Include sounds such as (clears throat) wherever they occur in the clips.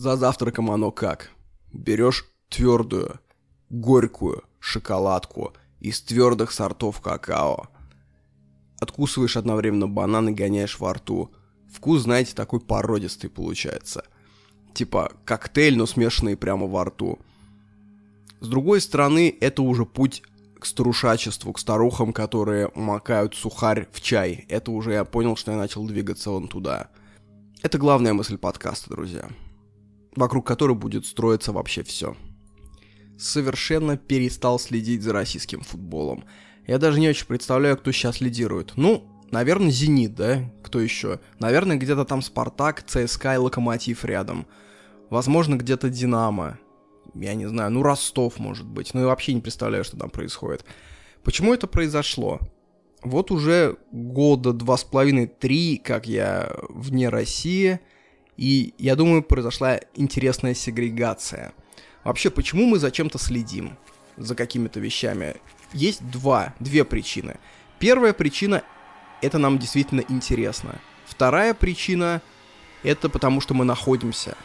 За завтраком оно как? Берешь твердую, горькую шоколадку из твердых сортов какао. Откусываешь одновременно банан и гоняешь во рту. Вкус, знаете, такой породистый получается. Типа коктейль, но смешанный прямо во рту. С другой стороны, это уже путь к старушачеству, к старухам, которые макают сухарь в чай. Это уже я понял, что я начал двигаться вон туда. Это главная мысль подкаста, друзья. Вокруг которой будет строиться вообще все. Совершенно перестал следить за российским футболом. Я даже не очень представляю, кто сейчас лидирует. Ну, наверное, «Зенит», да? Кто еще? Наверное, где-то там «Спартак», «ЦСКА» и «Локомотив» рядом. Возможно, где-то «Динамо» я не знаю, ну Ростов, может быть. Ну, я вообще не представляю, что там происходит. Почему это произошло? Вот уже года два с половиной, три, как я вне России, и я думаю, произошла интересная сегрегация. Вообще, почему мы за чем-то следим? За какими-то вещами? Есть два, две причины. Первая причина — это нам действительно интересно. Вторая причина — это потому, что мы находимся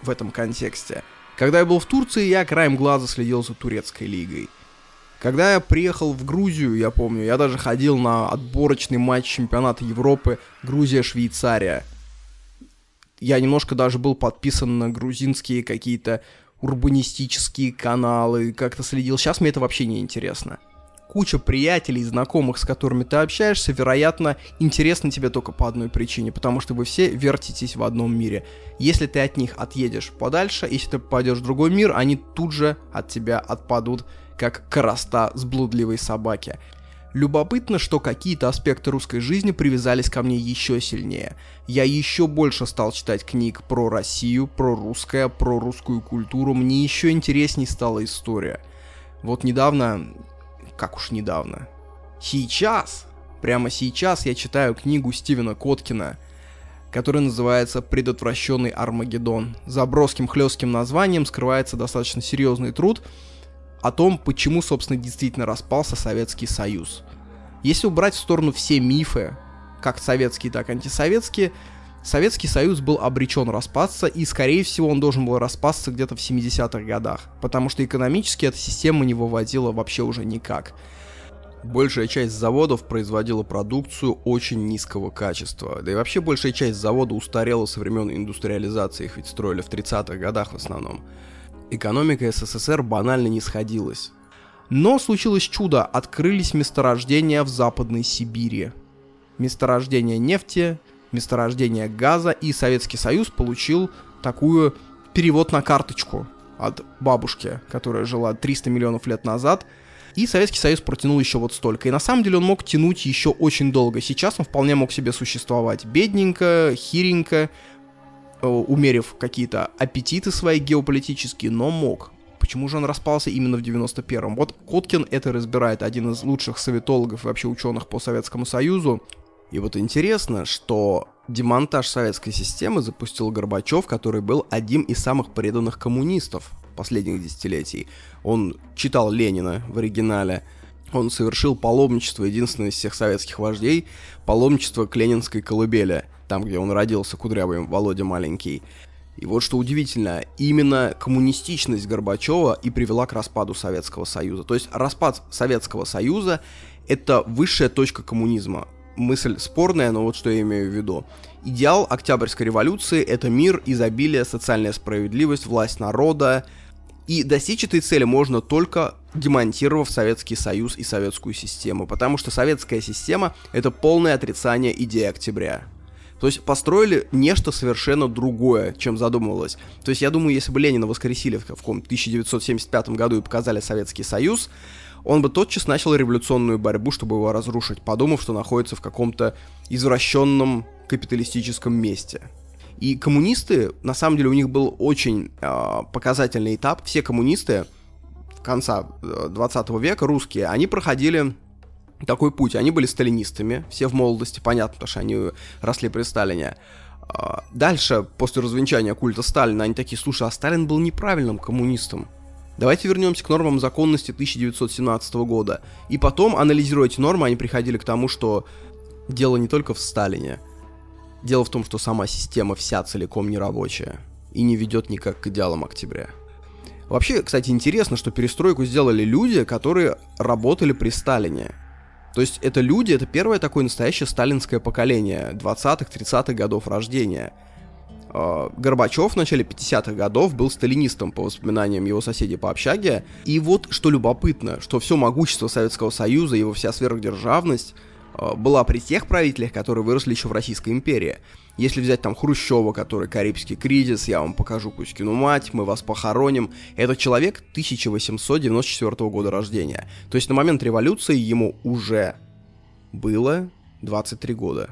в этом контексте. Когда я был в Турции, я краем глаза следил за турецкой лигой. Когда я приехал в Грузию, я помню, я даже ходил на отборочный матч чемпионата Европы Грузия-Швейцария. Я немножко даже был подписан на грузинские какие-то урбанистические каналы, как-то следил. Сейчас мне это вообще не интересно куча приятелей, знакомых, с которыми ты общаешься, вероятно, интересны тебе только по одной причине, потому что вы все вертитесь в одном мире. Если ты от них отъедешь подальше, если ты попадешь в другой мир, они тут же от тебя отпадут, как короста с блудливой собаки. Любопытно, что какие-то аспекты русской жизни привязались ко мне еще сильнее. Я еще больше стал читать книг про Россию, про русское, про русскую культуру. Мне еще интересней стала история. Вот недавно как уж недавно. Сейчас, прямо сейчас я читаю книгу Стивена Коткина, которая называется «Предотвращенный Армагеддон». За броским хлестким названием скрывается достаточно серьезный труд о том, почему, собственно, действительно распался Советский Союз. Если убрать в сторону все мифы, как советские, так и антисоветские, Советский Союз был обречен распасться, и, скорее всего, он должен был распасться где-то в 70-х годах, потому что экономически эта система не выводила вообще уже никак. Большая часть заводов производила продукцию очень низкого качества. Да и вообще большая часть завода устарела со времен индустриализации, их ведь строили в 30-х годах в основном. Экономика СССР банально не сходилась. Но случилось чудо, открылись месторождения в Западной Сибири. Месторождения нефти, месторождения газа, и Советский Союз получил такую перевод на карточку от бабушки, которая жила 300 миллионов лет назад, и Советский Союз протянул еще вот столько. И на самом деле он мог тянуть еще очень долго. Сейчас он вполне мог себе существовать бедненько, хиренько, умерив какие-то аппетиты свои геополитические, но мог. Почему же он распался именно в 91-м? Вот Коткин это разбирает, один из лучших советологов и вообще ученых по Советскому Союзу. И вот интересно, что демонтаж советской системы запустил Горбачев, который был одним из самых преданных коммунистов последних десятилетий. Он читал Ленина в оригинале, он совершил паломничество, единственное из всех советских вождей, паломничество к ленинской колыбели, там, где он родился, кудрявый Володя маленький. И вот что удивительно, именно коммунистичность Горбачева и привела к распаду Советского Союза. То есть распад Советского Союза — это высшая точка коммунизма мысль спорная, но вот что я имею в виду. Идеал Октябрьской революции — это мир, изобилие, социальная справедливость, власть народа. И достичь этой цели можно только демонтировав Советский Союз и советскую систему, потому что советская система — это полное отрицание идеи октября. То есть построили нечто совершенно другое, чем задумывалось. То есть я думаю, если бы Ленина воскресили в каком 1975 году и показали Советский Союз, он бы тотчас начал революционную борьбу, чтобы его разрушить, подумав, что находится в каком-то извращенном капиталистическом месте. И коммунисты, на самом деле, у них был очень э, показательный этап. Все коммунисты конца 20 э, века, русские, они проходили такой путь. Они были сталинистами, все в молодости, понятно, потому что они росли при Сталине. А, дальше, после развенчания культа Сталина, они такие, слушай, а Сталин был неправильным коммунистом. Давайте вернемся к нормам законности 1917 года. И потом, анализируя эти нормы, они приходили к тому, что дело не только в Сталине. Дело в том, что сама система вся целиком нерабочая. и не ведет никак к идеалам октября. Вообще, кстати, интересно, что перестройку сделали люди, которые работали при Сталине. То есть это люди, это первое такое настоящее сталинское поколение 20-х, 30-х годов рождения. А, Горбачев в начале 50-х годов был сталинистом, по воспоминаниям его соседей по общаге. И вот что любопытно, что все могущество Советского Союза, его вся сверхдержавность а, была при тех правителях, которые выросли еще в Российской империи. Если взять там Хрущева, который Карибский кризис, я вам покажу Кузькину мать, мы вас похороним. Это человек 1894 года рождения. То есть на момент революции ему уже было 23 года.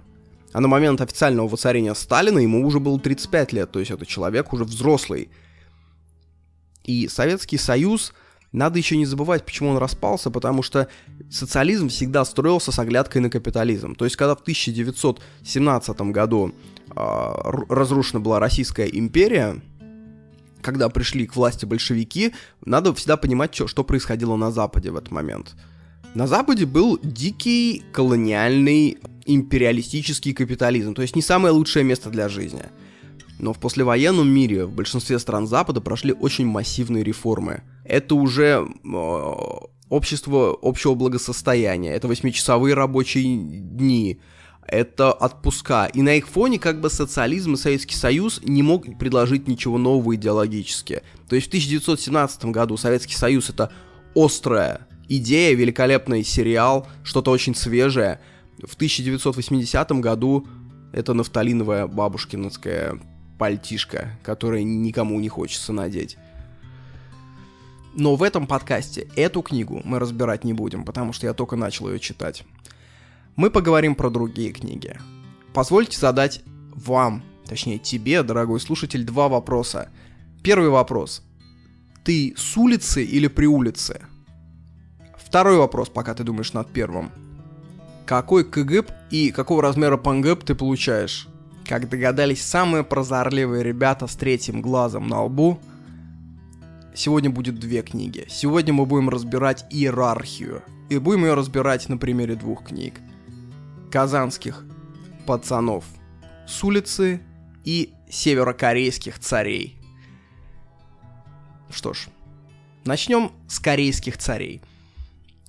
А на момент официального воцарения Сталина ему уже было 35 лет, то есть это человек уже взрослый. И Советский Союз надо еще не забывать, почему он распался, потому что социализм всегда строился с оглядкой на капитализм. То есть, когда в 1917 году э, разрушена была Российская империя, когда пришли к власти большевики, надо всегда понимать, что, что происходило на Западе в этот момент. На Западе был дикий колониальный империалистический капитализм, то есть не самое лучшее место для жизни. Но в послевоенном мире в большинстве стран Запада прошли очень массивные реформы. Это уже э, общество общего благосостояния, это восьмичасовые рабочие дни, это отпуска. И на их фоне как бы социализм и Советский Союз не мог предложить ничего нового идеологически. То есть в 1917 году Советский Союз это острая идея, великолепный сериал, что-то очень свежее. В 1980 году это нафталиновая бабушкиновская пальтишка, которое никому не хочется надеть. Но в этом подкасте эту книгу мы разбирать не будем, потому что я только начал ее читать. Мы поговорим про другие книги. Позвольте задать вам, точнее тебе, дорогой слушатель, два вопроса. Первый вопрос. Ты с улицы или при улице? Второй вопрос, пока ты думаешь над первым. Какой КГИП и какого размера пангэп ты получаешь? Как догадались самые прозорливые ребята с третьим глазом на лбу, сегодня будет две книги. Сегодня мы будем разбирать иерархию. И будем ее разбирать на примере двух книг. Казанских пацанов с улицы и северокорейских царей. Что ж, начнем с корейских царей.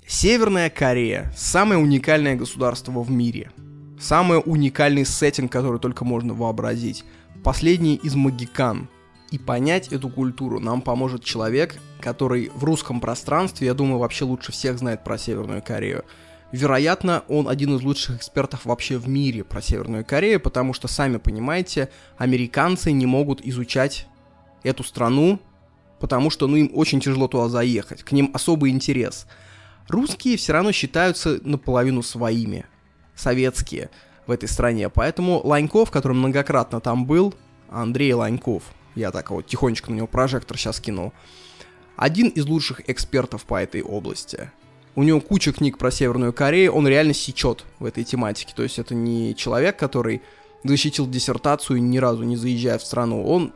Северная Корея – самое уникальное государство в мире – Самый уникальный сеттинг, который только можно вообразить. Последний из магикан. И понять эту культуру нам поможет человек, который в русском пространстве, я думаю, вообще лучше всех знает про Северную Корею. Вероятно, он один из лучших экспертов вообще в мире про Северную Корею, потому что, сами понимаете, американцы не могут изучать эту страну, потому что ну, им очень тяжело туда заехать, к ним особый интерес. Русские все равно считаются наполовину своими советские в этой стране. Поэтому Ланьков, который многократно там был, Андрей Ланьков, я так вот тихонечко на него прожектор сейчас кинул, один из лучших экспертов по этой области. У него куча книг про Северную Корею, он реально сечет в этой тематике. То есть это не человек, который защитил диссертацию, ни разу не заезжая в страну. Он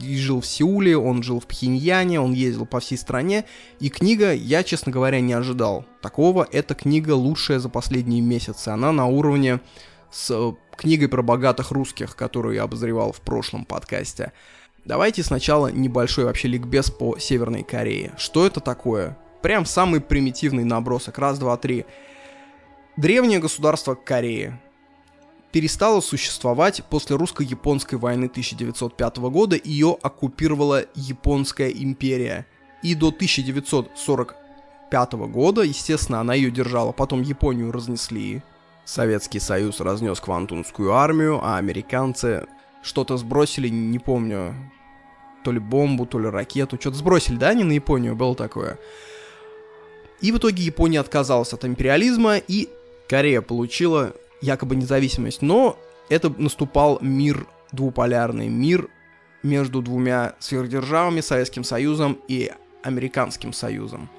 жил в Сеуле, он жил в Пхеньяне, он ездил по всей стране, и книга, я, честно говоря, не ожидал такого. Эта книга лучшая за последние месяцы. Она на уровне с э, книгой про богатых русских, которую я обозревал в прошлом подкасте. Давайте сначала небольшой вообще ликбез по Северной Корее. Что это такое? Прям самый примитивный набросок. Раз, два, три. Древнее государство Кореи перестала существовать после русско-японской войны 1905 года, ее оккупировала Японская империя. И до 1945 года, естественно, она ее держала, потом Японию разнесли. Советский Союз разнес Квантунскую армию, а американцы что-то сбросили, не помню, то ли бомбу, то ли ракету, что-то сбросили, да, не на Японию, было такое. И в итоге Япония отказалась от империализма, и Корея получила якобы независимость, но это наступал мир двуполярный, мир между двумя сверхдержавами, Советским Союзом и Американским Союзом.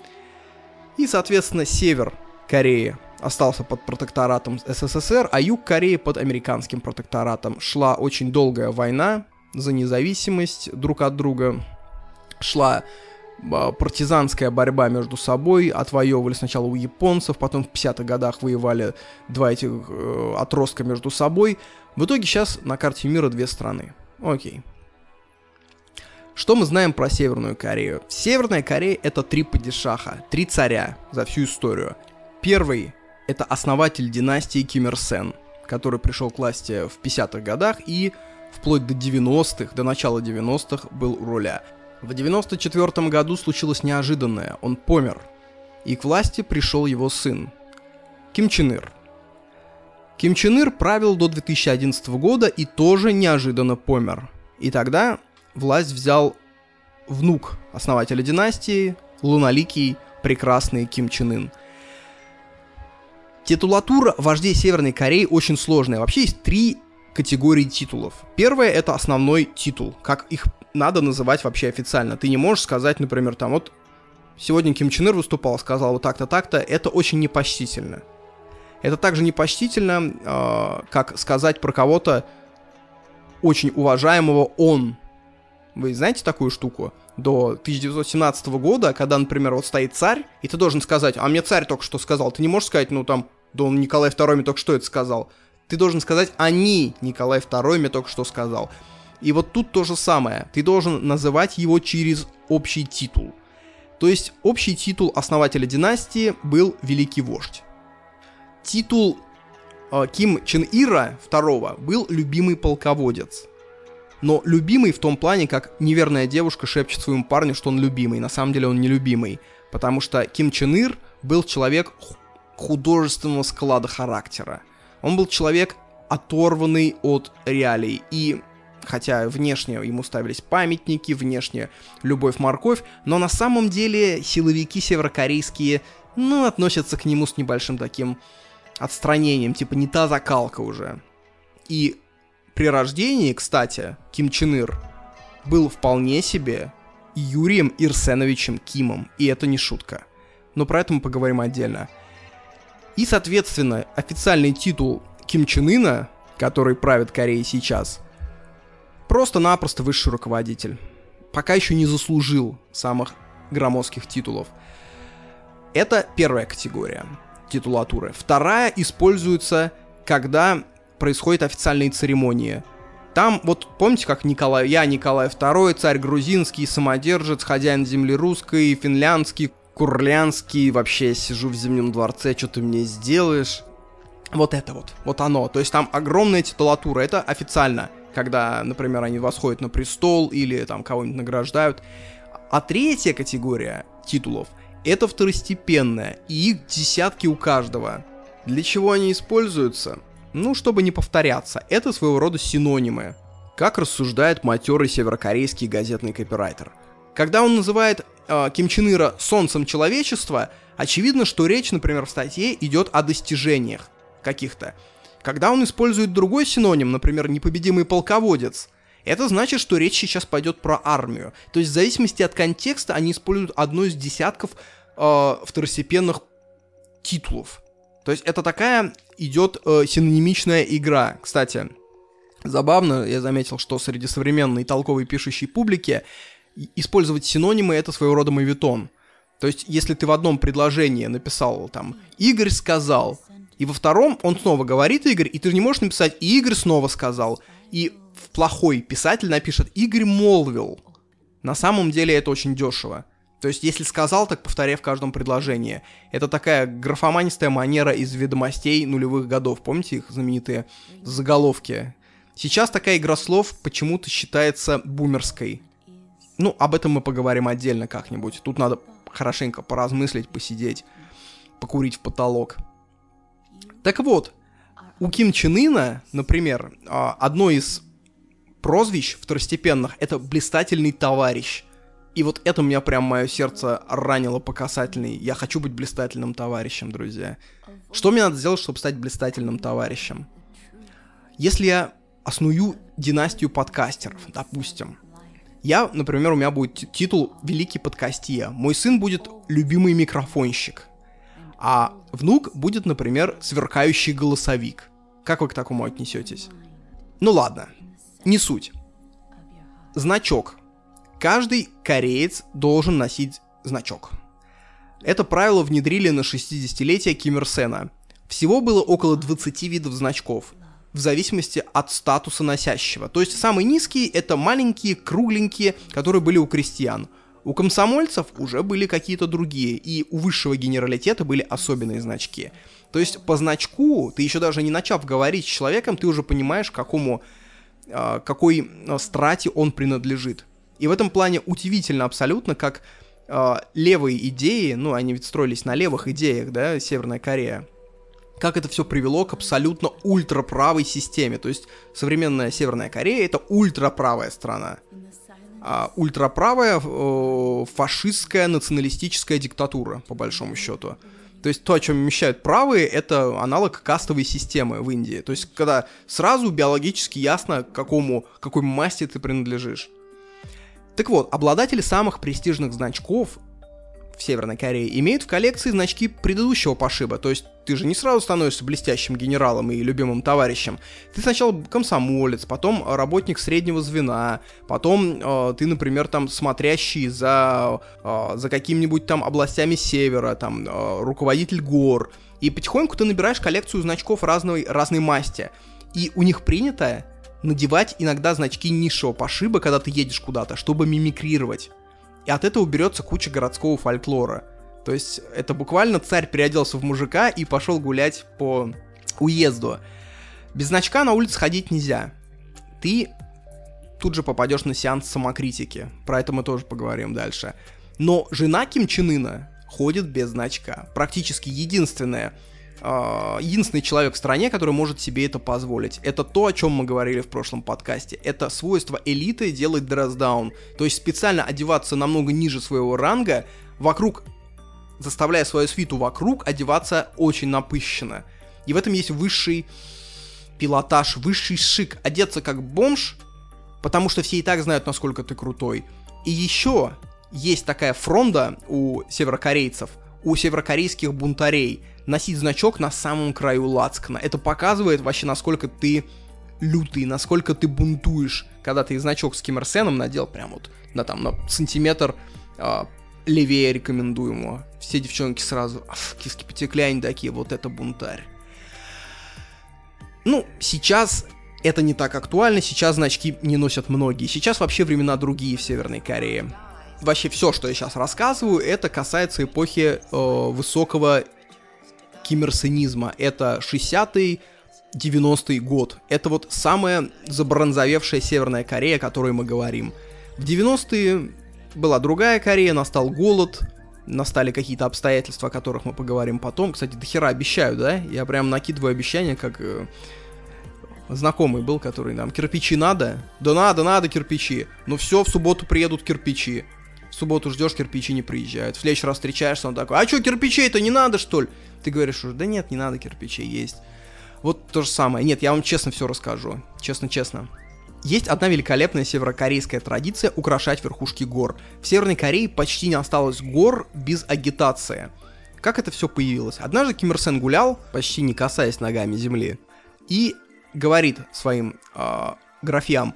И, соответственно, север Кореи остался под протекторатом СССР, а юг Кореи под американским протекторатом. Шла очень долгая война за независимость друг от друга. Шла партизанская борьба между собой, отвоевывали сначала у японцев, потом в 50-х годах воевали два этих э, отростка между собой. В итоге сейчас на карте мира две страны. Окей. Что мы знаем про Северную Корею? Северная Корея — это три падишаха, три царя за всю историю. Первый — это основатель династии Ким Ир Сен, который пришел к власти в 50-х годах и вплоть до 90-х, до начала 90-х был у руля. В 94 году случилось неожиданное, он помер, и к власти пришел его сын, Ким Чен Ир. Ким Чен Ир правил до 2011 года и тоже неожиданно помер. И тогда власть взял внук основателя династии, луналикий, прекрасный Ким Чен Ын. Титулатура вождей Северной Кореи очень сложная. Вообще есть три категории титулов. Первое — это основной титул, как их надо называть вообще официально. Ты не можешь сказать, например, там вот сегодня Ким Чен Ир выступал, сказал вот так-то, так-то. Это очень непочтительно. Это также непочтительно, э, как сказать про кого-то очень уважаемого он. Вы знаете такую штуку? До 1917 года, когда, например, вот стоит царь, и ты должен сказать, а мне царь только что сказал. Ты не можешь сказать, ну там, да он Николай II мне только что это сказал. Ты должен сказать, они, Николай II мне только что сказал. И вот тут то же самое. Ты должен называть его через общий титул. То есть общий титул основателя династии был Великий Вождь. Титул э, Ким Чен Ира II был любимый полководец. Но любимый в том плане, как неверная девушка шепчет своему парню, что он любимый. На самом деле он не любимый. Потому что Ким Чен Ир был человек художественного склада характера. Он был человек оторванный от реалий. И хотя внешне ему ставились памятники, внешне любовь-морковь, но на самом деле силовики северокорейские, ну, относятся к нему с небольшим таким отстранением, типа не та закалка уже. И при рождении, кстати, Ким Чен Ир был вполне себе Юрием Ирсеновичем Кимом, и это не шутка. Но про это мы поговорим отдельно. И, соответственно, официальный титул Ким Чен Ына, который правит Кореей сейчас, просто-напросто высший руководитель. Пока еще не заслужил самых громоздких титулов. Это первая категория титулатуры. Вторая используется, когда происходят официальные церемонии. Там, вот помните, как Николай, я Николай II, царь грузинский, самодержец, хозяин земли русской, финляндский, курлянский, вообще сижу в Зимнем дворце, что ты мне сделаешь? Вот это вот, вот оно. То есть там огромная титулатура, это официально, когда, например, они восходят на престол или там кого-нибудь награждают. А третья категория титулов — это второстепенное, и их десятки у каждого. Для чего они используются? Ну, чтобы не повторяться, это своего рода синонимы. Как рассуждает матерый северокорейский газетный копирайтер. Когда он называет э, Ким Чен Ира солнцем человечества, очевидно, что речь, например, в статье идет о достижениях каких-то. Когда он использует другой синоним, например, непобедимый полководец, это значит, что речь сейчас пойдет про армию. То есть в зависимости от контекста они используют одну из десятков э, второстепенных титулов. То есть это такая идет э, синонимичная игра. Кстати, забавно, я заметил, что среди современной толковой пишущей публики использовать синонимы это своего рода мавитон. То есть, если ты в одном предложении написал там «Игорь сказал», и во втором он снова говорит «Игорь», и ты же не можешь написать «И Игорь снова сказал», и плохой писатель напишет «Игорь молвил». На самом деле это очень дешево. То есть, если сказал, так повторяй в каждом предложении. Это такая графоманистая манера из ведомостей нулевых годов. Помните их знаменитые заголовки? Сейчас такая игра слов почему-то считается бумерской. Ну, об этом мы поговорим отдельно как-нибудь. Тут надо хорошенько поразмыслить, посидеть, покурить в потолок. Так вот, у Ким Чен Ына, например, а, одно из прозвищ второстепенных — это «блистательный товарищ». И вот это меня прям мое сердце ранило по касательной. Я хочу быть блистательным товарищем, друзья. Что мне надо сделать, чтобы стать блистательным товарищем? Если я осную династию подкастеров, допустим, я, например, у меня будет титул «Великий подкастия». Мой сын будет «Любимый микрофонщик». А внук будет, например, «Сверкающий голосовик». Как вы к такому отнесетесь? Ну ладно, не суть. Значок. Каждый кореец должен носить значок. Это правило внедрили на 60-летие Ким Ир Сена. Всего было около 20 видов значков. в зависимости от статуса носящего. То есть самые низкие это маленькие, кругленькие, которые были у крестьян. У комсомольцев уже были какие-то другие, и у высшего генералитета были особенные значки. То есть по значку, ты еще даже не начав говорить с человеком, ты уже понимаешь, какому, э, какой э, страте он принадлежит. И в этом плане удивительно абсолютно, как э, левые идеи, ну, они ведь строились на левых идеях, да, Северная Корея, как это все привело к абсолютно ультраправой системе. То есть современная Северная Корея это ультраправая страна. А ультраправая э, фашистская националистическая диктатура, по большому счету. То есть то, о чем вмещают правые, это аналог кастовой системы в Индии. То есть когда сразу биологически ясно, к какому, какой масти ты принадлежишь. Так вот, обладатели самых престижных значков в Северной Корее имеют в коллекции значки предыдущего пошиба, то есть ты же не сразу становишься блестящим генералом и любимым товарищем. Ты сначала комсомолец, потом работник среднего звена, потом э, ты, например, там смотрящий за, э, за какими-нибудь там областями севера, там э, руководитель гор. И потихоньку ты набираешь коллекцию значков разной, разной масти. И у них принято надевать иногда значки низшего пошиба, когда ты едешь куда-то, чтобы мимикрировать. И от этого берется куча городского фольклора. То есть это буквально царь переоделся в мужика и пошел гулять по уезду. Без значка на улице ходить нельзя. Ты тут же попадешь на сеанс самокритики. Про это мы тоже поговорим дальше. Но жена Ким Чен Ына ходит без значка. Практически единственная единственный человек в стране, который может себе это позволить. Это то, о чем мы говорили в прошлом подкасте. Это свойство элиты делать дресс-даун. То есть специально одеваться намного ниже своего ранга, вокруг, заставляя свою свиту вокруг одеваться очень напыщенно. И в этом есть высший пилотаж, высший шик. Одеться как бомж, потому что все и так знают, насколько ты крутой. И еще есть такая фронта у северокорейцев, у северокорейских бунтарей – носить значок на самом краю лацкана. Это показывает вообще, насколько ты лютый, насколько ты бунтуешь, когда ты значок с Ким Ир Сеном надел прям вот на там на сантиметр э, левее рекомендуемого. Все девчонки сразу, киски потекли, они такие, вот это бунтарь. Ну, сейчас это не так актуально, сейчас значки не носят многие. Сейчас вообще времена другие в Северной Корее. Вообще все, что я сейчас рассказываю, это касается эпохи э, высокого киммерсонизма. Это 60-й, 90-й год. Это вот самая забронзовевшая Северная Корея, о которой мы говорим. В 90-е была другая Корея, настал голод, настали какие-то обстоятельства, о которых мы поговорим потом. Кстати, до хера обещаю, да? Я прям накидываю обещания, как э, знакомый был, который нам кирпичи надо? Да надо, надо кирпичи. Ну все, в субботу приедут кирпичи. В субботу ждешь, кирпичи не приезжают. В следующий раз встречаешься, он такой, а что, кирпичей-то не надо, что ли? Ты говоришь уже, да нет, не надо кирпичей есть. Вот то же самое. Нет, я вам честно все расскажу. Честно-честно. Есть одна великолепная северокорейская традиция украшать верхушки гор. В Северной Корее почти не осталось гор без агитации. Как это все появилось? Однажды Ким Ир Сен гулял, почти не касаясь ногами земли, и говорит своим э, графьям,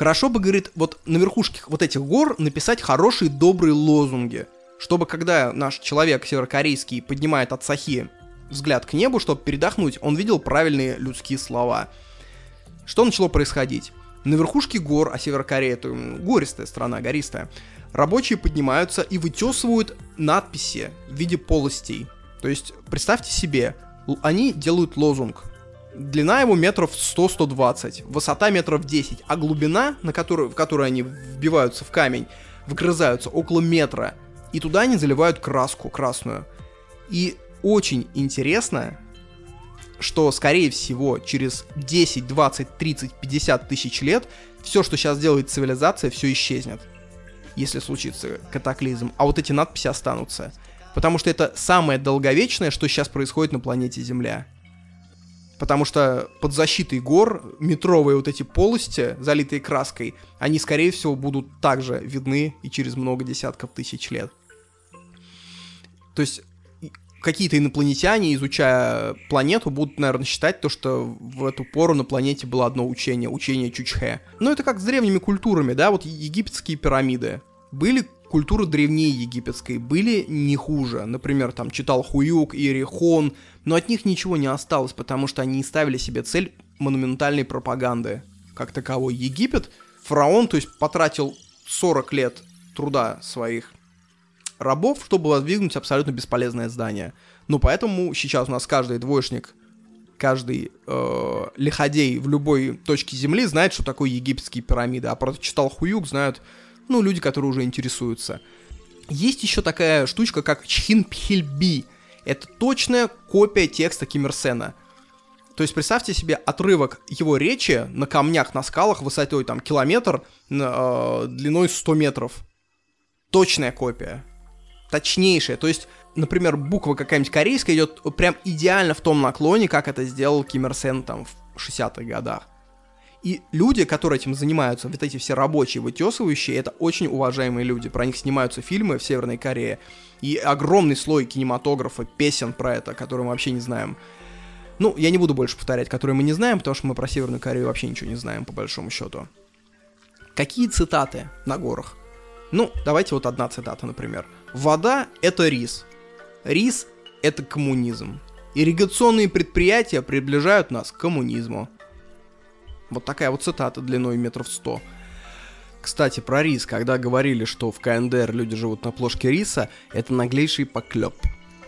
хорошо бы, говорит, вот на верхушке вот этих гор написать хорошие добрые лозунги – чтобы когда наш человек северокорейский поднимает от Сахи взгляд к небу, чтобы передохнуть, он видел правильные людские слова. Что начало происходить? На верхушке гор, а Северокорея это гористая страна, гористая, рабочие поднимаются и вытесывают надписи в виде полостей. То есть, представьте себе, они делают лозунг. Длина его метров 100-120, высота метров 10, а глубина, на которую, в которую они вбиваются в камень, вгрызаются около метра – и туда они заливают краску красную. И очень интересно, что, скорее всего, через 10, 20, 30, 50 тысяч лет все, что сейчас делает цивилизация, все исчезнет. Если случится катаклизм. А вот эти надписи останутся. Потому что это самое долговечное, что сейчас происходит на планете Земля. Потому что под защитой гор метровые вот эти полости, залитые краской, они, скорее всего, будут также видны и через много десятков тысяч лет. То есть какие-то инопланетяне, изучая планету, будут, наверное, считать то, что в эту пору на планете было одно учение, учение Чучхе. Но это как с древними культурами, да, вот египетские пирамиды. Были культуры древнее египетской, были не хуже. Например, там читал Хуюк, Иерихон, но от них ничего не осталось, потому что они ставили себе цель монументальной пропаганды как таковой. Египет, фараон, то есть потратил 40 лет труда своих рабов, чтобы воздвигнуть абсолютно бесполезное здание. Ну, поэтому сейчас у нас каждый двоечник, каждый э, лиходей в любой точке земли знает, что такое египетские пирамиды. А про читал Хуюк знают, ну, люди, которые уже интересуются. Есть еще такая штучка, как Чхинпхильби. Это точная копия текста Ким Ир. То есть представьте себе отрывок его речи на камнях, на скалах высотой там километр, э, длиной 100 метров. Точная копия. Точнейшая. То есть, например, буква какая-нибудь корейская идет прям идеально в том наклоне, как это сделал Ким Ир там в 60-х годах. И люди, которые этим занимаются, вот эти все рабочие, вытесывающие, это очень уважаемые люди. Про них снимаются фильмы в Северной Корее. И огромный слой кинематографа, песен про это, которые мы вообще не знаем. Ну, я не буду больше повторять, которые мы не знаем, потому что мы про Северную Корею вообще ничего не знаем, по большому счету. Какие цитаты на горах? Ну, давайте вот одна цитата, например. «Вода — это рис. Рис — это коммунизм. Ирригационные предприятия приближают нас к коммунизму». Вот такая вот цитата длиной метров сто. Кстати, про рис. Когда говорили, что в КНДР люди живут на плошке риса, это наглейший поклеп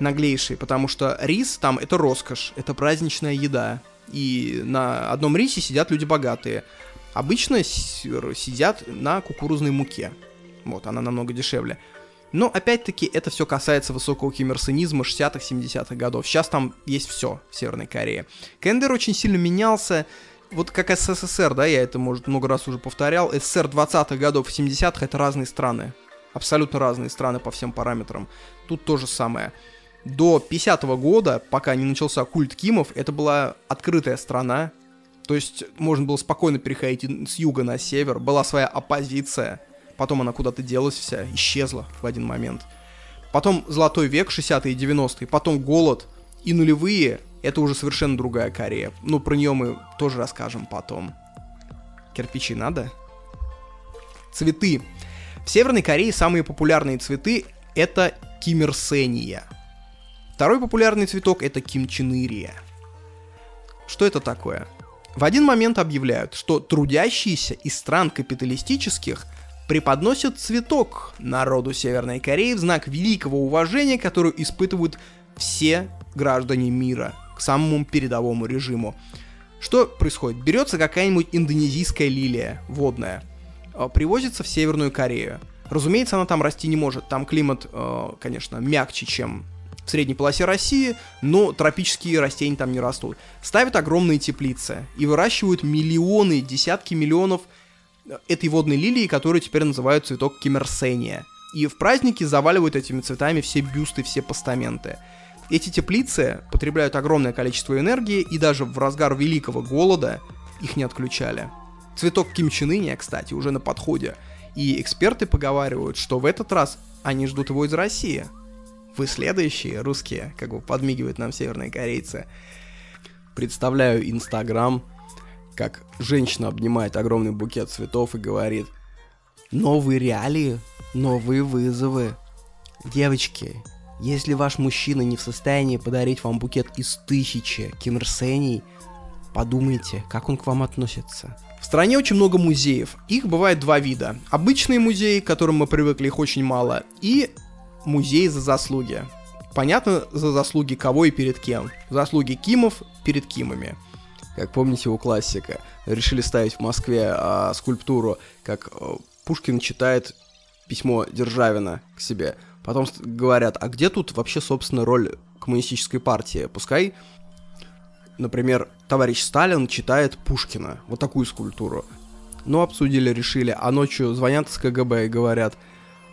наглейший, потому что рис там это роскошь, это праздничная еда. И на одном рисе сидят люди богатые. Обычно сидят на кукурузной муке. Вот, она намного дешевле. Но, опять-таки, это все касается высокого киммерсонизма 60-х, 70-х годов. Сейчас там есть все в Северной Корее. КНДР очень сильно менялся. Вот как СССР, да, я это, может, много раз уже повторял. СССР 20-х годов и 70-х это разные страны. Абсолютно разные страны по всем параметрам. Тут то же самое до 50 -го года, пока не начался культ Кимов, это была открытая страна. То есть можно было спокойно переходить с юга на север. Была своя оппозиция. Потом она куда-то делась вся, исчезла в один момент. Потом золотой век, 60-е и 90-е. Потом голод и нулевые. Это уже совершенно другая Корея. Ну, про нее мы тоже расскажем потом. Кирпичи надо? Цветы. В Северной Корее самые популярные цветы это кимерсения – Второй популярный цветок это кимчинырия. Что это такое? В один момент объявляют, что трудящиеся из стран капиталистических преподносят цветок народу Северной Кореи в знак великого уважения, которое испытывают все граждане мира самому передовому режиму. Что происходит? Берется какая-нибудь индонезийская лилия водная, э, привозится в Северную Корею. Разумеется, она там расти не может. Там климат, э, конечно, мягче, чем в средней полосе России, но тропические растения там не растут. Ставят огромные теплицы и выращивают миллионы, десятки миллионов э, этой водной лилии, которую теперь называют цветок кимерсения. И в праздники заваливают этими цветами все бюсты, все постаменты. Эти теплицы потребляют огромное количество энергии, и даже в разгар великого голода их не отключали. Цветок кимчиныня, кстати, уже на подходе. И эксперты поговаривают, что в этот раз они ждут его из России – вы следующие, русские, как бы подмигивают нам северные корейцы. Представляю Инстаграм, как женщина обнимает огромный букет цветов и говорит «Новые реалии, новые вызовы. Девочки, если ваш мужчина не в состоянии подарить вам букет из тысячи кимрсений, подумайте, как он к вам относится. В стране очень много музеев. Их бывает два вида. Обычные музеи, к которым мы привыкли, их очень мало, и музей за заслуги. Понятно, за заслуги кого и перед кем. Заслуги Кимов перед Кимами. Как помните у классика, решили ставить в Москве а, скульптуру, как а, Пушкин читает письмо Державина к себе. Потом говорят, а где тут вообще, собственно, роль коммунистической партии? Пускай, например, товарищ Сталин читает Пушкина, вот такую скульптуру. Ну, обсудили, решили, а ночью звонят с КГБ и говорят,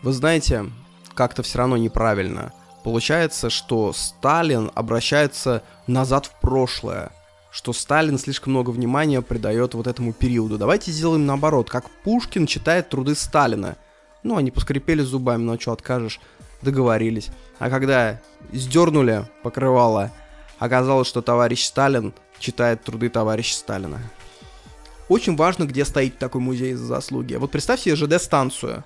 вы знаете, как-то все равно неправильно. Получается, что Сталин обращается назад в прошлое, что Сталин слишком много внимания придает вот этому периоду. Давайте сделаем наоборот, как Пушкин читает труды Сталина. Ну, они поскрипели зубами, ну а что откажешь, договорились. А когда сдернули покрывало, оказалось, что товарищ Сталин читает труды товарища Сталина. Очень важно, где стоит такой музей за заслуги. Вот представьте ЖД-станцию.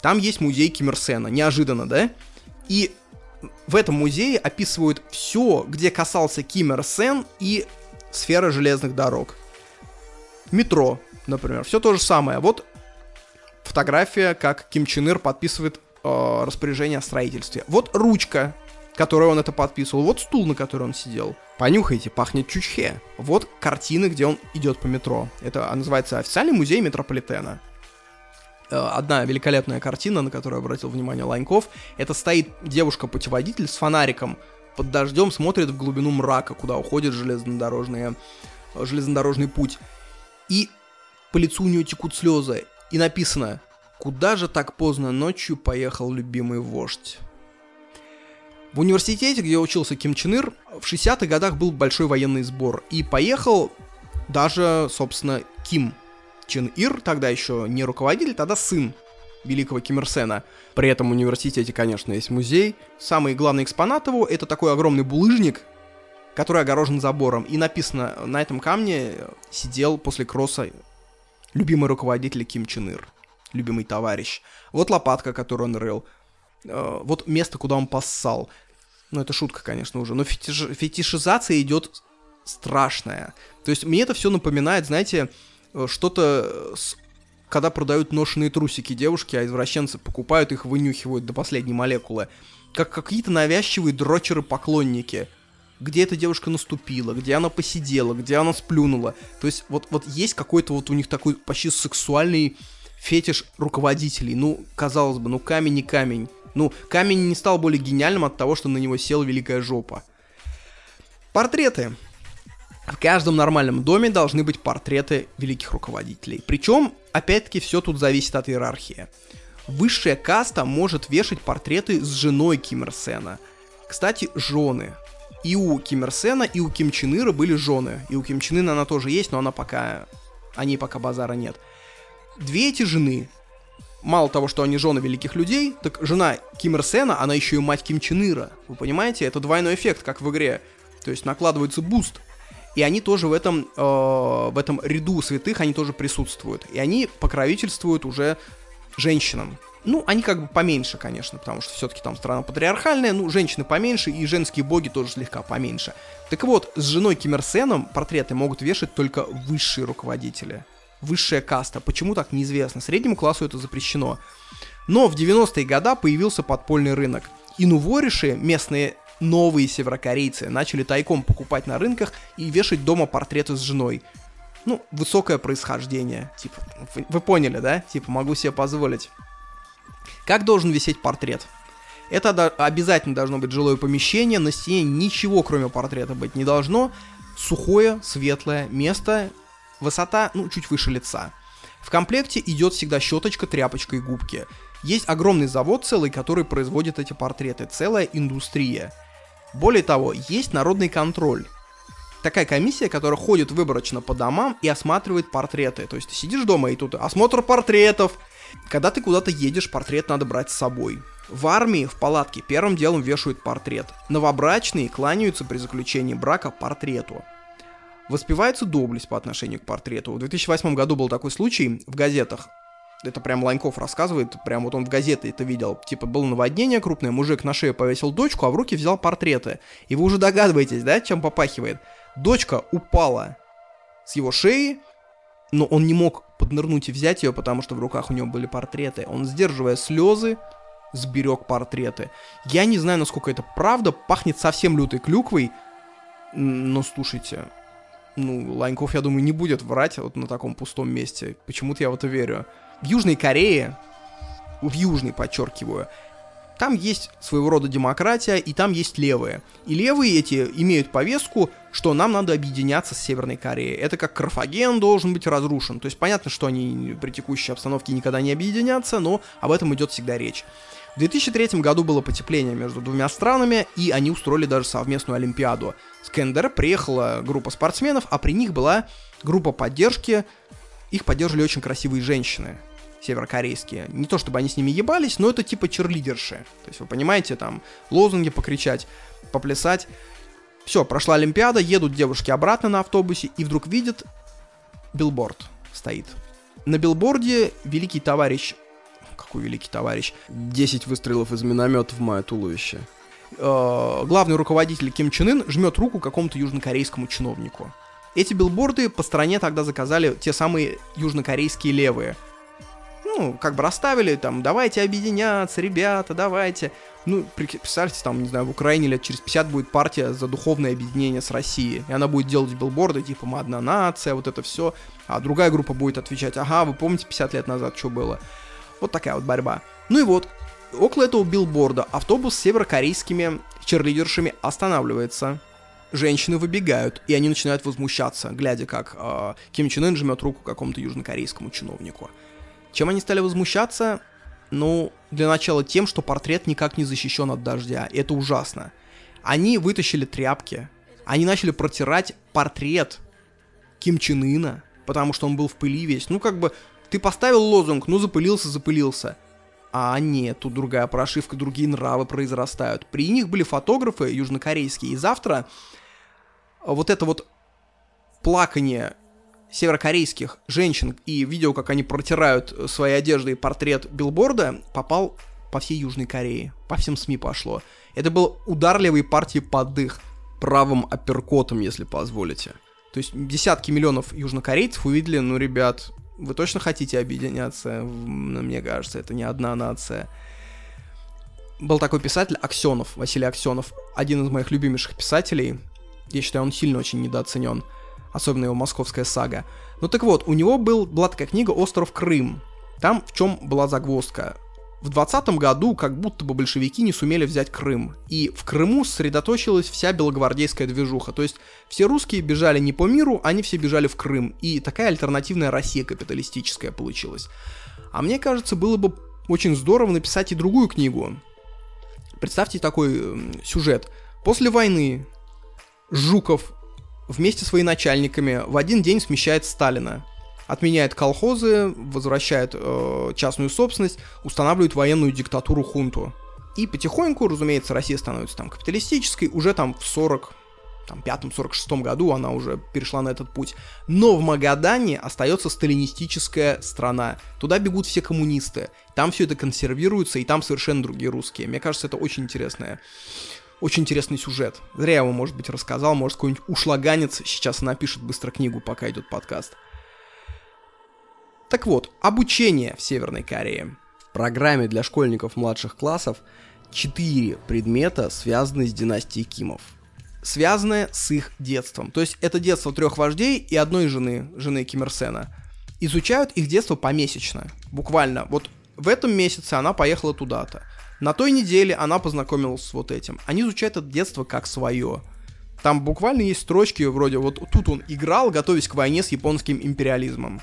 Там есть музей Ким Ир Сена, неожиданно, да? И в этом музее описывают все, где касался Ким Ир Сен и сфера железных дорог. Метро, например, все то же самое. Вот фотография, как Ким Чен Ир подписывает э, распоряжение о строительстве. Вот ручка, которой он это подписывал. Вот стул, на который он сидел. Понюхайте, пахнет чучхе. Вот картины, где он идет по метро. Это называется официальный музей метрополитена. Э, одна великолепная картина, на которую обратил внимание Ланьков. Это стоит девушка-путеводитель с фонариком под дождем, смотрит в глубину мрака, куда уходит железнодорожные, железнодорожный путь. И по лицу у нее текут слезы. И написано «Куда же так поздно ночью поехал любимый вождь?» В университете, где учился Ким Чен Ир, в 60-х годах был большой военный сбор. И поехал даже, собственно, Ким Чен Ир, тогда еще не руководитель, тогда сын великого Ким Ир Сена. При этом в университете, конечно, есть музей. Самый главный экспонат его — это такой огромный булыжник, который огорожен забором. И написано, на этом камне сидел после кросса любимый руководитель Ким Чен Ир, любимый товарищ. Вот лопатка, которую он рыл. Э, вот место, куда он поссал. Ну, это шутка, конечно, уже. Но фетиш... фетишизация идет страшная. То есть мне это все напоминает, знаете, э, что-то с когда продают ношеные трусики девушки, а извращенцы покупают их, вынюхивают до последней молекулы. Как какие-то навязчивые дрочеры-поклонники. Где эта девушка наступила, где она посидела, где она сплюнула. То есть вот, вот есть какой-то вот у них такой почти сексуальный фетиш руководителей. Ну, казалось бы, ну камень не камень. Ну, камень не стал более гениальным от того, что на него села великая жопа. Портреты. В каждом нормальном доме должны быть портреты великих руководителей. Причем, опять-таки, все тут зависит от иерархии. Высшая каста может вешать портреты с женой Ким. Кстати, жены. И у Ким и у Ким Чен Ира были жены. И у Ким Чен Ына она тоже есть, но она пока... О ней пока базара нет. Две эти жены мало того, что они жены великих людей, так жена Ким Ир Сена, она еще и мать Ким Чен Ира. Вы понимаете? Это двойной эффект, как в игре. То есть накладывается буст. И они тоже в этом, э, в этом ряду святых, они тоже присутствуют. И они покровительствуют уже женщинам. Ну, они как бы поменьше, конечно, потому что все-таки там страна патриархальная, ну, женщины поменьше, и женские боги тоже слегка поменьше. Так вот, с женой Ким портреты могут вешать только высшие руководители высшая каста. Почему так, неизвестно. Среднему классу это запрещено. Но в 90-е годы появился подпольный рынок. И нувориши, местные новые северокорейцы, начали тайком покупать на рынках и вешать дома портреты с женой. Ну, высокое происхождение. Типа, вы, вы поняли, да? Типа, могу себе позволить. Как должен висеть портрет? Это обязательно должно быть жилое помещение, на стене ничего кроме портрета быть не должно. Сухое, светлое место, Высота, ну, чуть выше лица. В комплекте идет всегда щеточка, тряпочка и губки. Есть огромный завод целый, который производит эти портреты, целая индустрия. Более того, есть народный контроль. Такая комиссия, которая ходит выборочно по домам и осматривает портреты. То есть ты сидишь дома и тут осмотр портретов. Когда ты куда-то едешь, портрет надо брать с собой. В армии в палатке первым делом вешают портрет. Новобрачные кланяются при заключении брака портрету. Воспевается доблесть по отношению к портрету. В 2008 году был такой случай в газетах. Это прям Ланьков рассказывает, прям вот он в газете это видел. Типа было наводнение крупное, мужик на шею повесил дочку, а в руки взял портреты. И вы уже догадываетесь, да, чем попахивает? Дочка упала с его шеи, но он не мог поднырнуть и взять ее, потому что в руках у него были портреты. Он, сдерживая слезы, сберег портреты. Я не знаю, насколько это правда, пахнет совсем лютой клюквой, но слушайте, ну, Ланьков, я думаю, не будет врать вот на таком пустом месте. Почему-то я в это верю. В Южной Корее, в Южной, подчеркиваю, там есть своего рода демократия, и там есть левые. И левые эти имеют повестку, что нам надо объединяться с Северной Кореей. Это как Карфаген должен быть разрушен. То есть понятно, что они при текущей обстановке никогда не объединятся, но об этом идет всегда речь. В 2003 году было потепление между двумя странами, и они устроили даже совместную Олимпиаду. С КНДР приехала группа спортсменов, а при них была группа поддержки. Их поддерживали очень красивые женщины северокорейские. Не то чтобы они с ними ебались, но это типа черлидерши. То есть вы понимаете, там лозунги покричать, поплясать. Все, прошла Олимпиада, едут девушки обратно на автобусе и вдруг видят билборд стоит. На билборде великий товарищ какой великий товарищ. 10 выстрелов из миномета в мое туловище. Э, главный руководитель Ким Чен Ын жмет руку какому-то южнокорейскому чиновнику. Эти билборды по стране тогда заказали те самые южнокорейские левые. Ну, как бы расставили, там, давайте объединяться, ребята, давайте. Ну, представьте, там, не знаю, в Украине лет через 50 будет партия за духовное объединение с Россией. И она будет делать билборды, типа, мы одна нация, вот это все. А другая группа будет отвечать, ага, вы помните 50 лет назад, что было? Вот такая вот борьба. Ну и вот, около этого билборда автобус с северокорейскими черлидершами останавливается женщины выбегают, и они начинают возмущаться, глядя, как э, Ким Чен Ын жмет руку какому-то южнокорейскому чиновнику. Чем они стали возмущаться? Ну, для начала тем, что портрет никак не защищен от дождя, и это ужасно. Они вытащили тряпки, они начали протирать портрет Ким Чен Ына, потому что он был в пыли весь. Ну, как бы, ты поставил лозунг, ну, запылился, запылился. А нет, тут другая прошивка, другие нравы произрастают. При них были фотографы южнокорейские, и завтра вот это вот плакание северокорейских женщин и видео, как они протирают свои одежды и портрет билборда, попал по всей Южной Корее. По всем СМИ пошло. Это был удар левой партии под дых. Правым апперкотом, если позволите. То есть десятки миллионов южнокорейцев увидели, ну, ребят, вы точно хотите объединяться? Мне кажется, это не одна нация. Был такой писатель Аксенов, Василий Аксенов, один из моих любимейших писателей. Я считаю, он сильно очень недооценен. Особенно его московская сага. Ну так вот, у него был, была такая книга «Остров Крым». Там в чем была загвоздка? В 20 году как будто бы большевики не сумели взять Крым, и в Крыму сосредоточилась вся белогвардейская движуха, то есть все русские бежали не по миру, они все бежали в Крым, и такая альтернативная Россия капиталистическая получилась. А мне кажется, было бы очень здорово написать и другую книгу. Представьте такой э, сюжет. После войны Жуков вместе с военачальниками в один день смещает Сталина. Отменяет колхозы, возвращает э, частную собственность, устанавливает военную диктатуру хунту. И потихоньку, разумеется, Россия становится там капиталистической, уже там в 40 там, пятом-сорок шестом году она уже перешла на этот путь. Но в Магадане остается сталинистическая страна. Туда бегут все коммунисты. Там все это консервируется, и там совершенно другие русские. Мне кажется, это очень интересная очень интересный сюжет. Зря я его, может быть, рассказал. Может, какой-нибудь ушлаганец сейчас напишет быстро книгу, пока идет подкаст. Так вот, обучение в Северной Корее. В программе для школьников младших классов четыре предмета связаны с династией Кимов. Связанные с их детством. То есть это детство трех вождей и одной жены, жены Ким Ир Сена. Изучают их детство помесячно. Буквально. Вот в этом месяце она поехала туда-то. На той неделе она познакомилась с вот этим. Они изучают это детство как свое. Там буквально есть строчки вроде вот тут он играл, готовясь к войне с японским империализмом.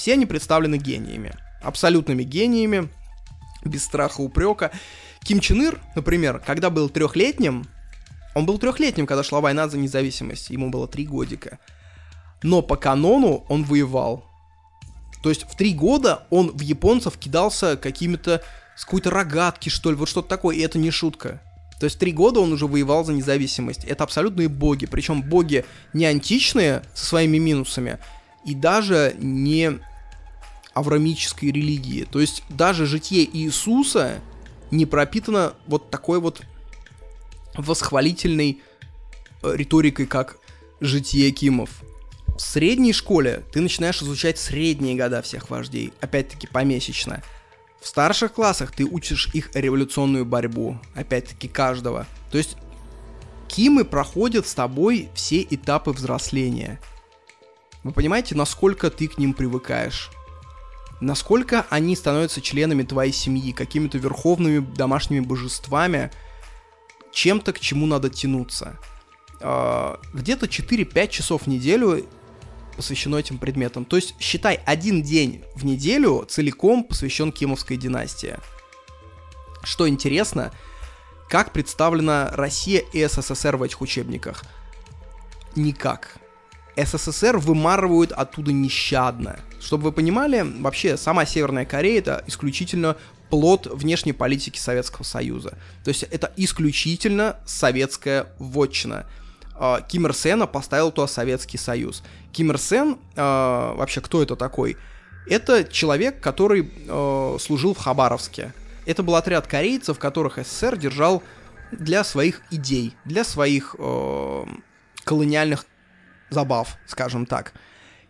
Все они представлены гениями. Абсолютными гениями, без страха упрека. Ким Чен Ир, например, когда был трехлетним, он был трехлетним, когда шла война за независимость, ему было три годика. Но по канону он воевал. То есть в три года он в японцев кидался какими-то с какой-то рогатки, что ли, вот что-то такое, и это не шутка. То есть три года он уже воевал за независимость. Это абсолютные боги. Причем боги не античные со своими минусами, и даже не аврамической религии. То есть даже житие Иисуса не пропитано вот такой вот восхвалительной э, риторикой, как житие Кимов. В средней школе ты начинаешь изучать средние года всех вождей, опять-таки помесячно. В старших классах ты учишь их революционную борьбу, опять-таки каждого. То есть Кимы проходят с тобой все этапы взросления. Вы понимаете, насколько ты к ним привыкаешь? Насколько они становятся членами твоей семьи, какими-то верховными домашними божествами, чем-то, к чему надо тянуться. А, где-то 4-5 часов в неделю посвящено этим предметам. То есть, считай, один день в неделю целиком посвящен Кимовской династии. Что интересно, как представлена Россия и СССР в этих учебниках? Никак. СССР вымарывают оттуда нещадно. Чтобы вы понимали, вообще сама Северная Корея это исключительно плод внешней политики Советского Союза. То есть это исключительно советская вотчина. А, Ким Ир Сена поставил туда Советский Союз. Ким Ир Сен, э, вообще кто это такой? Это человек, который э, служил в Хабаровске. Это был отряд корейцев, которых СССР держал для своих идей, для своих э, колониальных забав, скажем так.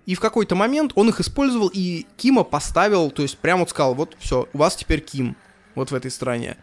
И в какой-то момент он их использовал, и Кима поставил, то есть прямо вот сказал, вот все, у вас теперь Ким, вот в этой стране.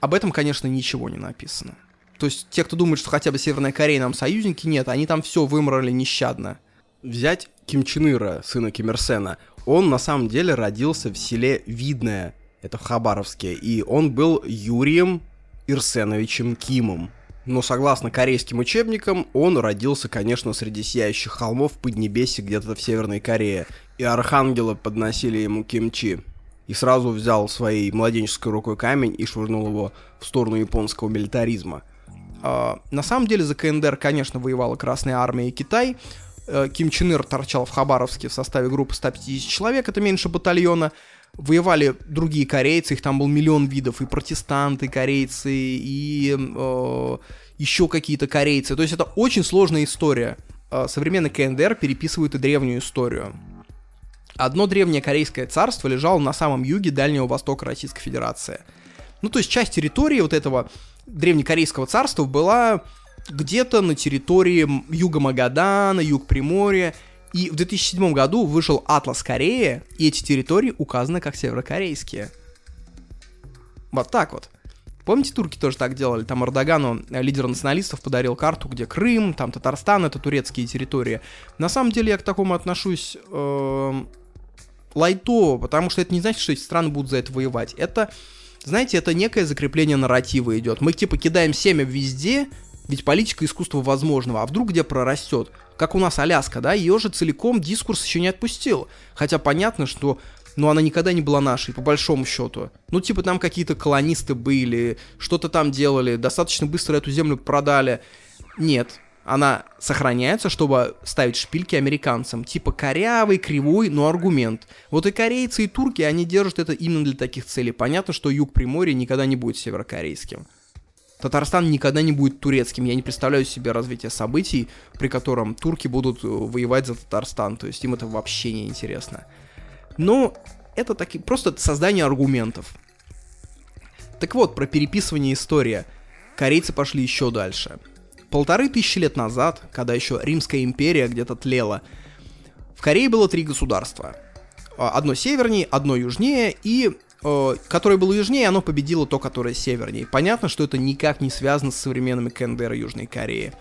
Об этом, конечно, ничего не написано. То есть те, кто думает, что хотя бы Северная Корея нам союзники, нет, они там все вымрали нещадно. Взять Ким Чен Ира, сына Ким Ир Сена. Он на самом деле родился в селе Видное, это в Хабаровске, и он был Юрием Ирсеновичем Кимом. Но согласно корейским учебникам, он родился, конечно, среди сияющих холмов Поднебесья где-то в Северной Корее. И архангелы подносили ему кимчи. И сразу взял своей младенческой рукой камень и швырнул его в сторону японского милитаризма. А, на самом деле за КНДР, конечно, воевала Красная Армия и Китай. А, Ким Чен Ир торчал в Хабаровске в составе группы 150 человек, это меньше батальона воевали другие корейцы, их там был миллион видов, и протестанты корейцы, и э, еще какие-то корейцы. То есть это очень сложная история. Э, современный КНДР переписывает и древнюю историю. Одно древнее корейское царство лежало на самом юге Дальнего Востока Российской Федерации. Ну, то есть часть территории вот этого древнекорейского царства была где-то на территории юга Магадана, юг Приморья, и в 2007 году вышел Атлас Кореи, и эти территории указаны как северокорейские. Вот так вот. Помните, турки тоже так делали? Там Эрдогану, э, лидер националистов, подарил карту, где Крым, там Татарстан, это турецкие территории. На самом деле я к такому отношусь э, лайтово, потому что это не значит, что эти страны будут за это воевать. Это, знаете, это некое закрепление нарратива идет. Мы типа кидаем семя везде, ведь политика искусства возможного, а вдруг где прорастет? Как у нас Аляска, да, ее же целиком дискурс еще не отпустил. Хотя понятно, что ну, она никогда не была нашей, по большому счету. Ну, типа, там какие-то колонисты были, что-то там делали, достаточно быстро эту землю продали. Нет, она сохраняется, чтобы ставить шпильки американцам. Типа корявый, кривой, но аргумент. Вот и корейцы, и турки, они держат это именно для таких целей. Понятно, что юг Приморья никогда не будет северокорейским. Татарстан никогда не будет турецким. Я не представляю себе развитие событий, при котором турки будут э, воевать за Татарстан. То есть им это вообще не интересно. Но это таки, просто создание аргументов. Так вот, про переписывание истории. Корейцы пошли еще дальше. Полторы тысячи лет назад, когда еще Римская империя где-то тлела, в Корее было три государства. А, одно севернее, одно южнее и которое было южнее, оно победило то, которое севернее. Понятно, что это никак не связано с современными КНДР Южной Кореи.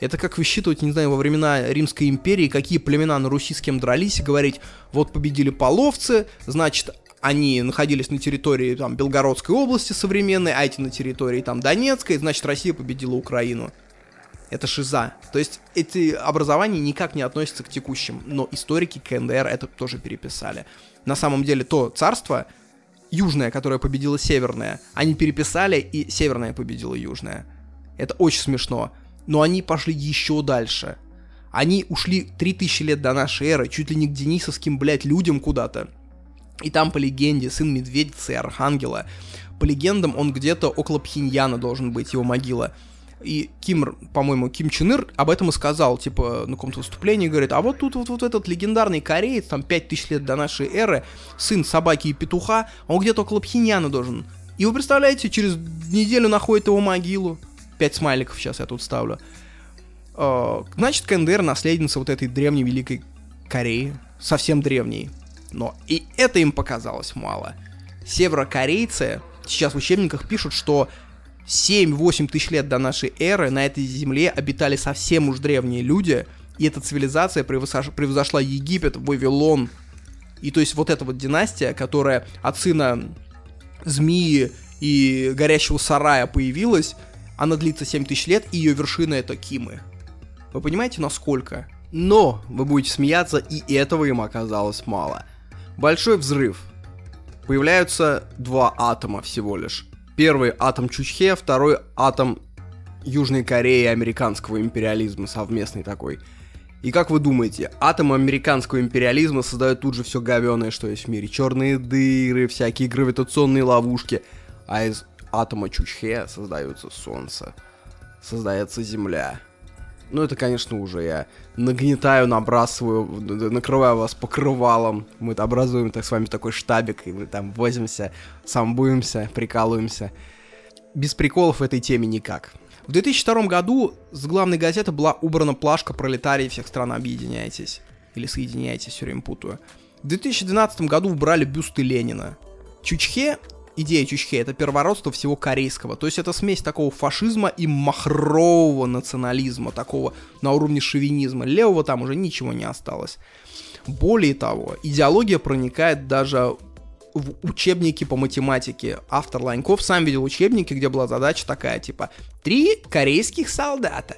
Это как высчитывать, не знаю, во времена Римской империи, какие племена на Руси с кем дрались, и говорить, вот победили половцы, значит, они находились на территории там Белгородской области современной, а эти на территории там Донецкой, значит, Россия победила Украину. Это шиза. То есть эти образования никак не относятся к текущим, но историки КНДР это тоже переписали. На самом деле то царство, южная, которая победила северная. Они переписали, и северная победила южная. Это очень смешно. Но они пошли еще дальше. Они ушли 3000 лет до нашей эры, чуть ли не к денисовским, блядь, людям куда-то. И там по легенде сын медведицы и архангела. По легендам он где-то около Пхеньяна должен быть, его могила. И Ким, по-моему, Ким Чен Ир об этом и сказал, типа, на каком-то выступлении, говорит, а вот тут вот, вот этот легендарный кореец, там, 5000 лет до нашей эры, сын собаки и петуха, он где-то около Пхеньяна должен. И вы представляете, через неделю находит его могилу. Пять смайликов сейчас я тут ставлю. А, значит, КНДР наследница вот этой древней Великой Кореи, совсем древней. Но и это им показалось мало. Северокорейцы сейчас в учебниках пишут, что 7-8 тысяч лет до нашей эры на этой земле обитали совсем уж древние люди, и эта цивилизация превзошла, Египет, Вавилон. И то есть вот эта вот династия, которая от сына змеи и горящего сарая появилась, она длится 7 тысяч лет, и ее вершина это Кимы. Вы понимаете, насколько? Но вы будете смеяться, и этого им оказалось мало. Большой взрыв. Появляются два атома всего лишь. Первый атом Чучхе, второй атом Южной Кореи и американского империализма совместный такой. И как вы думаете, атом американского империализма создает тут же все говеное, что есть в мире. Черные дыры, всякие гравитационные ловушки. А из атома Чучхе создается Солнце. Создается Земля. Ну, это, конечно, уже я нагнетаю, набрасываю, накрываю вас покрывалом. Мы образуем так с вами такой штабик, и мы там возимся, самбуемся, прикалываемся. Без приколов в этой теме никак. В 2002 году с главной газеты была убрана плашка «Пролетарии всех стран, объединяйтесь». Или «Соединяйтесь», все время путаю. В 2012 году убрали бюсты Ленина. Чучхе, идея Чучхе, это первородство всего корейского. То есть это смесь такого фашизма и махрового национализма, такого на уровне шовинизма. Левого там уже ничего не осталось. Более того, идеология проникает даже в учебники по математике. Автор Ланьков сам видел учебники, где была задача такая, типа, три корейских солдата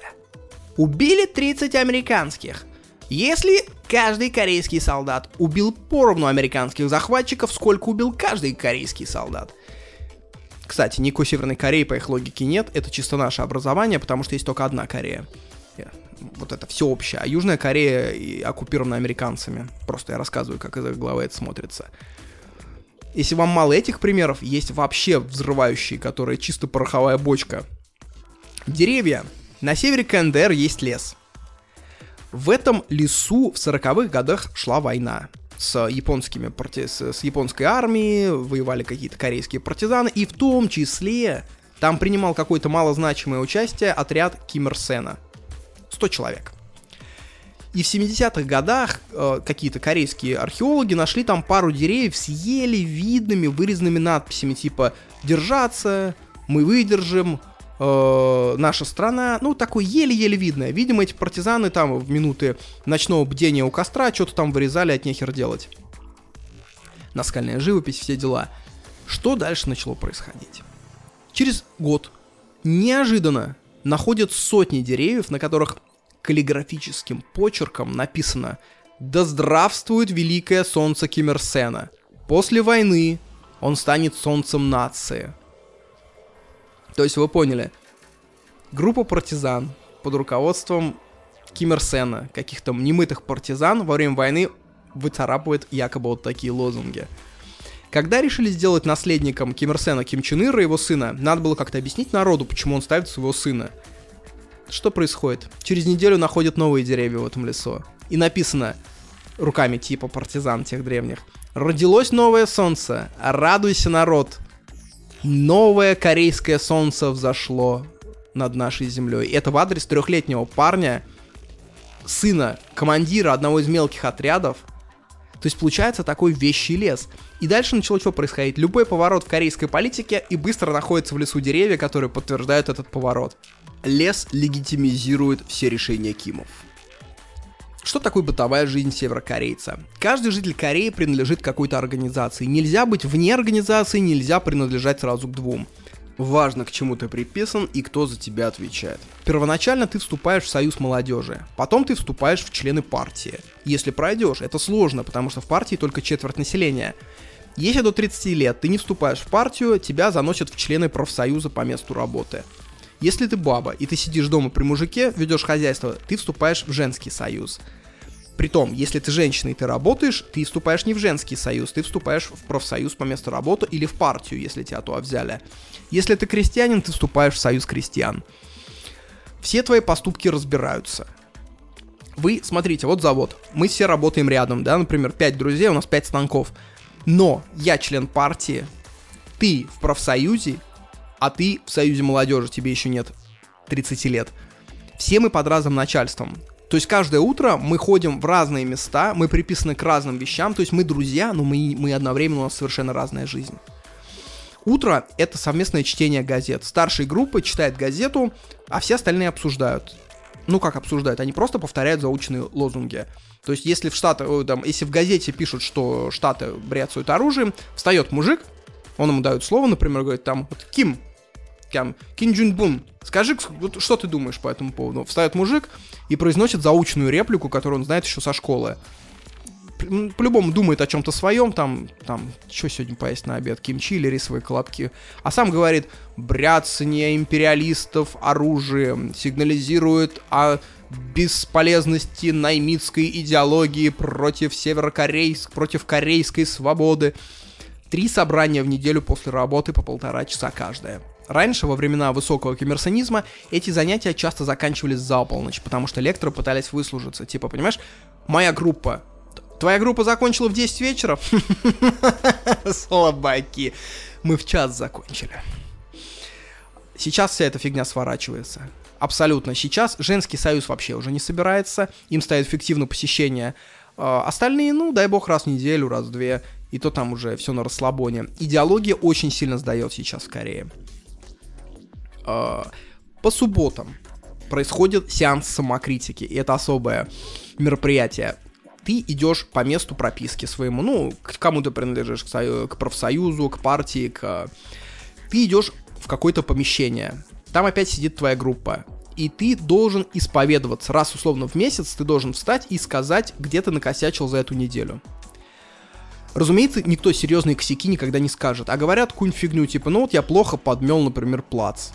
убили 30 американских. Если каждый корейский солдат убил поровну американских захватчиков, сколько убил каждый корейский солдат? Кстати, никакой Северной Кореи по их логике нет, это чисто наше образование, потому что есть только одна Корея. Вот это все общее. А Южная Корея оккупирована американцами. Просто я рассказываю, как из их главы это смотрится. Если вам мало этих примеров, есть вообще взрывающие, которые чисто пороховая бочка. Деревья. На севере КНДР есть лес. В этом лесу в 40-х годах шла война с японскими парти... с, японской армией, воевали какие-то корейские партизаны, и в том числе там принимал какое-то малозначимое участие отряд Ким Ир Сена. 100 человек. И в 70-х годах э, какие-то корейские археологи нашли там пару деревьев с еле видными вырезанными надписями типа «Держаться», «Мы выдержим», э, наша страна, ну, такое еле-еле видное. Видимо, эти партизаны там в минуты ночного бдения у костра что-то там вырезали от нехер делать. Наскальная живопись, все дела. Что дальше начало происходить? Через год неожиданно находят сотни деревьев, на которых каллиграфическим почерком написано «Да здравствует великое солнце Ким Ир Сена! После войны он станет солнцем нации!» То есть вы поняли, группа партизан под руководством Ким каких-то немытых партизан во время войны выцарапывает якобы вот такие лозунги. Когда решили сделать наследником Ким Ир Сена Ким Чен Ира, его сына, надо было как-то объяснить народу, почему он ставит своего сына. Что происходит? Через неделю находят новые деревья в этом лесу. И написано руками типа партизан тех древних. Родилось новое солнце, радуйся, народ, Новое корейское солнце взошло над нашей землей. Это в адрес трехлетнего парня, сына командира одного из мелких отрядов. То есть получается такой вещий лес. И дальше начало что происходить? Любой поворот в корейской политике и быстро находится в лесу деревья, которые подтверждают этот поворот. Лес легитимизирует все решения Кимов. Что такое бытовая жизнь северокорейца? Каждый житель Кореи принадлежит какой-то организации. Нельзя быть вне организации, нельзя принадлежать сразу к двум. Важно, к чему ты приписан и кто за тебя отвечает. Первоначально ты вступаешь в союз молодежи, потом ты вступаешь в члены партии. Если пройдешь, это сложно, потому что в партии только четверть населения. Если до 30 лет ты не вступаешь в партию, тебя заносят в члены профсоюза по месту работы. Если ты баба, и ты сидишь дома при мужике, ведешь хозяйство, ты вступаешь в женский союз. Притом, если ты женщина и ты работаешь, ты вступаешь не в женский союз, ты вступаешь в профсоюз по месту работы или в партию, если тебя туда взяли. Если ты крестьянин, ты вступаешь в союз крестьян. Все твои поступки разбираются. Вы, смотрите, вот завод. Мы все работаем рядом, да, например, 5 друзей, у нас 5 станков. Но я член партии, ты в профсоюзе, а ты в Союзе молодежи, тебе еще нет 30 лет. Все мы под разным начальством. То есть каждое утро мы ходим в разные места, мы приписаны к разным вещам, то есть мы друзья, но мы, мы одновременно у нас совершенно разная жизнь. Утро — это совместное чтение газет. Старшая группа читает газету, а все остальные обсуждают. Ну как обсуждают? Они просто повторяют заученные лозунги. То есть если в Штатах, там, если в газете пишут, что Штаты бряцают оружием, встает мужик, он ему дает слово, например, говорит там, вот Ким, там, Ким Джун Бун, скажи, что ты думаешь по этому поводу? Встает мужик и произносит заученную реплику, которую он знает еще со школы. По-любому думает о чем-то своем, там, там, что сегодня поесть на обед, кимчи или рисовые колобки. А сам говорит, бряцание империалистов оружием сигнализирует о бесполезности наймитской идеологии против северокорейск, против корейской свободы. Три собрания в неделю после работы по полтора часа каждое. Раньше, во времена высокого коммерсонизма, эти занятия часто заканчивались за полночь, потому что лекторы пытались выслужиться. Типа, понимаешь, моя группа Твоя группа закончила в 10 вечера? (laughs) Слабаки. Мы в час закончили. Сейчас вся эта фигня сворачивается. Абсолютно. Сейчас женский союз вообще уже не собирается. Им ставит фиктивное посещение. А, остальные, ну, дай бог, раз в неделю, раз в две. И то там уже все на расслабоне. Идеология очень сильно сдает сейчас в Корее. А, по субботам происходит сеанс самокритики. И это особое мероприятие. Ты идешь по месту прописки своему, ну, к кому ты принадлежишь, к, сою- к профсоюзу, к партии, к... Ты идешь в какое-то помещение. Там опять сидит твоя группа. И ты должен исповедоваться. Раз условно в месяц ты должен встать и сказать, где ты накосячил за эту неделю. Разумеется, никто серьезные косяки никогда не скажет, а говорят какую-нибудь фигню, типа, ну вот я плохо подмел, например, плац.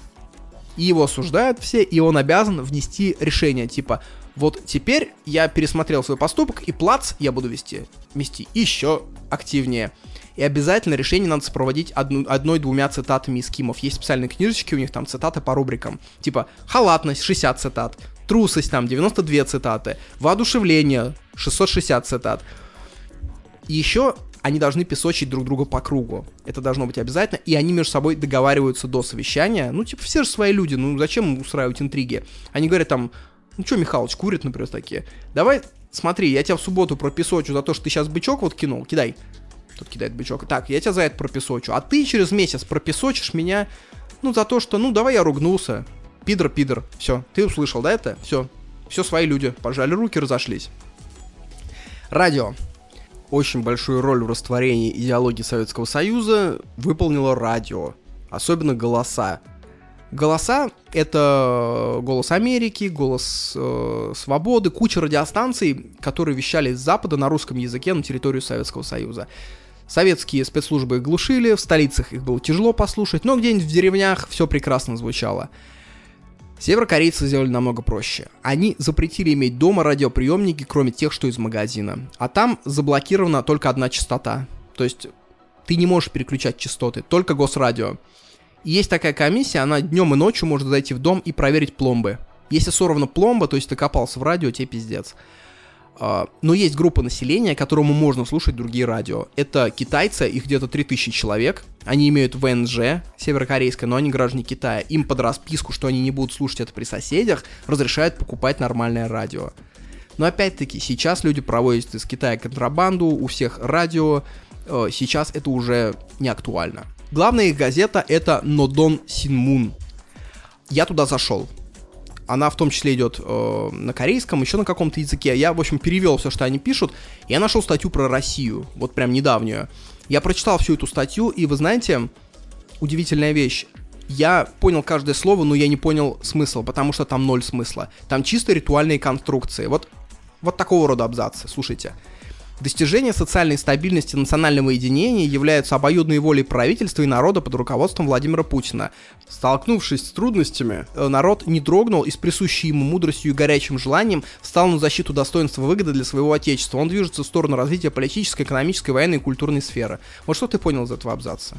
И его осуждают все, и он обязан внести решение, типа, вот теперь я пересмотрел свой поступок, и плац я буду вести, вести еще активнее. И обязательно решение надо сопроводить одной-двумя цитатами из Кимов. Есть специальные книжечки, у них там цитаты по рубрикам. Типа халатность 60 цитат, трусость там 92 цитаты, воодушевление 660 цитат. И еще они должны песочить друг друга по кругу. Это должно быть обязательно. И они между собой договариваются до совещания. Ну, типа, все же свои люди, ну зачем устраивать интриги? Они говорят там, ну что, Михалыч, курит, например, такие. Давай, смотри, я тебя в субботу пропесочу за то, что ты сейчас бычок вот кинул, кидай. Тут кидает бычок. Так, я тебя за это пропесочу. А ты через месяц пропесочишь меня, ну, за то, что, ну, давай я ругнулся. Пидор, пидор. Все, ты услышал, да, это? Все. Все свои люди. Пожали руки, разошлись. Радио. Очень большую роль в растворении идеологии Советского Союза выполнило радио. Особенно голоса. Голоса — это голос Америки, голос э, свободы, куча радиостанций, которые вещали с Запада на русском языке на территорию Советского Союза. Советские спецслужбы их глушили, в столицах их было тяжело послушать, но где-нибудь в деревнях все прекрасно звучало. Северокорейцы сделали намного проще. Они запретили иметь дома радиоприемники, кроме тех, что из магазина. А там заблокирована только одна частота. То есть ты не можешь переключать частоты, только госрадио. И есть такая комиссия, она днем и ночью может зайти в дом и проверить пломбы. Если сорвана пломба, то есть ты копался в радио, тебе пиздец. Uh, но есть группа населения, которому можно слушать другие радио. Это китайцы, их где-то 3000 человек. Они имеют ВНЖ, северокорейское, но они граждане Китая. Им под расписку, что они не будут слушать это при соседях, разрешают покупать нормальное радио. Но опять-таки, сейчас люди проводят из Китая контрабанду, у всех радио. Uh, сейчас это уже не актуально. Главная их газета это Нодон Синмун. Я туда зашел. Она в том числе идет э, на корейском, еще на каком-то языке. Я, в общем, перевел все, что они пишут. Я нашел статью про Россию, вот прям недавнюю. Я прочитал всю эту статью, и вы знаете, удивительная вещь. Я понял каждое слово, но я не понял смысл, потому что там ноль смысла. Там чисто ритуальные конструкции. Вот, вот такого рода абзацы, слушайте. Достижение социальной стабильности национального единения являются обоюдной волей правительства и народа под руководством Владимира Путина. Столкнувшись с трудностями, э, народ не дрогнул и с присущей ему мудростью и горячим желанием встал на защиту достоинства и выгоды для своего отечества. Он движется в сторону развития политической, экономической, военной и культурной сферы. Вот что ты понял из этого абзаца?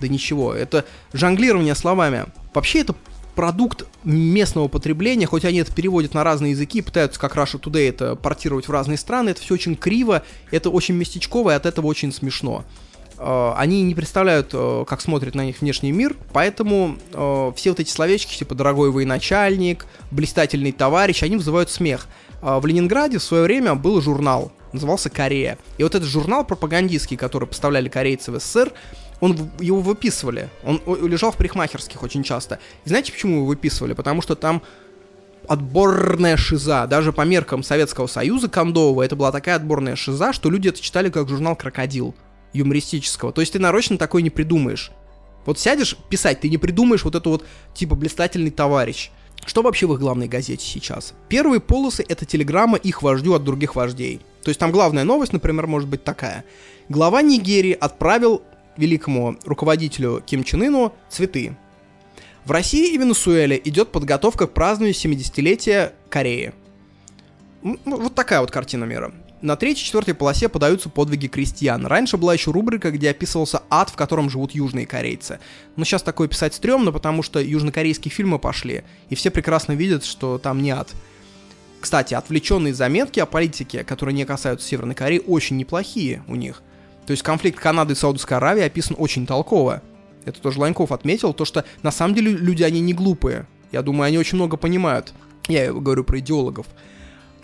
Да ничего, это жонглирование словами. Вообще это продукт местного потребления, хоть они это переводят на разные языки, пытаются как Russia Today это портировать в разные страны, это все очень криво, это очень местечково и от этого очень смешно. Uh, они не представляют, uh, как смотрит на них внешний мир, поэтому uh, все вот эти словечки, типа «дорогой военачальник», «блистательный товарищ», они вызывают смех. В Ленинграде в свое время был журнал, назывался «Корея». И вот этот журнал пропагандистский, который поставляли корейцы в СССР, он его выписывали. Он лежал в парикмахерских очень часто. И знаете, почему его выписывали? Потому что там отборная шиза. Даже по меркам Советского Союза кондового это была такая отборная шиза, что люди это читали как журнал «Крокодил» юмористического. То есть ты нарочно такой не придумаешь. Вот сядешь писать, ты не придумаешь вот эту вот, типа, блистательный товарищ. Что вообще в их главной газете сейчас? Первые полосы — это телеграмма их вождю от других вождей. То есть там главная новость, например, может быть такая. Глава Нигерии отправил великому руководителю Ким Чен Ыну цветы. В России и Венесуэле идет подготовка к празднованию 70-летия Кореи. Ну, вот такая вот картина мира. На третьей-четвертой полосе подаются подвиги крестьян. Раньше была еще рубрика, где описывался ад, в котором живут южные корейцы. Но сейчас такое писать стрёмно, потому что южнокорейские фильмы пошли, и все прекрасно видят, что там не ад. Кстати, отвлеченные заметки о политике, которые не касаются Северной Кореи, очень неплохие у них. То есть конфликт Канады и Саудовской Аравии описан очень толково. Это тоже Ланьков отметил, то что на самом деле люди, они не глупые. Я думаю, они очень много понимают. Я говорю про идеологов.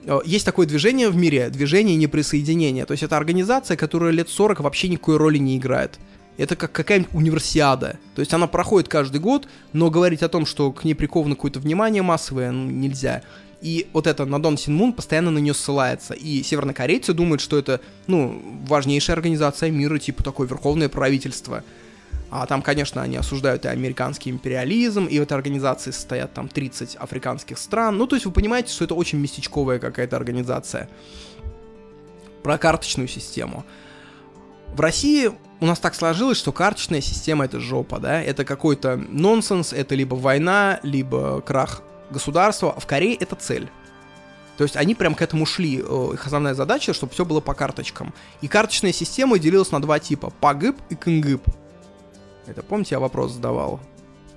Э, есть такое движение в мире, движение неприсоединения. То есть это организация, которая лет 40 вообще никакой роли не играет. Это как какая-нибудь универсиада. То есть она проходит каждый год, но говорить о том, что к ней приковано какое-то внимание массовое, ну, нельзя. И вот это Надон Синмун постоянно на нее ссылается. И севернокорейцы думают, что это, ну, важнейшая организация мира, типа такое верховное правительство. А там, конечно, они осуждают и американский империализм, и в этой организации состоят там 30 африканских стран. Ну, то есть вы понимаете, что это очень местечковая какая-то организация. Про карточную систему. В России у нас так сложилось, что карточная система это жопа, да? Это какой-то нонсенс, это либо война, либо крах государства. А в Корее это цель. То есть они прям к этому шли. Э, их основная задача, чтобы все было по карточкам. И карточная система делилась на два типа. Пагып и кнгып. Это помните, я вопрос задавал?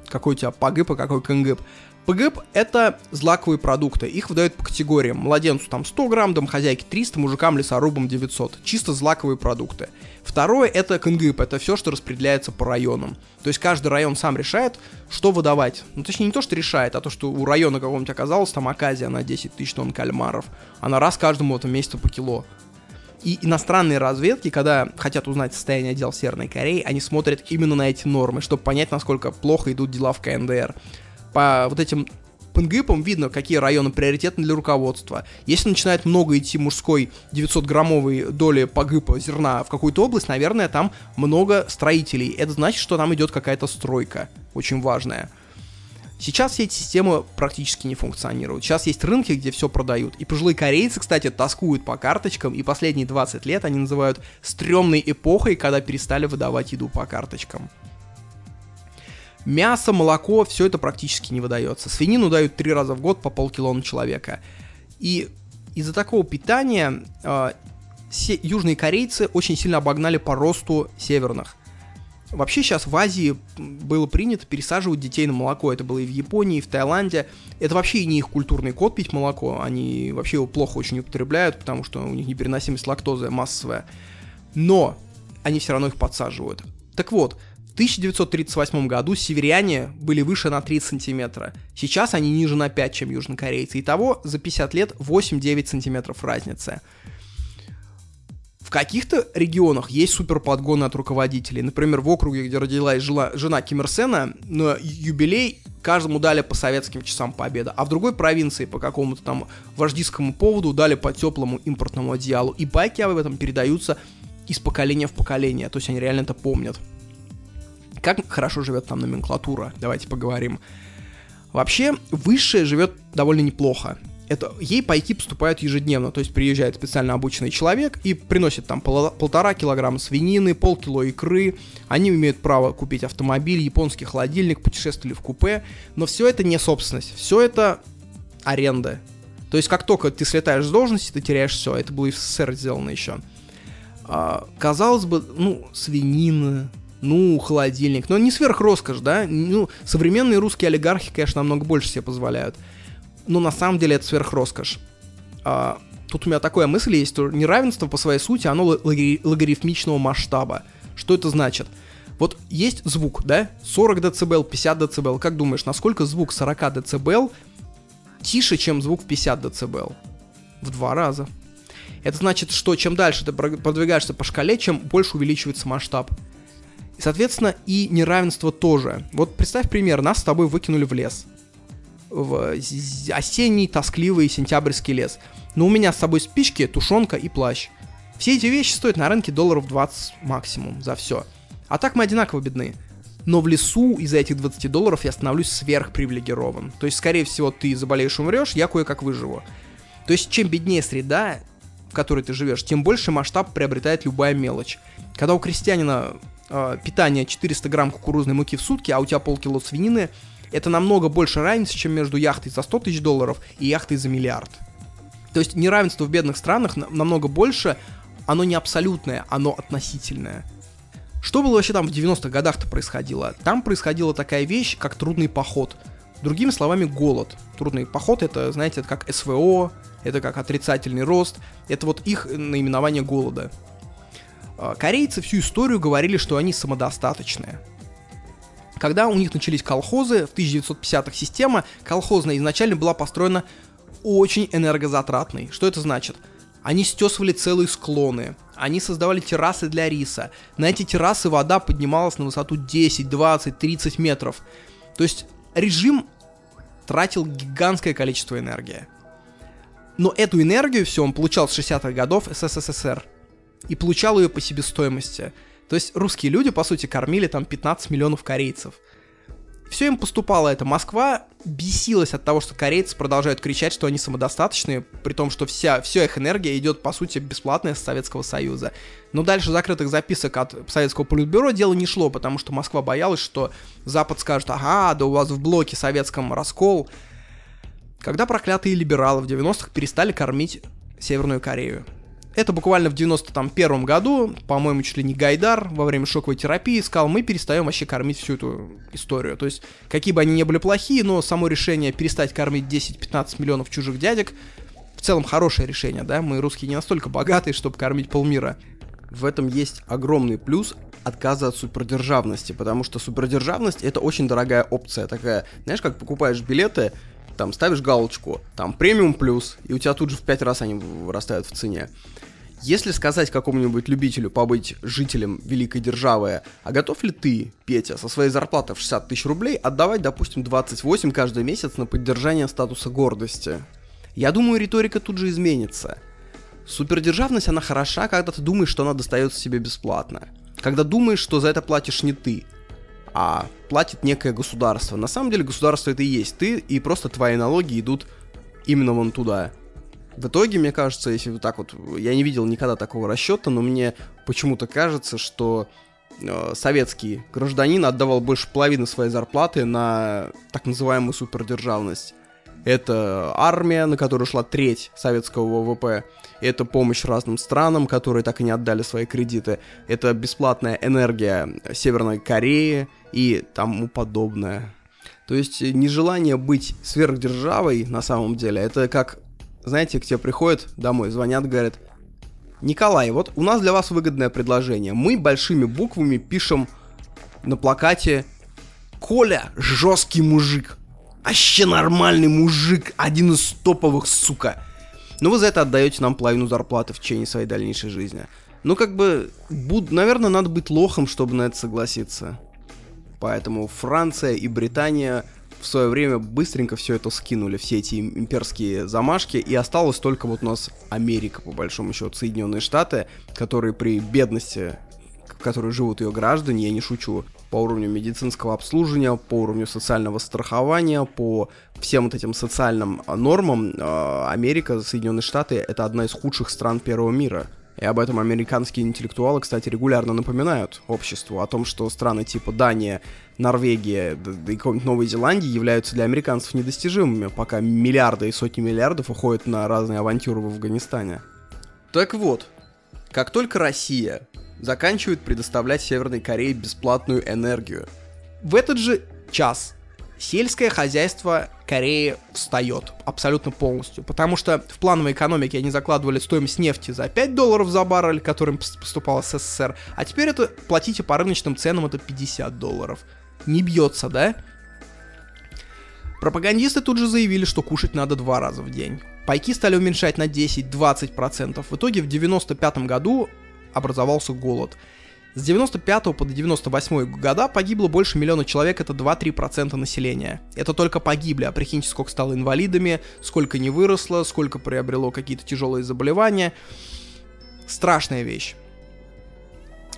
Какой у тебя пагып, а какой кнгып? ПГИП — это злаковые продукты. Их выдают по категориям. Младенцу там 100 грамм, домохозяйке 300, мужикам, лесорубам 900. Чисто злаковые продукты. Второе — это КНГИП. Это все, что распределяется по районам. То есть каждый район сам решает, что выдавать. Ну, точнее, не то, что решает, а то, что у района какого-нибудь оказалось там оказия на 10 тысяч тонн кальмаров. А раз каждому в этом месяце по кило. И иностранные разведки, когда хотят узнать состояние дел Северной Кореи, они смотрят именно на эти нормы, чтобы понять, насколько плохо идут дела в КНДР. По вот этим пнгипам видно, какие районы приоритетны для руководства. Если начинает много идти мужской 900-граммовой доли погыпа зерна в какую-то область, наверное, там много строителей. Это значит, что там идет какая-то стройка, очень важная. Сейчас все эти системы практически не функционируют. Сейчас есть рынки, где все продают. И пожилые корейцы, кстати, тоскуют по карточкам, и последние 20 лет они называют стрёмной эпохой, когда перестали выдавать еду по карточкам. Мясо, молоко, все это практически не выдается. Свинину дают три раза в год по полкило на человека. И из-за такого питания э, все южные корейцы очень сильно обогнали по росту северных. Вообще сейчас в Азии было принято пересаживать детей на молоко. Это было и в Японии, и в Таиланде. Это вообще не их культурный код пить молоко. Они вообще его плохо очень употребляют, потому что у них непереносимость лактозы массовая. Но они все равно их подсаживают. Так вот, 1938 году северяне были выше на 3 сантиметра. Сейчас они ниже на 5, чем южнокорейцы. Итого за 50 лет 8-9 сантиметров разницы. В каких-то регионах есть супер подгоны от руководителей. Например, в округе, где родилась жила, жена Ким Ир Сена, на юбилей каждому дали по советским часам победа, а в другой провинции по какому-то там вождистскому поводу дали по теплому импортному одеялу. И байки об этом передаются из поколения в поколение, то есть они реально это помнят. Как хорошо живет там номенклатура, давайте поговорим. Вообще, высшая живет довольно неплохо. Это, ей пайки поступают ежедневно, то есть приезжает специально обученный человек и приносит там пол, полтора килограмма свинины, полкило икры, они имеют право купить автомобиль, японский холодильник, путешествовали в купе, но все это не собственность, все это аренда. То есть как только ты слетаешь с должности, ты теряешь все, это было и в СССР сделано еще. А, казалось бы, ну, свинина, ну, холодильник. Но не сверх роскошь, да? Ну, современные русские олигархи, конечно, намного больше себе позволяют. Но на самом деле это сверх роскошь. А, тут у меня такая мысль есть, что неравенство по своей сути, оно логарифмичного масштаба. Что это значит? Вот есть звук, да? 40 дБ, 50 дБ. Как думаешь, насколько звук 40 дБ тише, чем звук в 50 дБ? В два раза. Это значит, что чем дальше ты продвигаешься по шкале, чем больше увеличивается масштаб. И, соответственно, и неравенство тоже. Вот представь пример, нас с тобой выкинули в лес. В осенний, тоскливый сентябрьский лес. Но у меня с собой спички, тушенка и плащ. Все эти вещи стоят на рынке долларов 20 максимум за все. А так мы одинаково бедны. Но в лесу из-за этих 20 долларов я становлюсь сверхпривилегирован. То есть, скорее всего, ты заболеешь, умрешь, я кое-как выживу. То есть, чем беднее среда, в которой ты живешь, тем больше масштаб приобретает любая мелочь. Когда у крестьянина э, питание 400 грамм кукурузной муки в сутки, а у тебя полкило свинины, это намного больше разницы, чем между яхтой за 100 тысяч долларов и яхтой за миллиард. То есть неравенство в бедных странах намного больше, оно не абсолютное, оно относительное. Что было вообще там в 90-х годах-то происходило? Там происходила такая вещь, как трудный поход. Другими словами, голод. Трудный поход это, знаете, это как СВО, это как отрицательный рост, это вот их наименование голода. А, корейцы всю историю говорили, что они самодостаточные. Когда у них начались колхозы, в 1950-х система колхозная изначально была построена очень энергозатратной. Что это значит? Они стесывали целые склоны, они создавали террасы для риса. На эти террасы вода поднималась на высоту 10, 20, 30 метров. То есть режим тратил гигантское количество энергии. Но эту энергию все он получал с 60-х годов СССР. И получал ее по себестоимости. То есть русские люди, по сути, кормили там 15 миллионов корейцев – все им поступало это. Москва бесилась от того, что корейцы продолжают кричать, что они самодостаточные, при том, что вся, вся их энергия идет, по сути, бесплатная с Советского Союза. Но дальше закрытых записок от Советского политбюро дело не шло, потому что Москва боялась, что Запад скажет, ага, да у вас в блоке советском раскол. Когда проклятые либералы в 90-х перестали кормить Северную Корею. Это буквально в 91 году, по-моему, чуть ли не Гайдар во время шоковой терапии сказал, мы перестаем вообще кормить всю эту историю. То есть, какие бы они ни были плохие, но само решение перестать кормить 10-15 миллионов чужих дядек в целом хорошее решение, да? Мы русские не настолько богатые, чтобы кормить полмира. В этом есть огромный плюс отказа от супердержавности, потому что супердержавность это очень дорогая опция такая. Знаешь, как покупаешь билеты, там ставишь галочку, там премиум плюс, и у тебя тут же в 5 раз они вырастают в цене. Если сказать какому-нибудь любителю побыть жителем великой державы, а готов ли ты, Петя, со своей зарплаты в 60 тысяч рублей отдавать, допустим, 28 каждый месяц на поддержание статуса гордости? Я думаю, риторика тут же изменится. Супердержавность, она хороша, когда ты думаешь, что она достается себе бесплатно. Когда думаешь, что за это платишь не ты, а платит некое государство. На самом деле государство это и есть ты, и просто твои налоги идут именно вон туда. В итоге, мне кажется, если вот так вот... Я не видел никогда такого расчета, но мне почему-то кажется, что э, советский гражданин отдавал больше половины своей зарплаты на так называемую супердержавность. Это армия, на которую шла треть советского ВВП. Это помощь разным странам, которые так и не отдали свои кредиты. Это бесплатная энергия Северной Кореи и тому подобное. То есть нежелание быть сверхдержавой на самом деле, это как знаете, к тебе приходят домой, звонят, говорят, Николай, вот у нас для вас выгодное предложение. Мы большими буквами пишем на плакате Коля жесткий мужик. Вообще нормальный мужик, один из топовых, сука. Но вы за это отдаете нам половину зарплаты в течение своей дальнейшей жизни. Ну, как бы, буд... наверное, надо быть лохом, чтобы на это согласиться. Поэтому Франция и Британия в свое время быстренько все это скинули, все эти имперские замашки, и осталось только вот у нас Америка, по большому счету, Соединенные Штаты, которые при бедности, в которой живут ее граждане, я не шучу, по уровню медицинского обслуживания, по уровню социального страхования, по всем вот этим социальным нормам, а, Америка, Соединенные Штаты — это одна из худших стран первого мира — и об этом американские интеллектуалы, кстати, регулярно напоминают обществу о том, что страны типа Дания, Норвегия, да и какой-нибудь Новой Зеландии являются для американцев недостижимыми, пока миллиарды и сотни миллиардов уходят на разные авантюры в Афганистане. Так вот, как только Россия заканчивает предоставлять Северной Корее бесплатную энергию, в этот же час сельское хозяйство Кореи встает абсолютно полностью, потому что в плановой экономике они закладывали стоимость нефти за 5 долларов за баррель, которым поступал СССР, а теперь это платите по рыночным ценам это 50 долларов. Не бьется, да? Пропагандисты тут же заявили, что кушать надо два раза в день. Пайки стали уменьшать на 10-20%. В итоге в 95 году образовался голод – с 95 по 98 года погибло больше миллиона человек, это 2-3% населения. Это только погибли, а прикиньте, сколько стало инвалидами, сколько не выросло, сколько приобрело какие-то тяжелые заболевания. Страшная вещь.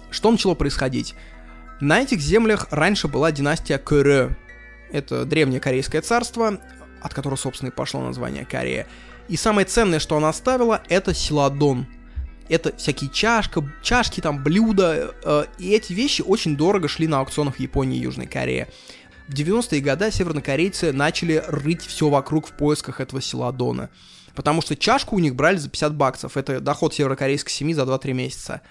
Что начало происходить? На этих землях раньше была династия Кэрэ. Это древнее корейское царство, от которого, собственно, и пошло название Корея. И самое ценное, что она оставила, это Силадон – это всякие чашка, чашки, там, блюда, э, и эти вещи очень дорого шли на аукционах в Японии и Южной Корее. В 90-е годы севернокорейцы начали рыть все вокруг в поисках этого селадона. Потому что чашку у них брали за 50 баксов. Это доход северокорейской семьи за 2-3 месяца.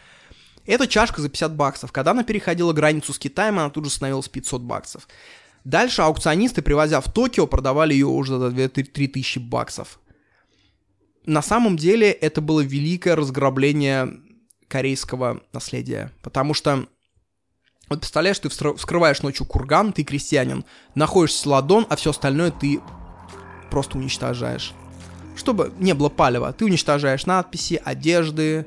Эта чашка за 50 баксов. Когда она переходила границу с Китаем, она тут же становилась 500 баксов. Дальше аукционисты, привозя в Токио, продавали ее уже за 2-3 тысячи баксов на самом деле это было великое разграбление корейского наследия, потому что Вот представляешь, ты вскрываешь ночью курган, ты крестьянин, находишь селадон, а все остальное ты просто уничтожаешь. Чтобы не было палева, ты уничтожаешь надписи, одежды,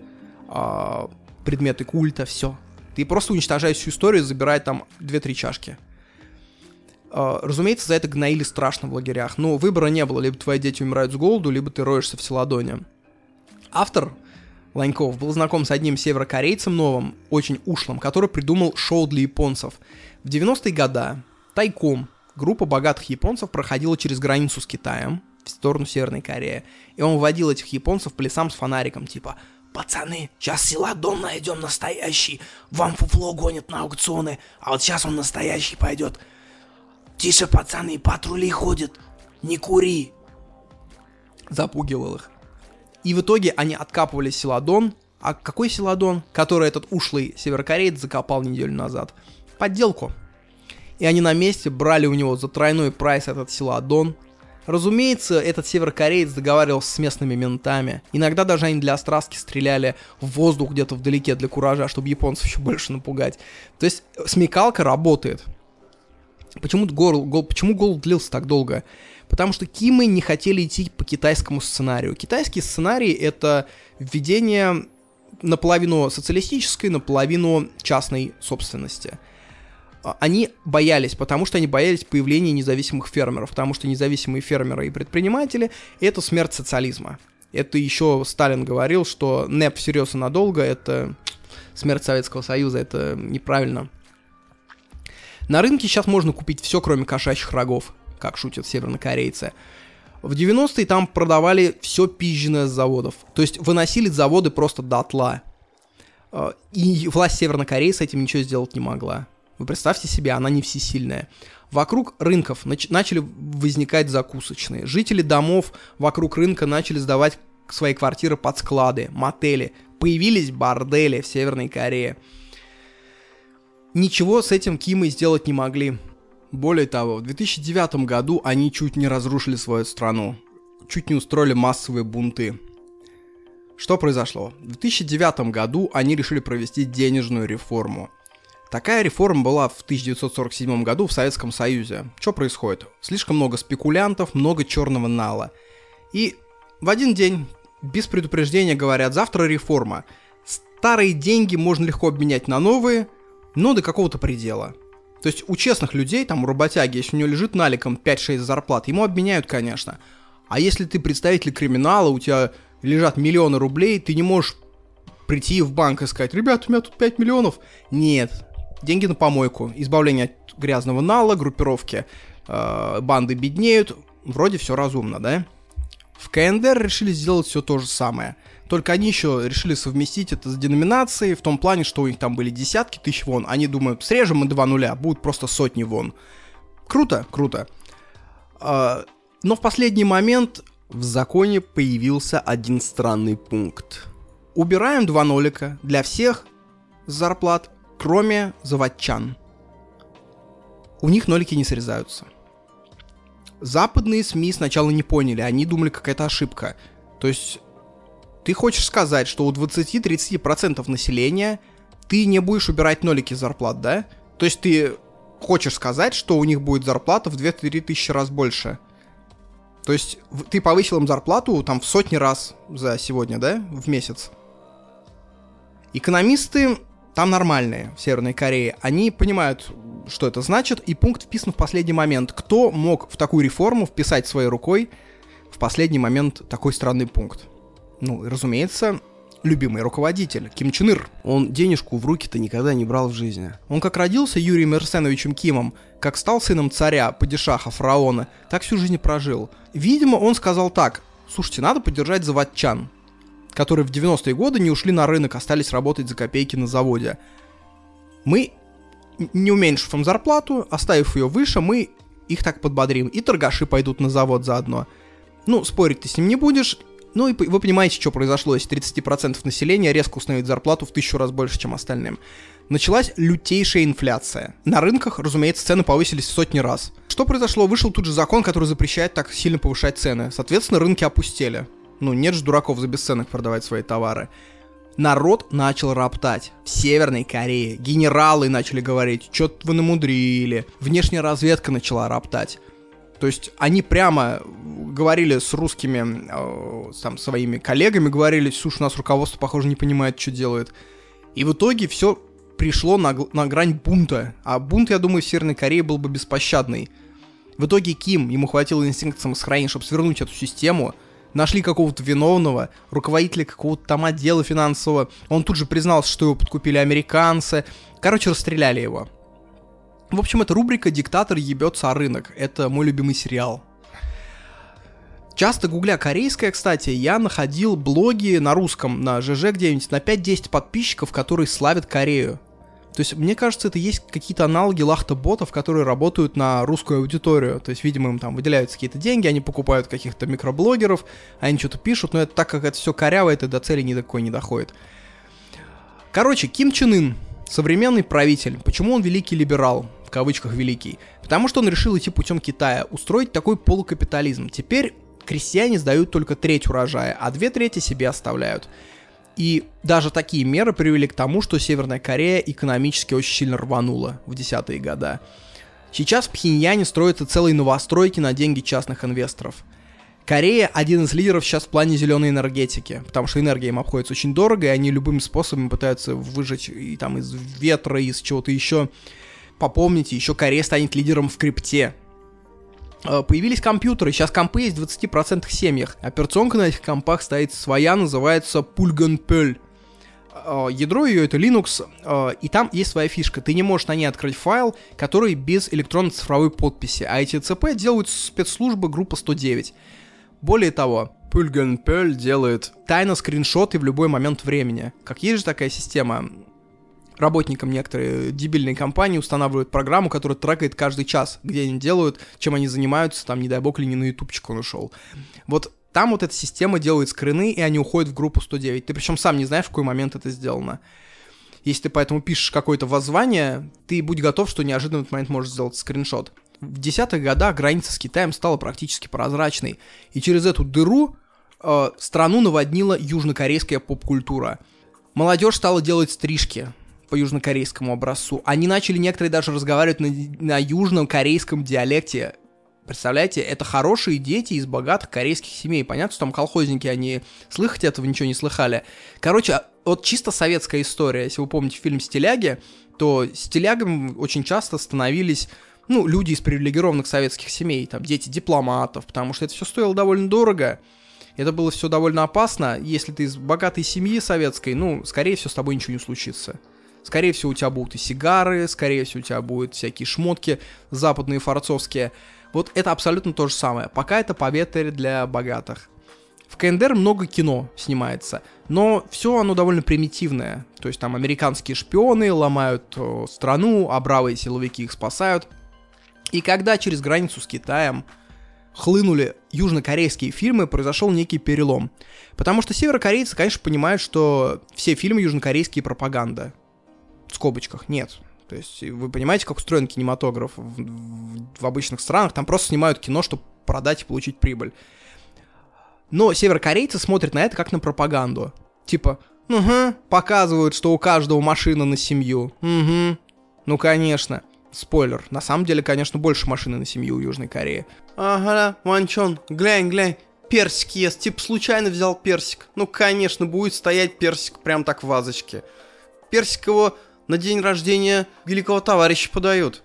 э, предметы культа, все. Ты просто уничтожаешь всю историю, забирая там 2-3 чашки. Э, разумеется, за это гноили страшно в лагерях, но выбора не было. Либо твои дети умирают с голоду, либо ты роешься в Селадоне. Автор Ланьков был знаком с одним северокорейцем новым, очень ушлым, который придумал шоу для японцев. В 90-е годы тайком группа богатых японцев проходила через границу с Китаем в сторону Северной Кореи. И он вводил этих японцев по лесам с фонариком, типа «Пацаны, сейчас Силадон найдем настоящий, вам фуфло гонит на аукционы, а вот сейчас он настоящий пойдет. Тише, пацаны, патрули ходят, не кури!» Запугивал их. И в итоге они откапывали Силадон. А какой Силадон? Который этот ушлый северокореец закопал неделю назад. Подделку. И они на месте брали у него за тройной прайс этот Силадон. Разумеется, этот северокореец договаривался с местными ментами. Иногда даже они для страстки стреляли в воздух где-то вдалеке для куража, чтобы японцев еще больше напугать. То есть смекалка работает. Почему гол, гол, почему гол длился так долго? потому что Кимы не хотели идти по китайскому сценарию. Китайский сценарий — это введение наполовину социалистической, наполовину частной собственности. А, они боялись, потому что они боялись появления независимых фермеров, потому что независимые фермеры и предприниматели — это смерть социализма. Это еще Сталин говорил, что НЭП всерьез и надолго — это смерть Советского Союза, это неправильно. На рынке сейчас можно купить все, кроме кошачьих рогов как шутят севернокорейцы. В 90-е там продавали все пизженное с заводов. То есть выносили заводы просто дотла. А, и власть Северной Кореи с этим ничего сделать не могла. Вы представьте себе, она не всесильная. Вокруг рынков нач- начали возникать закусочные. Жители домов вокруг рынка начали сдавать свои квартиры под склады, мотели. Появились бордели в Северной Корее. Ничего с этим Кимы сделать не могли. Более того, в 2009 году они чуть не разрушили свою страну, чуть не устроили массовые бунты. Что произошло? В 2009 году они решили провести денежную реформу. Такая реформа была в 1947 году в Советском Союзе. Что происходит? Слишком много спекулянтов, много черного нала. И в один день, без предупреждения, говорят, завтра реформа. Старые деньги можно легко обменять на новые, но до какого-то предела. То есть у честных людей, там, у работяги, если у него лежит наликом 5-6 зарплат, ему обменяют, конечно. А если ты представитель криминала, у тебя лежат миллионы рублей, ты не можешь прийти в банк и сказать, ребят, у меня тут 5 миллионов. Нет, деньги на помойку, избавление от грязного нала, группировки, э, банды беднеют, вроде все разумно, да? В КНДР решили сделать все то же самое – только они еще решили совместить это с деноминацией в том плане, что у них там были десятки тысяч вон. Они думают, срежем мы два нуля, будут просто сотни вон. Круто, круто. А, но в последний момент в законе появился один странный пункт. Убираем два нолика для всех зарплат, кроме заводчан. У них нолики не срезаются. Западные СМИ сначала не поняли, они думали какая-то ошибка. То есть ты хочешь сказать, что у 20-30% населения ты не будешь убирать нолики зарплат, да? То есть ты хочешь сказать, что у них будет зарплата в 2-3 тысячи раз больше. То есть ты повысил им зарплату там в сотни раз за сегодня, да, в месяц. Экономисты там нормальные в Северной Корее. Они понимают, что это значит, и пункт вписан в последний момент. Кто мог в такую реформу вписать своей рукой в последний момент такой странный пункт? Ну, разумеется, любимый руководитель, Ким Чен Ир. Он денежку в руки-то никогда не брал в жизни. Он как родился Юрием Арсеновичем Кимом, как стал сыном царя, падишаха, фараона, так всю жизнь и прожил. Видимо, он сказал так, слушайте, надо поддержать заводчан, которые в 90-е годы не ушли на рынок, остались работать за копейки на заводе. Мы, не уменьшив им зарплату, оставив ее выше, мы их так подбодрим, и торгаши пойдут на завод заодно. Ну, спорить ты с ним не будешь, ну и вы понимаете, что произошло, если 30% населения резко установит зарплату в тысячу раз больше, чем остальным. Началась лютейшая инфляция. На рынках, разумеется, цены повысились в сотни раз. Что произошло? Вышел тут же закон, который запрещает так сильно повышать цены. Соответственно, рынки опустели. Ну, нет же дураков за бесценок продавать свои товары. народ начал роптать. В Северной Корее генералы начали говорить, что-то вы намудрили. Внешняя разведка начала роптать. То есть они прямо говорили с русскими, э, там, своими коллегами, говорили, слушай, у нас руководство, похоже, не понимает, что делает. И в итоге все пришло на, на грань бунта. А бунт, я думаю, в Северной Корее был бы беспощадный. В итоге Ким, ему хватило инстинкта самосохранения, чтобы свернуть эту систему, нашли какого-то виновного, руководителя какого-то там отдела финансового, он тут же признался, что его подкупили американцы, короче, расстреляли его. В общем, это рубрика «Диктатор ебется о рынок», это мой любимый сериал. Часто гугля корейское, кстати, я находил блоги на русском, на ЖЖ где-нибудь, на 5-10 подписчиков, которые славят Корею. То есть, мне кажется, это есть какие-то аналоги лахта-ботов, которые работают на русскую аудиторию. То есть, видимо, им там выделяются какие-то деньги, они покупают каких-то микроблогеров, они что-то пишут, но это так как это все коряво, это до цели никакой не доходит. Короче, Ким Чен Ын, современный правитель. Почему он великий либерал? Кавычках великий. Потому что он решил идти путем Китая, устроить такой полукапитализм. Теперь крестьяне сдают только треть урожая, а две трети себе оставляют. И даже такие меры привели к тому, что Северная Корея экономически очень сильно рванула в десятые года. Сейчас в Пхеньяне строятся целые новостройки на деньги частных инвесторов. Корея один из лидеров сейчас в плане зеленой энергетики, потому что энергия им обходится очень дорого, и они любым способом пытаются выжечь и там из ветра, из чего-то еще. Попомните, еще Корея станет лидером в крипте. Э, появились компьютеры, сейчас компы есть в 20% семьях. Операционка на этих компах стоит своя, называется Pulgan э, Ядро ее это Linux, э, и там есть своя фишка. Ты не можешь на ней открыть файл, который без электронно-цифровой подписи. А эти ЦП делают спецслужбы группа 109. Более того, Pulgan делает тайно скриншоты в любой момент времени. Как есть же такая система, работникам некоторые дебильные компании устанавливают программу, которая трекает каждый час, где они делают, чем они занимаются, там, не дай бог, ли не на ютубчик он ушел. Вот там вот эта система делает скрины, и они уходят в группу 109. Ты причем сам не знаешь, в какой момент это сделано. Если ты поэтому пишешь какое-то воззвание, ты будь готов, что неожиданно в этот момент можешь сделать скриншот. В десятых годах граница с Китаем стала практически прозрачной, и через эту дыру э, страну наводнила южнокорейская поп-культура. Молодежь стала делать стрижки, по южнокорейскому образцу. Они начали некоторые даже разговаривать на, на южном корейском диалекте. Представляете, это хорошие дети из богатых корейских семей. Понятно, что там колхозники, они слыхать этого ничего не слыхали. Короче, вот чисто советская история. Если вы помните фильм «Стиляги», то стилягами очень часто становились ну, люди из привилегированных советских семей, там, дети дипломатов, потому что это все стоило довольно дорого. Это было все довольно опасно. Если ты из богатой семьи советской, ну, скорее всего, с тобой ничего не случится. Скорее всего, у тебя будут и сигары, скорее всего, у тебя будут всякие шмотки западные, фарцовские. Вот это абсолютно то же самое. Пока это поветрие для богатых. В КНДР много кино снимается, но все оно довольно примитивное. То есть там американские шпионы ломают о, страну, а бравые силовики их спасают. И когда через границу с Китаем хлынули южнокорейские фильмы, произошел некий перелом. Потому что северокорейцы, конечно, понимают, что все фильмы южнокорейские пропаганда в скобочках, нет. То есть вы понимаете, как устроен кинематограф в, в, в обычных странах, там просто снимают кино, чтобы продать и получить прибыль. Но северокорейцы смотрят на это как на пропаганду. Типа, угу, показывают, что у каждого машина на семью. Угу, ну конечно. Спойлер, на самом деле, конечно, больше машины на семью у Южной Кореи. Ага, Ванчон, глянь, глянь, персик ест, типа случайно взял персик. Ну, конечно, будет стоять персик прям так в вазочке. Персик его на день рождения великого товарища подают.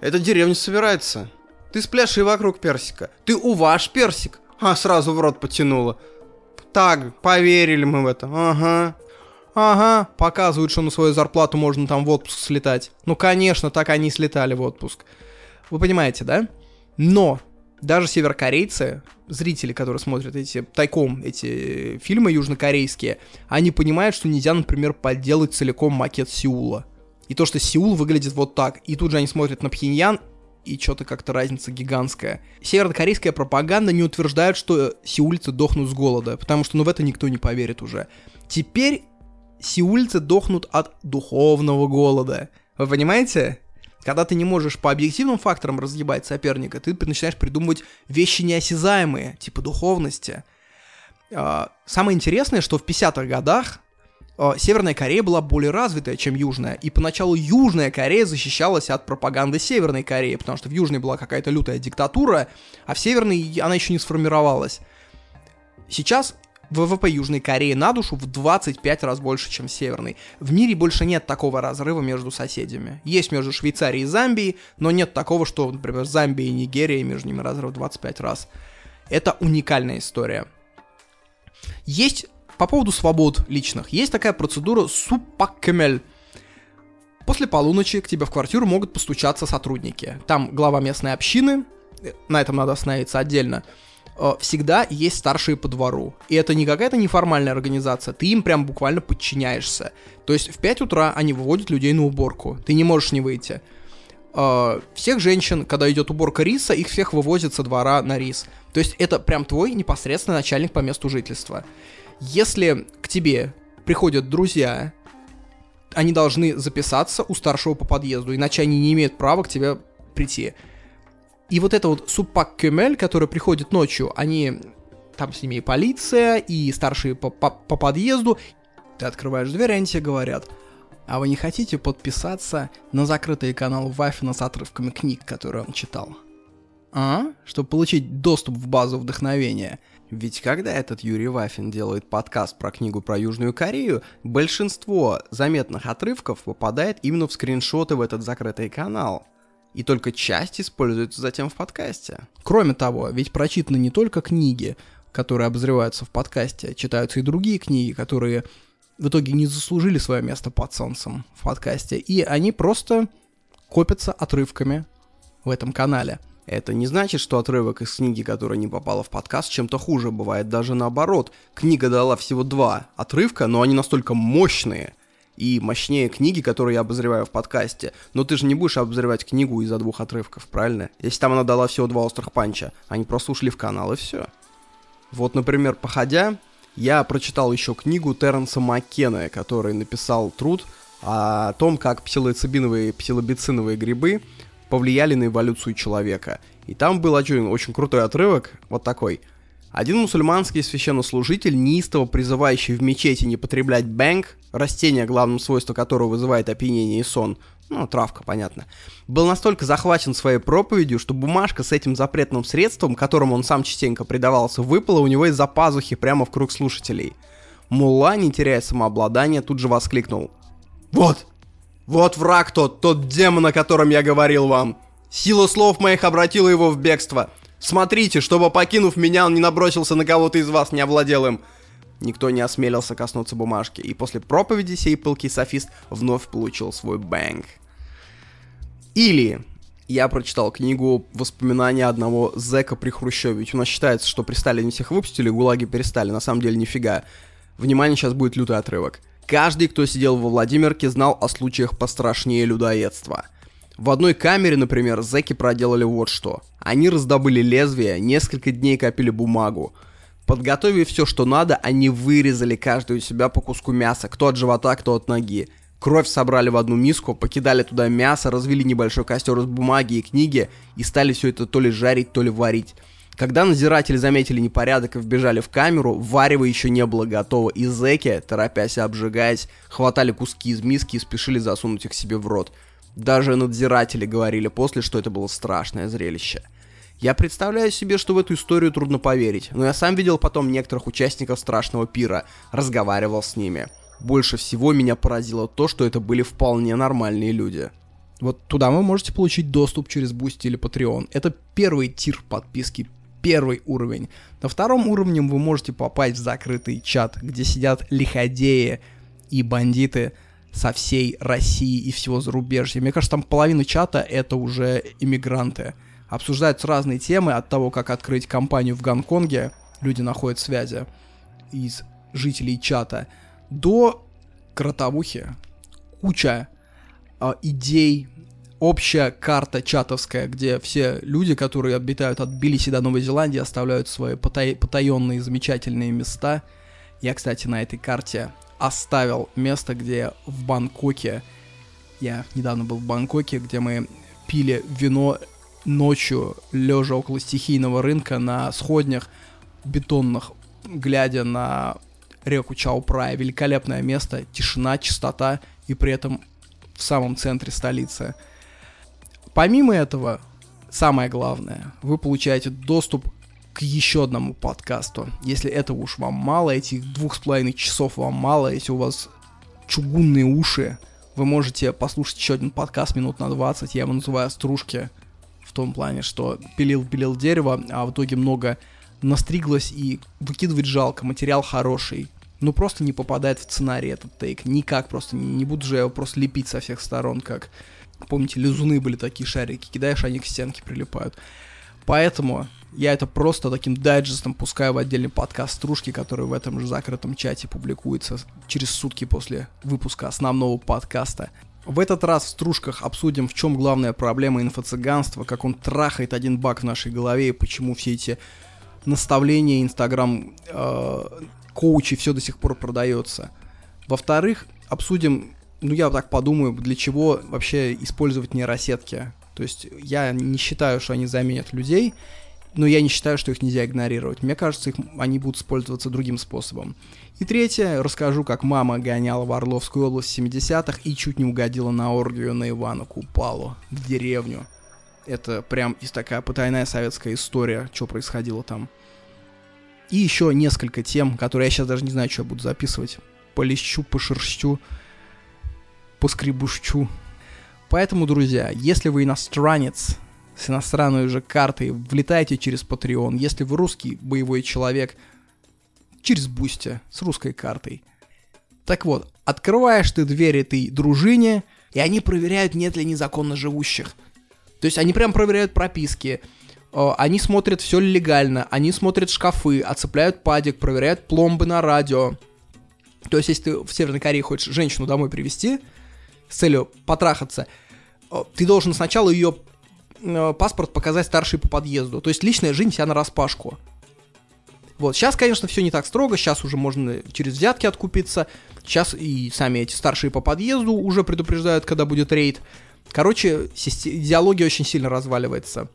Эта деревня собирается. Ты спляши вокруг персика. Ты уваж персик. А, сразу в рот потянула. Так, поверили мы в это. Ага. Ага, показывают, что на свою зарплату можно там в отпуск слетать. Ну, конечно, так они слетали в отпуск. Вы понимаете, да? Но даже северокорейцы, зрители, которые смотрят эти тайком эти фильмы южнокорейские, они понимают, что нельзя, например, подделать целиком макет Сеула. И то, что Сеул выглядит вот так. И тут же они смотрят на Пхеньян, и что-то как-то разница гигантская. Северокорейская пропаганда не утверждает, что сеульцы дохнут с голода, потому что ну в это никто не поверит уже. Теперь сеульцы дохнут от духовного голода. Вы понимаете? Когда ты не можешь по объективным факторам разъебать соперника, ты начинаешь придумывать вещи неосязаемые, типа духовности. А, самое интересное, что в 50-х годах э, Северная Корея была более развитая, чем Южная, и поначалу Южная Корея защищалась от пропаганды Северной Кореи, потому что в Южной была какая-то лютая диктатура, а в Северной она еще не сформировалась. Сейчас ВВП Южной Кореи на душу в 25 раз больше, чем Северной. В мире больше нет такого разрыва между соседями. Есть между Швейцарией и Замбией, но нет такого, что, например, Замбия и Нигерия, между ними разрыв 25 раз. Это уникальная история. Есть по поводу свобод личных. Есть такая процедура супаккемель. После полуночи к тебе в квартиру могут постучаться сотрудники. Там глава местной общины, на этом надо остановиться отдельно, э, всегда есть старшие по двору. И это не какая-то неформальная организация, ты им прям буквально подчиняешься. То есть в 5 утра они выводят людей на уборку, ты не можешь не выйти. Э, всех женщин, когда идет уборка риса, их всех вывозят со двора на рис. То есть это прям твой непосредственный начальник по месту жительства. Если к тебе приходят друзья, они должны записаться у старшего по подъезду, иначе они не имеют права к тебе прийти. И вот это вот супак кемель, который приходит ночью, они там с ними и полиция, и старшие по, по, по подъезду. Ты открываешь дверь, они тебе говорят, а вы не хотите подписаться на закрытый канал Вафина с отрывками книг, которые он читал? А? Чтобы получить доступ в базу вдохновения. Ведь когда этот Юрий Вафин делает подкаст про книгу про Южную Корею, большинство заметных отрывков попадает именно в скриншоты в этот закрытый канал. И только часть используется затем в подкасте. Кроме того, ведь прочитаны не только книги, которые обозреваются в подкасте, читаются и другие книги, которые в итоге не заслужили свое место под солнцем в подкасте, и они просто копятся отрывками в этом канале. Это не значит, что отрывок из книги, которая не попала в подкаст, чем-то хуже. Бывает даже наоборот. Книга дала всего два отрывка, но они настолько мощные и мощнее книги, которые я обозреваю в подкасте. Но ты же не будешь обозревать книгу из-за двух отрывков, правильно? Если там она дала всего два острых панча, они просто ушли в канал и все. Вот, например, походя, я прочитал еще книгу Терренса Маккена, который написал труд о том, как псилоцибиновые и псилобициновые грибы повлияли на эволюцию человека. И там был один очень крутой отрывок, вот такой. Один мусульманский священнослужитель, неистово призывающий в мечети не потреблять бэнг, растение, главным свойством которого вызывает опьянение и сон, ну, травка, понятно, был настолько захвачен своей проповедью, что бумажка с этим запретным средством, которому он сам частенько предавался, выпала у него из-за пазухи прямо в круг слушателей. Мулла, не теряя самообладания, тут же воскликнул. «Вот! Вот враг тот, тот демон, о котором я говорил вам. Сила слов моих обратила его в бегство. Смотрите, чтобы, покинув меня, он не набросился на кого-то из вас, не овладел им. Никто не осмелился коснуться бумажки, и после проповеди сей пылкий софист вновь получил свой бэнг. Или я прочитал книгу «Воспоминания одного зэка при Хрущеве». Ведь у нас считается, что при Сталине всех выпустили, гулаги перестали. На самом деле нифига. Внимание, сейчас будет лютый отрывок. Каждый, кто сидел во Владимирке, знал о случаях пострашнее людоедства. В одной камере, например, зэки проделали вот что. Они раздобыли лезвие, несколько дней копили бумагу. Подготовив все, что надо, они вырезали каждый у себя по куску мяса, кто от живота, кто от ноги. Кровь собрали в одну миску, покидали туда мясо, развели небольшой костер из бумаги и книги и стали все это то ли жарить, то ли варить. Когда надзиратели заметили непорядок и вбежали в камеру, варево еще не было готово, и зэки, торопясь и обжигаясь, хватали куски из миски и спешили засунуть их себе в рот. Даже надзиратели говорили после, что это было страшное зрелище. Я представляю себе, что в эту историю трудно поверить, но я сам видел потом некоторых участников страшного пира, разговаривал с ними. Больше всего меня поразило то, что это были вполне нормальные люди. Вот туда вы можете получить доступ через Boosty или Patreon. Это первый тир подписки первый уровень. На втором уровне вы можете попасть в закрытый чат, где сидят лиходеи и бандиты со всей России и всего зарубежья. Мне кажется, там половина чата это уже иммигранты. Обсуждаются разные темы от того, как открыть компанию в Гонконге, люди находят связи из жителей чата, до кротовухи. Куча э, идей, общая карта чатовская, где все люди, которые обитают от Тбилиси до Новой Зеландии, оставляют свои потай- потаенные замечательные места. Я, кстати, на этой карте оставил место, где в Бангкоке, я недавно был в Бангкоке, где мы пили вино ночью, лежа около стихийного рынка на сходнях бетонных, глядя на реку Чаупрая. Великолепное место, тишина, чистота и при этом в самом центре столицы. Помимо этого, самое главное, вы получаете доступ к еще одному подкасту. Если этого уж вам мало, этих двух с половиной часов вам мало, если у вас чугунные уши, вы можете послушать еще один подкаст минут на 20, я его называю «Стружки», в том плане, что пилил-пилил дерево, а в итоге много настриглось и выкидывать жалко, материал хороший. Ну просто не попадает в сценарий этот тейк, никак просто, не, не буду же его просто лепить со всех сторон, как, помните, лизуны были такие шарики, кидаешь, они к стенке прилипают. Поэтому я это просто таким дайджестом пускаю в отдельный подкаст «Стружки», который в этом же закрытом чате публикуется через сутки после выпуска основного подкаста. В этот раз в «Стружках» обсудим, в чем главная проблема инфо-цыганства, как он трахает один баг в нашей голове и почему все эти наставления, инстаграм, э, коучи, все до сих пор продается. Во-вторых, обсудим, ну я так подумаю, для чего вообще использовать нейросетки. То есть я не считаю, что они заменят людей, но я не считаю, что их нельзя игнорировать. Мне кажется, их, они будут использоваться другим способом. И третье, расскажу, как мама гоняла в Орловскую область в 70-х и чуть не угодила на оргию на Ивана Купалу в деревню. Это прям из такая потайная советская история, что происходило там. И еще несколько тем, которые я сейчас даже не знаю, что я буду записывать. Полещу, пошерщу, поскребущу. Поэтому, друзья, если вы иностранец, с иностранной уже картой, влетайте через Patreon. Если вы русский боевой человек, через Boosty с русской картой. Так вот, открываешь ты дверь этой дружине, и они проверяют, нет ли незаконно живущих. То есть они прям проверяют прописки, они смотрят, все легально, они смотрят шкафы, отцепляют падик, проверяют пломбы на радио. То есть, если ты в Северной Корее хочешь женщину домой привести с целью потрахаться, ты должен сначала ее паспорт показать старший по подъезду. То есть личная жизнь вся на распашку. Вот, сейчас, конечно, все не так строго, сейчас уже можно через взятки откупиться, сейчас и сами эти старшие по подъезду уже предупреждают, когда будет рейд. Короче, идеология очень сильно разваливается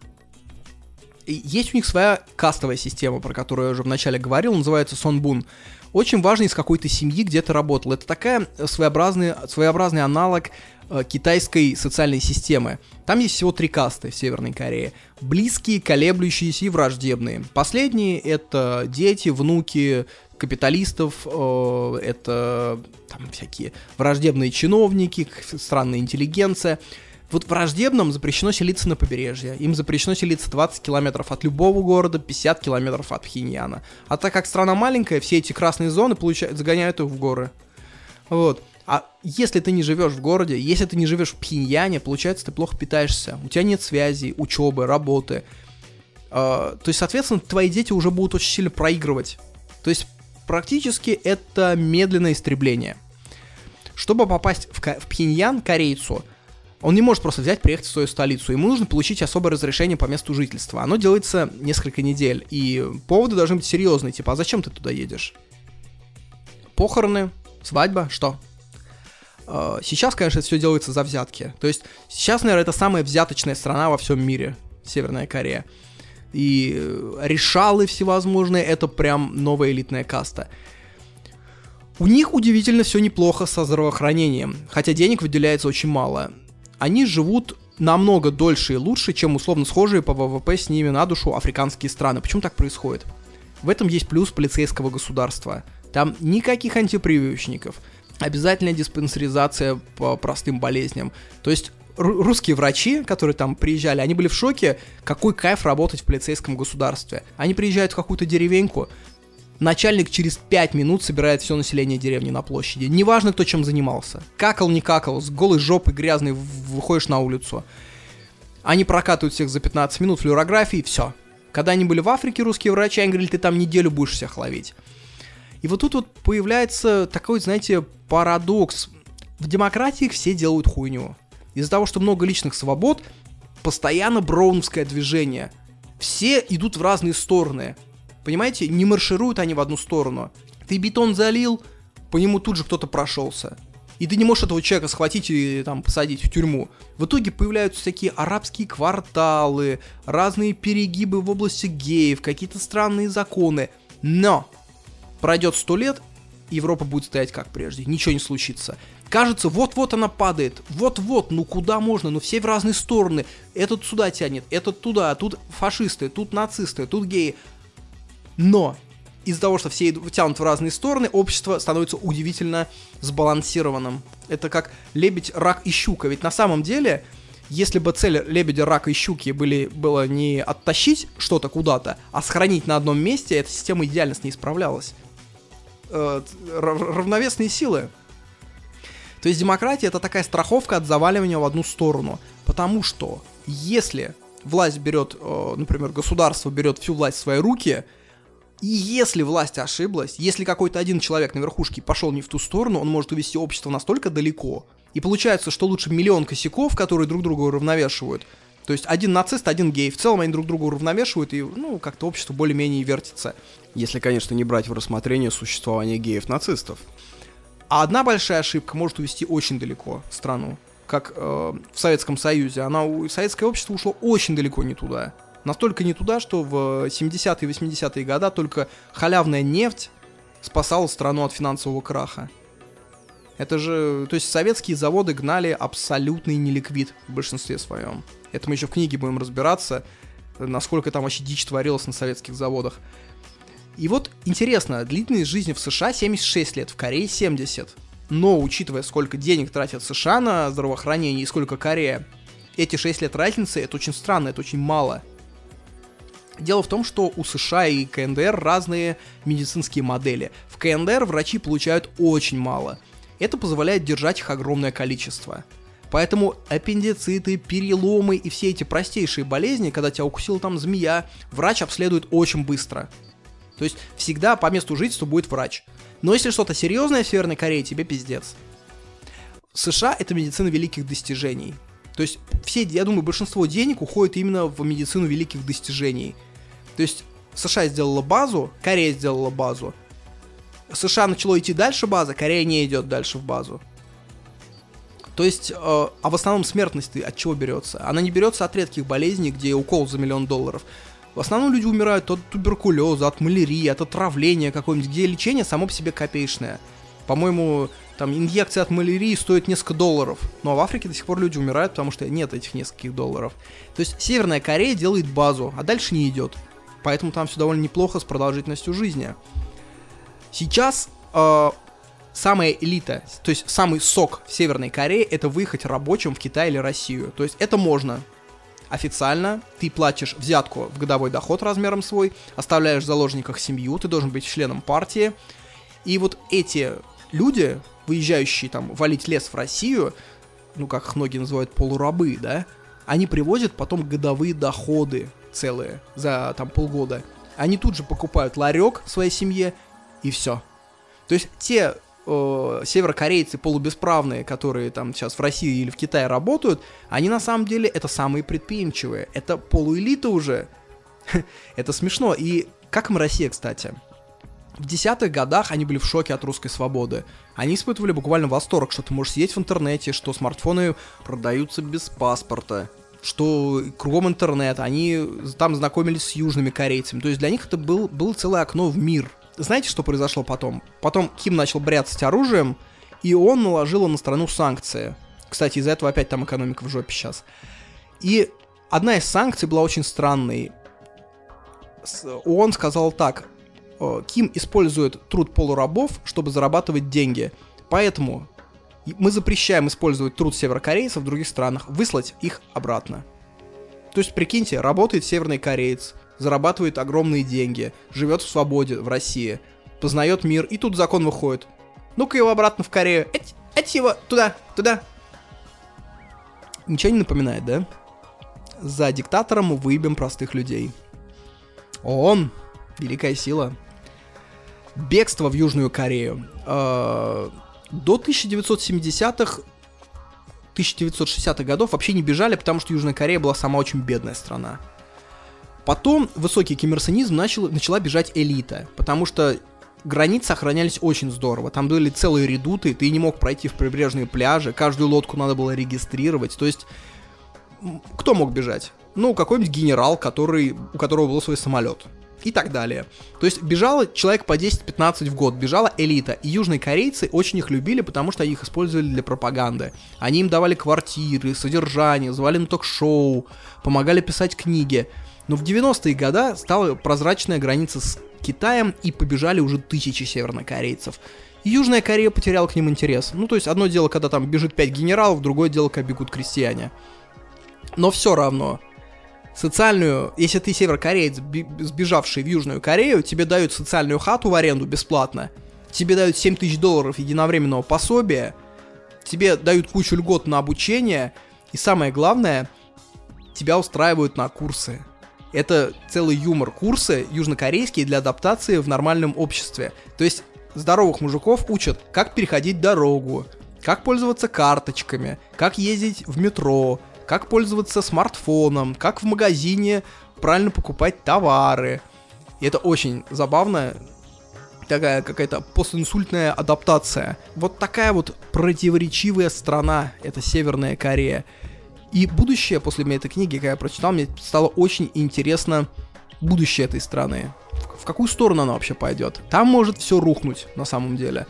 есть у них своя кастовая система, про которую я уже вначале говорил, называется Сонбун. Очень важно, из какой то семьи где ты работал. Это такая своеобразный, своеобразный аналог э, китайской социальной системы. Там есть всего три касты в Северной Корее. Близкие, колеблющиеся и враждебные. Последние — это дети, внуки капиталистов, э, это там всякие враждебные чиновники, странная интеллигенция — вот враждебным запрещено селиться на побережье. Им запрещено селиться 20 километров от любого города, 50 километров от Пхеньяна. А так как страна маленькая, все эти красные зоны получают, загоняют их в горы. Вот. А если ты не живешь в городе, если ты не живешь в Пхеньяне, получается, ты плохо питаешься. У тебя нет связи, учебы, работы. Э, то есть, соответственно, твои дети уже будут очень сильно проигрывать. То есть, практически это медленное истребление. Чтобы попасть в, в Пхеньян корейцу, он не может просто взять, приехать в свою столицу. Ему нужно получить особое разрешение по месту жительства. Оно делается несколько недель. И поводы должны быть серьезные. Типа, а зачем ты туда едешь? Похороны, свадьба, что? А, сейчас, конечно, все делается за взятки. То есть сейчас, наверное, это самая взяточная страна во всем мире, Северная Корея. И решалы всевозможные, это прям новая элитная каста. У них удивительно все неплохо со здравоохранением, хотя денег выделяется очень мало они живут намного дольше и лучше, чем условно схожие по ВВП с ними на душу африканские страны. Почему так происходит? В этом есть плюс полицейского государства. Там никаких антипрививочников. Обязательная диспансеризация по простым болезням. То есть русские врачи, которые там приезжали, они были в шоке, какой кайф работать в полицейском государстве. Они приезжают в какую-то деревеньку, начальник через 5 минут собирает все население деревни на площади. Неважно, кто чем занимался. Какал, не какал, с голой жопой грязной выходишь на улицу. Они прокатывают всех за 15 минут флюорографии, все. Когда они были в Африке, русские врачи, они говорили, ты там неделю будешь всех ловить. И вот тут вот появляется такой, знаете, парадокс. В демократии все делают хуйню. Из-за того, что много личных свобод, постоянно броуновское движение. Все идут в разные стороны. Понимаете, не маршируют они в одну сторону. Ты бетон залил, по нему тут же кто-то прошелся. И ты не можешь этого человека схватить и там посадить в тюрьму. В итоге появляются такие арабские кварталы, разные перегибы в области геев, какие-то странные законы. Но пройдет сто лет, Европа будет стоять как прежде, ничего не случится. Кажется, вот-вот она падает, вот-вот, ну куда можно, ну все в разные стороны, этот сюда тянет, этот туда, тут фашисты, тут нацисты, тут геи. Но из-за того, что все тянут в разные стороны, общество становится удивительно сбалансированным. Это как лебедь, рак и щука. Ведь на самом деле, если бы цель лебедя, рака и щуки были, было не оттащить что-то куда-то, а сохранить на одном месте, эта система идеально с ней справлялась. Э, равновесные силы. То есть демократия это такая страховка от заваливания в одну сторону. Потому что если власть берет, э, например, государство берет всю власть в свои руки, и если власть ошиблась, если какой-то один человек на верхушке пошел не в ту сторону, он может увести общество настолько далеко. И получается, что лучше миллион косяков, которые друг друга уравновешивают. То есть один нацист, один гей. В целом они друг друга уравновешивают, и, ну, как-то общество более-менее вертится. Если, конечно, не брать в рассмотрение существование геев-нацистов. А одна большая ошибка может увести очень далеко страну. Как э, в Советском Союзе. Она, советское общество ушло очень далеко не туда. Настолько не туда, что в 70-е и 80-е годы только халявная нефть спасала страну от финансового краха. Это же, то есть советские заводы гнали абсолютный неликвид в большинстве своем. Это мы еще в книге будем разбираться, насколько там вообще дичь творилась на советских заводах. И вот интересно, длительность жизни в США 76 лет, в Корее 70. Но учитывая, сколько денег тратят США на здравоохранение и сколько Корея, эти 6 лет разницы, это очень странно, это очень мало. Дело в том, что у США и КНДР разные медицинские модели. В КНДР врачи получают очень мало. Это позволяет держать их огромное количество. Поэтому аппендициты, переломы и все эти простейшие болезни, когда тебя укусила там змея, врач обследует очень быстро. То есть всегда по месту жительства будет врач. Но если что-то серьезное в Северной Корее, тебе пиздец. США это медицина великих достижений. То есть все, я думаю, большинство денег уходит именно в медицину великих достижений. То есть США сделала базу, Корея сделала базу. США начало идти дальше база, Корея не идет дальше в базу. То есть, э, а в основном смертность от чего берется? Она не берется от редких болезней, где укол за миллион долларов. В основном люди умирают от туберкулеза, от малярии, от отравления какого-нибудь, где лечение само по себе копеечное. По-моему, там инъекция от малярии стоит несколько долларов. Ну а в Африке до сих пор люди умирают, потому что нет этих нескольких долларов. То есть Северная Корея делает базу, а дальше не идет. Поэтому там все довольно неплохо с продолжительностью жизни. Сейчас э, самая элита, то есть самый сок в Северной Корее, это выехать рабочим в Китай или Россию. То есть это можно официально ты платишь взятку в годовой доход размером свой, оставляешь в заложниках семью, ты должен быть членом партии. И вот эти люди, выезжающие там валить лес в Россию, ну как их многие называют полурабы, да, они привозят потом годовые доходы целые за там полгода. Они тут же покупают ларек своей семье и все. То есть те э, северокорейцы полубесправные, которые там сейчас в России или в Китае работают, они на самом деле это самые предприимчивые. Это полуэлита уже. (laughs) это смешно. И как им Россия, кстати? В десятых годах они были в шоке от русской свободы. Они испытывали буквально восторг, что ты можешь сидеть в интернете, что смартфоны продаются без паспорта, что кругом интернет, они там знакомились с южными корейцами. То есть для них это был, было целое окно в мир – знаете, что произошло потом? Потом Ким начал бряцать оружием, и он наложил на страну санкции. Кстати, из-за этого опять там экономика в жопе сейчас. И одна из санкций была очень странной. Он сказал так. Ким использует труд полурабов, чтобы зарабатывать деньги. Поэтому мы запрещаем использовать труд северокорейцев в других странах, выслать их обратно. То есть, прикиньте, работает северный кореец, зарабатывает огромные деньги, живет в свободе в России, познает мир, и тут закон выходит. Ну-ка его обратно в Корею. Эть, эть его туда, туда. Ничего не напоминает, да? За диктатором мы выебем простых людей. Он, великая сила. Бегство в Южную Корею. Э, до 1970-х 1960-х годов вообще не бежали, потому что Южная Корея была сама очень бедная страна. Потом высокий киммерсонизм начал, начала бежать элита, потому что границы охранялись очень здорово. Там были целые редуты, ты не мог пройти в прибрежные пляжи, каждую лодку надо было регистрировать. То есть, кто мог бежать? Ну, какой-нибудь генерал, который, у которого был свой самолет. и так далее. То есть бежало человек по 10-15 в год, бежала элита. И южные корейцы очень их любили, потому что их использовали для пропаганды. Они им давали квартиры, содержание, звали на ток-шоу, помогали писать книги. Но в 90-е годы стала прозрачная граница с Китаем, и побежали уже тысячи севернокорейцев. И Южная Корея потеряла к ним интерес. Ну, то есть одно дело, когда там бежит 5 генералов, другое дело, когда бегут крестьяне. Но все равно, социальную, если ты северокореец, сбежавший в Южную Корею, тебе дают социальную хату в аренду бесплатно, тебе дают 7 тысяч долларов единовременного пособия, тебе дают кучу льгот на обучение, и самое главное, тебя устраивают на курсы. Это целый юмор. Курсы южнокорейские для адаптации в нормальном обществе. То есть здоровых мужиков учат, как переходить дорогу, как пользоваться карточками, как ездить в метро, как пользоваться смартфоном, как в магазине правильно покупать товары. И это очень забавно, такая какая-то постинсультная адаптация. Вот такая вот противоречивая страна, это Северная Корея. И будущее после этой книги, когда я прочитал, мне стало очень интересно будущее этой страны. В какую сторону она вообще пойдет? Там может все рухнуть на самом деле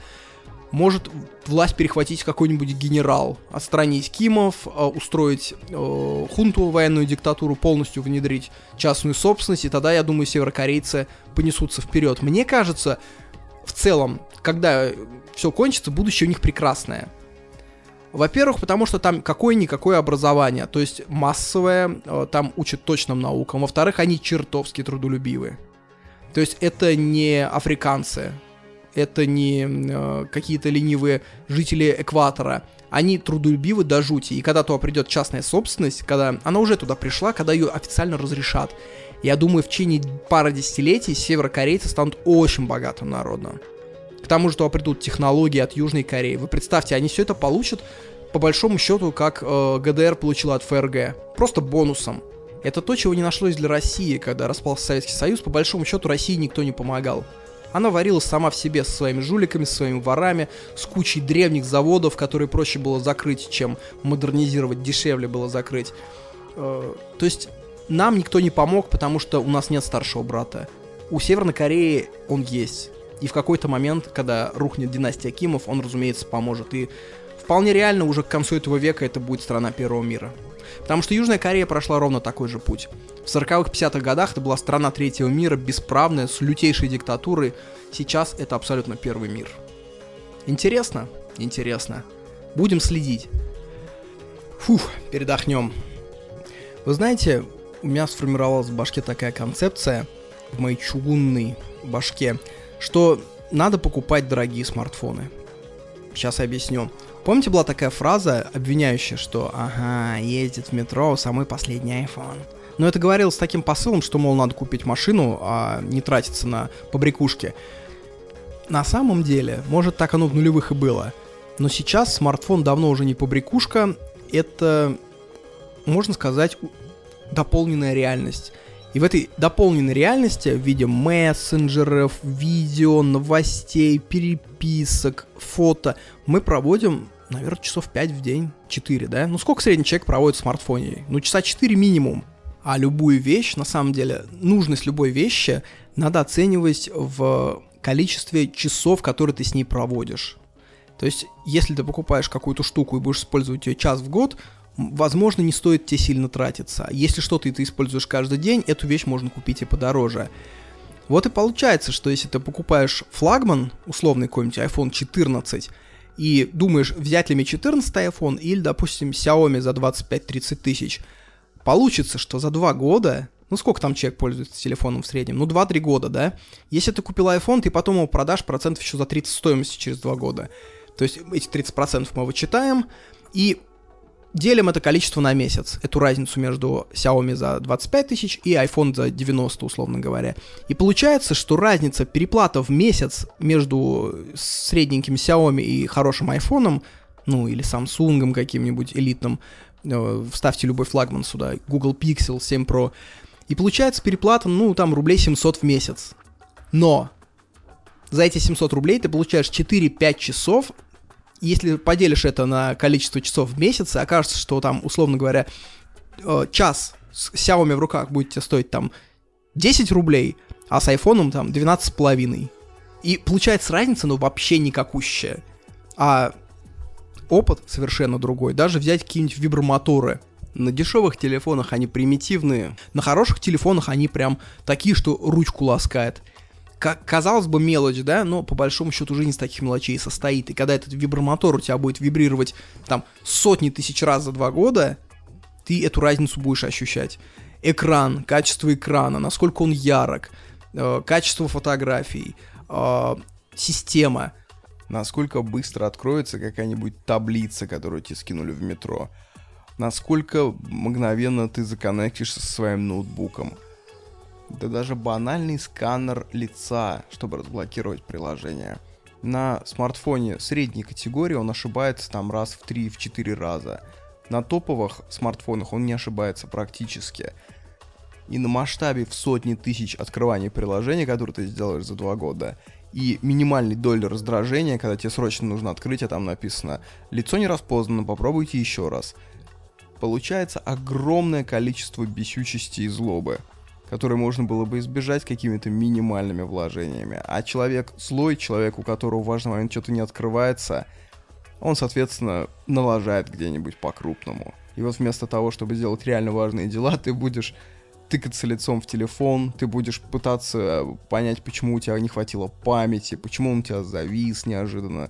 может власть перехватить какой-нибудь генерал, отстранить Кимов, э, устроить э, хунту, военную диктатуру, полностью внедрить частную собственность, и тогда, я думаю, северокорейцы понесутся вперед. Мне кажется, в целом, когда все кончится, будущее у них прекрасное. Во-первых, потому что там какое-никакое образование, то есть массовое, э, там учат точным наукам. Во-вторых, они чертовски трудолюбивы. То есть это не африканцы, это не э, какие-то ленивые жители экватора. Они трудолюбивы до жути. И когда туда придет частная собственность, когда она уже туда пришла, когда ее официально разрешат, я думаю, в течение пары десятилетий северокорейцы станут очень богатым народом. К тому же туда придут технологии от Южной Кореи. Вы представьте, они все это получат по большому счету, как э, ГДР получила от ФРГ. Просто бонусом. Это то, чего не нашлось для России, когда распался Советский Союз. По большому счету России никто не помогал. Она варилась сама в себе со своими жуликами, со своими ворами, с кучей древних заводов, которые проще было закрыть, чем модернизировать, дешевле было закрыть. Э, то есть нам никто не помог, потому что у нас нет старшего брата. У Северной Кореи он есть. И в какой-то момент, когда рухнет династия Кимов, он, разумеется, поможет. И вполне реально уже к концу этого века это будет страна первого мира. Потому что Южная Корея прошла ровно такой же путь. В 40-х, 50-х годах это была страна третьего мира, бесправная, с лютейшей диктатурой. Сейчас это абсолютно первый мир. Интересно? Интересно. Будем следить. Фух, передохнем. Вы знаете, у меня сформировалась в башке такая концепция, в моей чугунной башке, что надо покупать дорогие смартфоны. Сейчас объясню. Помните, была такая фраза, обвиняющая, что «Ага, ездит в метро самый последний iPhone». Но это говорилось с таким посылом, что, мол, надо купить машину, а не тратиться на побрякушки. На самом деле, может, так оно в нулевых и было. Но сейчас смартфон давно уже не побрякушка, это, можно сказать, дополненная реальность. И в этой дополненной реальности в виде мессенджеров, видео, новостей, переписок, фото мы проводим наверное, часов 5 в день, 4, да? Ну, сколько средний человек проводит в смартфоне? Ну, часа 4 минимум. А любую вещь, на самом деле, нужность любой вещи надо оценивать в количестве часов, которые ты с ней проводишь. То есть, если ты покупаешь какую-то штуку и будешь использовать ее час в год, возможно, не стоит тебе сильно тратиться. Если что-то ты используешь каждый день, эту вещь можно купить и подороже. Вот и получается, что если ты покупаешь флагман, условный какой-нибудь iPhone 14, и думаешь, взять ли мне 14 iPhone или, допустим, Xiaomi за 25-30 тысяч, получится, что за 2 года, ну сколько там человек пользуется телефоном в среднем, ну 2-3 года, да? Если ты купил iPhone, ты потом его продашь процентов еще за 30 стоимости через 2 года. То есть эти 30% мы вычитаем, и делим это количество на месяц, эту разницу между Xiaomi за 25 тысяч и iPhone за 90, условно говоря. И получается, что разница переплата в месяц между средненьким Xiaomi и хорошим iPhone, ну или Samsung каким-нибудь элитным, э, вставьте любой флагман сюда, Google Pixel 7 Pro, и получается переплата, ну там рублей 700 в месяц. Но за эти 700 рублей ты получаешь 4-5 часов если поделишь это на количество часов в месяц, окажется, что там, условно говоря, э, час с Xiaomi в руках будет тебе стоить там 10 рублей, а с айфоном там 12,5. И получается разница, ну, вообще никакущая. А опыт совершенно другой. Даже взять какие-нибудь вибромоторы. На дешевых телефонах они примитивные, на хороших телефонах они прям такие, что ручку ласкает. Как, казалось бы, мелочь, да, но по большому счету жизнь из таких мелочей состоит. И когда этот вибромотор у тебя будет вибрировать там сотни тысяч раз за два года, ты эту разницу будешь ощущать. Экран, качество экрана, насколько он ярок, э, качество фотографий, э, система. Насколько быстро откроется какая-нибудь таблица, которую тебе скинули в метро. Насколько мгновенно ты законнектишься со своим ноутбуком. Да даже банальный сканер лица, чтобы разблокировать приложение. На смартфоне средней категории он ошибается там раз в 3-4 раза. На топовых смартфонах он не ошибается практически. И на масштабе в сотни тысяч открываний приложения, которые ты сделаешь за два года, и минимальной доли раздражения, когда тебе срочно нужно открыть, а там написано «Лицо не распознано, попробуйте еще раз». Получается огромное количество бесючести и злобы, которые можно было бы избежать какими-то минимальными вложениями. А человек злой, человек, у которого в важный момент что-то не открывается – он, соответственно, налажает где-нибудь по-крупному. И вот вместо того, чтобы сделать реально важные дела, ты будешь тыкаться лицом в телефон, ты будешь пытаться понять, почему у тебя не хватило памяти, почему он у тебя завис неожиданно.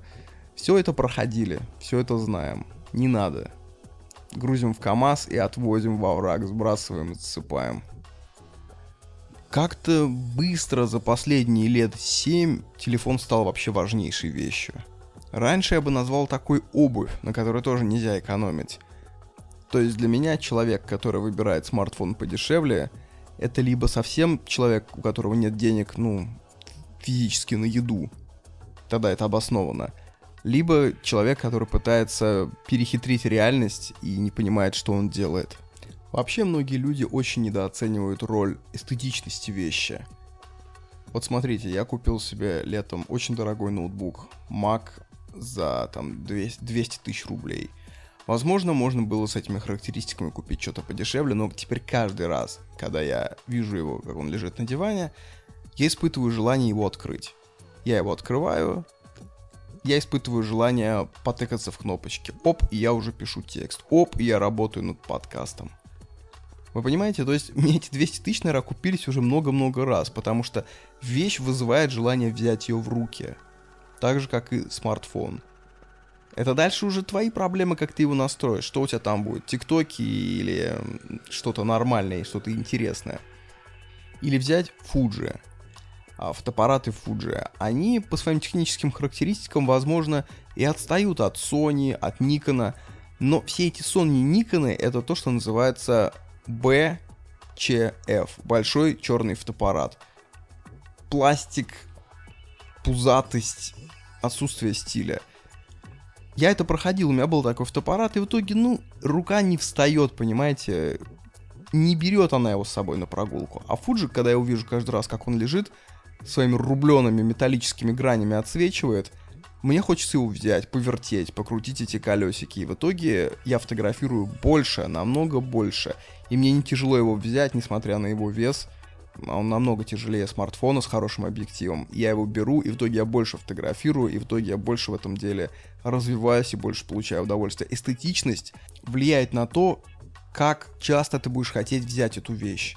Все это проходили, все это знаем. Не надо. Грузим в КАМАЗ и отвозим во враг, сбрасываем и засыпаем. Как-то быстро за последние лет 7 телефон стал вообще важнейшей вещью. Раньше я бы назвал такой обувь, на которой тоже нельзя экономить. То есть для меня человек, который выбирает смартфон подешевле, это либо совсем человек, у которого нет денег, ну, физически на еду, тогда это обосновано, либо человек, который пытается перехитрить реальность и не понимает, что он делает. Вообще многие люди очень недооценивают роль эстетичности вещи. Вот смотрите, я купил себе летом очень дорогой ноутбук Mac за там 200, 200 тысяч рублей. Возможно, можно было с этими характеристиками купить что-то подешевле, но теперь каждый раз, когда я вижу его, как он лежит на диване, я испытываю желание его открыть. Я его открываю, я испытываю желание потыкаться в кнопочки. Оп, и я уже пишу текст. Оп, и я работаю над подкастом. Вы понимаете, то есть (laughs) мне эти 200 тысяч, наверное, купились уже много-много раз, потому что вещь вызывает желание взять ее в руки так же, как и смартфон. Это дальше уже твои проблемы, как ты его настроишь. Что у тебя там будет, тиктоки или что-то нормальное, что-то интересное. Или взять Fuji. Фотоаппараты Fuji, они по своим техническим характеристикам, возможно, и отстают от Sony, от Nikon, но все эти Sony и Nikon это то, что называется BCF, большой черный фотоаппарат. Пластик, пузатость, отсутствие стиля. Я это проходил, у меня был такой фотоаппарат, и в итоге, ну, рука не встает, понимаете, не берет она его с собой на прогулку. А Фуджи, когда я увижу каждый раз, как он лежит, своими рубленными металлическими гранями отсвечивает, мне хочется его взять, повертеть, покрутить эти колесики. И в итоге я фотографирую больше, намного больше. И мне не тяжело его взять, несмотря на его вес он намного тяжелее смартфона с хорошим объективом. Я его беру, и в итоге я больше фотографирую, и в итоге я больше в этом деле развиваюсь и больше получаю удовольствие. Эстетичность влияет на то, как часто ты будешь хотеть взять эту вещь.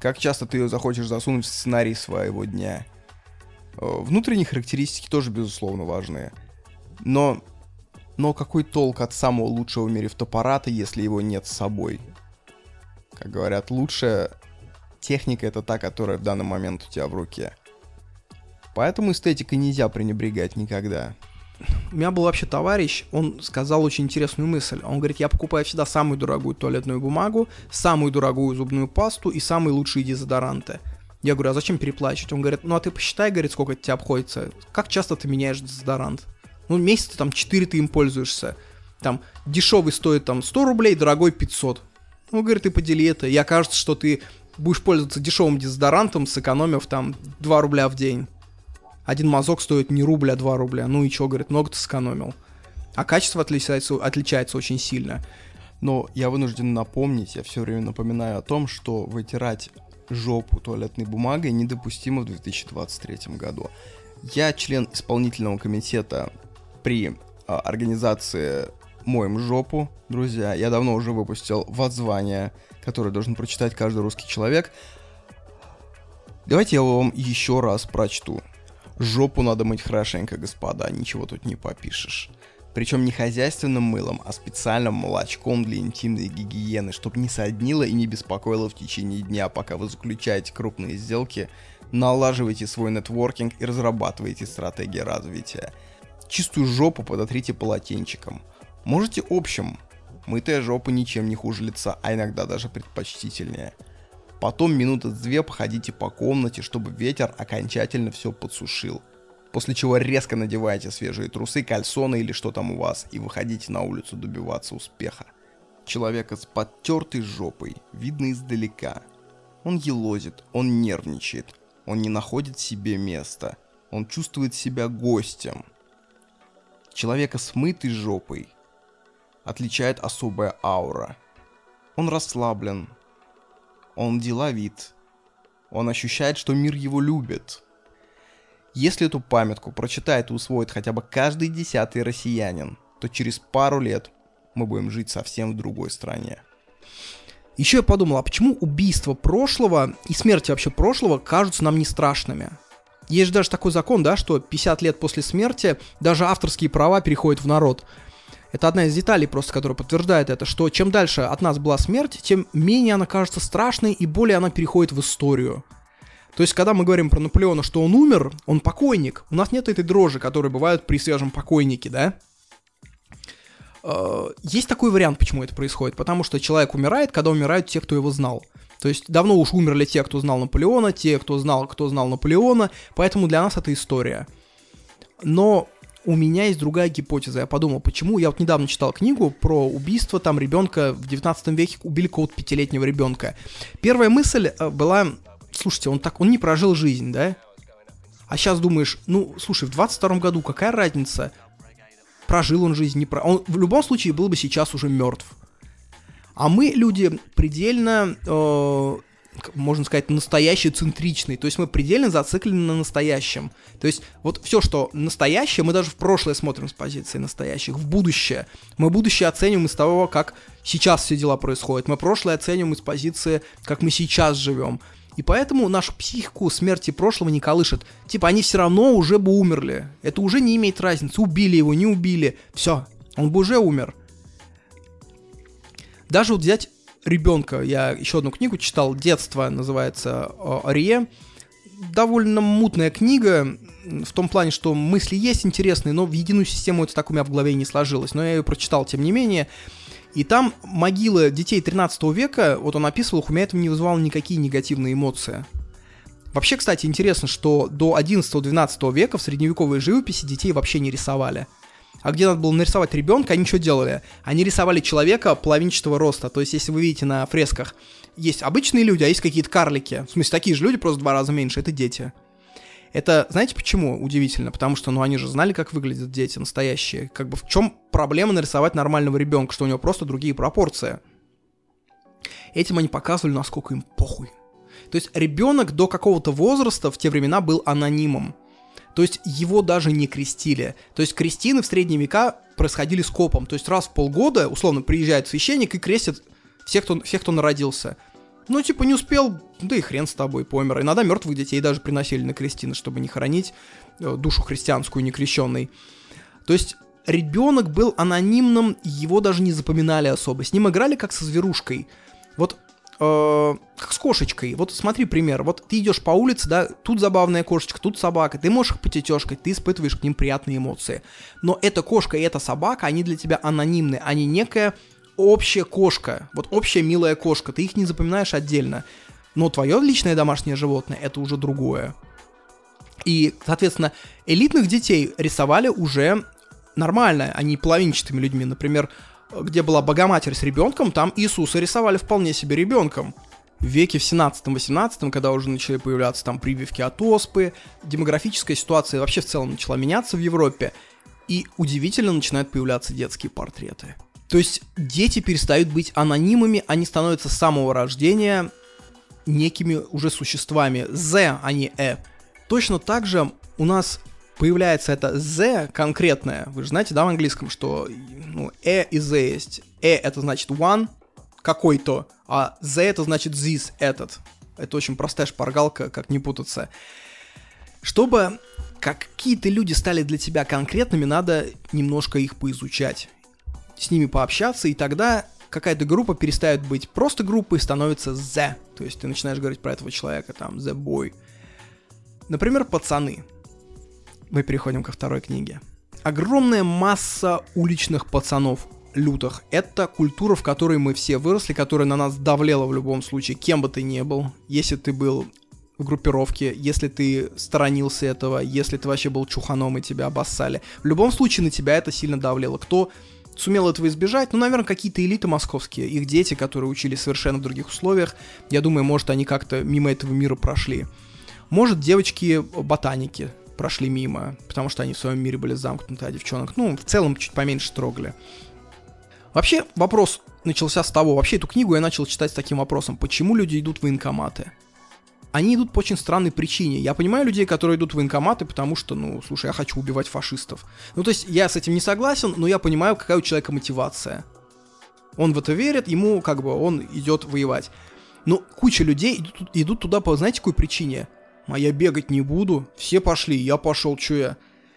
Как часто ты ее захочешь засунуть в сценарий своего дня. Э, внутренние характеристики тоже, безусловно, важны. Но, но какой толк от самого лучшего в мире фотоаппарата, если его нет с собой? Как говорят, лучше техника это та, которая в данный момент у тебя в руке. Поэтому эстетикой нельзя пренебрегать никогда. У меня был вообще товарищ, он сказал очень интересную мысль. Он говорит, я покупаю всегда самую дорогую туалетную бумагу, самую дорогую зубную пасту и самые лучшие дезодоранты. Я говорю, а зачем переплачивать? Он говорит, ну а ты посчитай, говорит, сколько тебе обходится. Как часто ты меняешь дезодорант? Ну, месяц там 4 ты им пользуешься. Там дешевый стоит там 100 рублей, дорогой 500. Ну, говорит, ты подели это, и окажется, что ты будешь пользоваться дешевым дезодорантом, сэкономив там 2 рубля в день. Один мазок стоит не рубль, а 2 рубля. Ну и что, говорит, много ты сэкономил. А качество отличается, отличается очень сильно. Но я вынужден напомнить, я все время напоминаю о том, что вытирать жопу туалетной бумагой недопустимо в 2023 году. Я член исполнительного комитета при а, организации «Моем жопу», друзья. Я давно уже выпустил воззвание, которое должен прочитать каждый русский человек. Давайте я вам еще раз прочту. Жопу надо мыть хорошенько, господа, ничего тут не попишешь. Причем не хозяйственным мылом, а специальным молочком для интимной гигиены, чтобы не соднило и не беспокоило в течение дня, пока вы заключаете крупные сделки, налаживаете свой нетворкинг и разрабатываете стратегии развития. Чистую жопу подотрите полотенчиком. Можете общим. Мытая жопа ничем не хуже лица, а иногда даже предпочтительнее. Потом минуты две походите по комнате, чтобы ветер окончательно все подсушил после чего резко надеваете свежие трусы, кальсоны или что там у вас, и выходите на улицу добиваться успеха. Человека с подтертой жопой видно издалека. Он елозит, он нервничает, он не находит себе места, он чувствует себя гостем. Человека с мытой жопой отличает особая аура. Он расслаблен, он деловит, он ощущает, что мир его любит – если эту памятку прочитает и усвоит хотя бы каждый десятый россиянин, то через пару лет мы будем жить совсем в другой стране. Еще я подумал, а почему убийства прошлого и смерти вообще прошлого кажутся нам не страшными? Есть же даже такой закон, да, что 50 лет после смерти даже авторские права переходят в народ. Это одна из деталей просто, которая подтверждает это, что чем дальше от нас была смерть, тем менее она кажется страшной и более она переходит в историю. То есть, когда мы говорим про Наполеона, что он умер, он покойник. У нас нет этой дрожи, которая бывает при свежем покойнике, да? Э, есть такой вариант, почему это происходит. Потому что человек умирает, когда умирают те, кто его знал. То есть давно уж умерли те, кто знал Наполеона, те, кто знал, кто знал Наполеона, поэтому для нас это история. Но у меня есть другая гипотеза. Я подумал, почему? Я вот недавно читал книгу про убийство там ребенка в 19 веке, убили какого-то пятилетнего ребенка. Первая мысль э, была слушайте, он так, он не прожил жизнь, да? А сейчас думаешь, ну, слушай, в 22 году какая разница, прожил он жизнь, не про... Он в любом случае был бы сейчас уже мертв. А мы люди предельно, э, можно сказать, настоящие центричные. То есть мы предельно зациклены на настоящем. То есть вот все, что настоящее, мы даже в прошлое смотрим с позиции настоящих, в будущее. Мы будущее оцениваем из того, как сейчас все дела происходят. Мы прошлое оцениваем из позиции, как мы сейчас живем. И поэтому нашу психику смерти прошлого не колышет. Типа, они все равно уже бы умерли. Это уже не имеет разницы, убили его, не убили. Все, он бы уже умер. Даже вот взять ребенка, я еще одну книгу читал, «Детство» называется Арие. Довольно мутная книга, в том плане, что мысли есть интересные, но в единую систему это так у меня в голове не сложилось. Но я ее прочитал, тем не менее. И там могилы детей 13 века, вот он описывал, у меня это не вызывало никакие негативные эмоции. Вообще, кстати, интересно, что до 11-12 века в средневековой живописи детей вообще не рисовали. А где надо было нарисовать ребенка, они что делали? Они рисовали человека половинчатого роста. То есть, если вы видите на фресках, есть обычные люди, а есть какие-то карлики. В смысле, такие же люди, просто в два раза меньше. Это дети. Это, знаете почему удивительно? Потому что, ну, они же знали, как выглядят дети настоящие. Как бы в чем проблема нарисовать нормального ребенка, что у него просто другие пропорции. Этим они показывали, насколько им похуй. То есть ребенок до какого-то возраста в те времена был анонимом. То есть его даже не крестили. То есть крестины в средние века происходили скопом. То есть раз в полгода, условно, приезжает священник и крестит всех, кто, всех, кто народился. Ну, типа, не успел, да и хрен с тобой, помер. Иногда мертвых детей даже приносили на крестины, чтобы не хоронить э, душу христианскую некрещенной. То есть ребенок был анонимным, его даже не запоминали особо. С ним играли как со зверушкой. Вот э, как с кошечкой. Вот смотри пример. Вот ты идешь по улице, да, тут забавная кошечка, тут собака. Ты можешь их потетешкать, ты испытываешь к ним приятные эмоции. Но эта кошка и эта собака, они для тебя анонимны. Они некая общая кошка, вот общая милая кошка, ты их не запоминаешь отдельно. Но твое личное домашнее животное это уже другое. И, соответственно, элитных детей рисовали уже нормально, а не половинчатыми людьми. Например, где была Богоматерь с ребенком, там Иисуса рисовали вполне себе ребенком. В веке в 17-18, когда уже начали появляться там прививки от оспы, демографическая ситуация вообще в целом начала меняться в Европе, и удивительно начинают появляться детские портреты. То есть дети перестают быть анонимами, они становятся с самого рождения некими уже существами. «the», а не «э». Точно так же у нас появляется это «the» конкретное. Вы же знаете, да, в английском, что ну, «э» и «the» есть. «э» — это значит «one», какой-то, а «the» — это значит «this», этот. Это очень простая шпаргалка, как не путаться. Чтобы какие-то люди стали для тебя конкретными, надо немножко их поизучать, с ними пообщаться, и тогда какая-то группа перестает быть просто группой, становится the. То есть ты начинаешь говорить про этого человека, там, the boy. Например, пацаны. Мы переходим ко второй книге. Огромная масса уличных пацанов, лютых. Это культура, в которой мы все выросли, которая на нас давлела в любом случае, кем бы ты ни был. Если ты был в группировке, если ты сторонился этого, если ты вообще был чуханом и тебя обоссали. В любом случае на тебя это сильно давлело. Кто сумел этого избежать, ну, наверное, какие-то элиты московские, их дети, которые учились совершенно в других условиях, я думаю, может, они как-то мимо этого мира прошли. Может, девочки-ботаники прошли мимо, потому что они в своем мире были замкнуты, а девчонок, ну, в целом, чуть поменьше трогали. Вообще, вопрос начался с того, вообще эту книгу я начал читать с таким вопросом, почему люди идут в военкоматы? Они идут по очень странной причине. Я понимаю людей, которые идут в военкоматы, потому что, ну, слушай, я хочу убивать фашистов. Ну, то есть я с этим не согласен, но я понимаю, какая у человека мотивация. Он в это верит, ему как бы он идет воевать. Но куча людей идут, идут туда по, знаете, какой причине? А я бегать не буду, все пошли, я пошел, что я?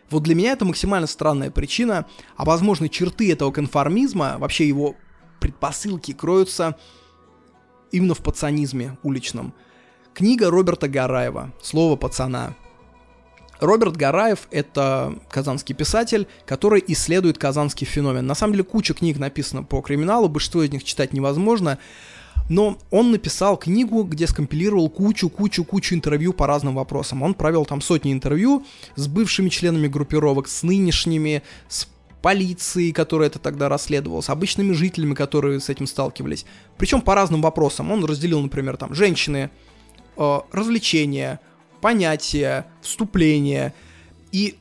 Вот для меня это максимально странная причина, а возможно черты этого конформизма, вообще его предпосылки кроются именно в пацанизме уличном. Книга Роберта Гараева «Слово пацана». Роберт Гараев — это казанский писатель, который исследует казанский феномен. На самом деле куча книг написано по криминалу, большинство из них читать невозможно, но он написал книгу, где скомпилировал кучу-кучу-кучу интервью по разным вопросам. Он провел там сотни интервью с бывшими членами группировок, с нынешними, с полицией, которая это тогда расследовала, с обычными жителями, которые с этим сталкивались. Причем по разным вопросам. Он разделил, например, там женщины, э, развлечения, понятия, вступления. И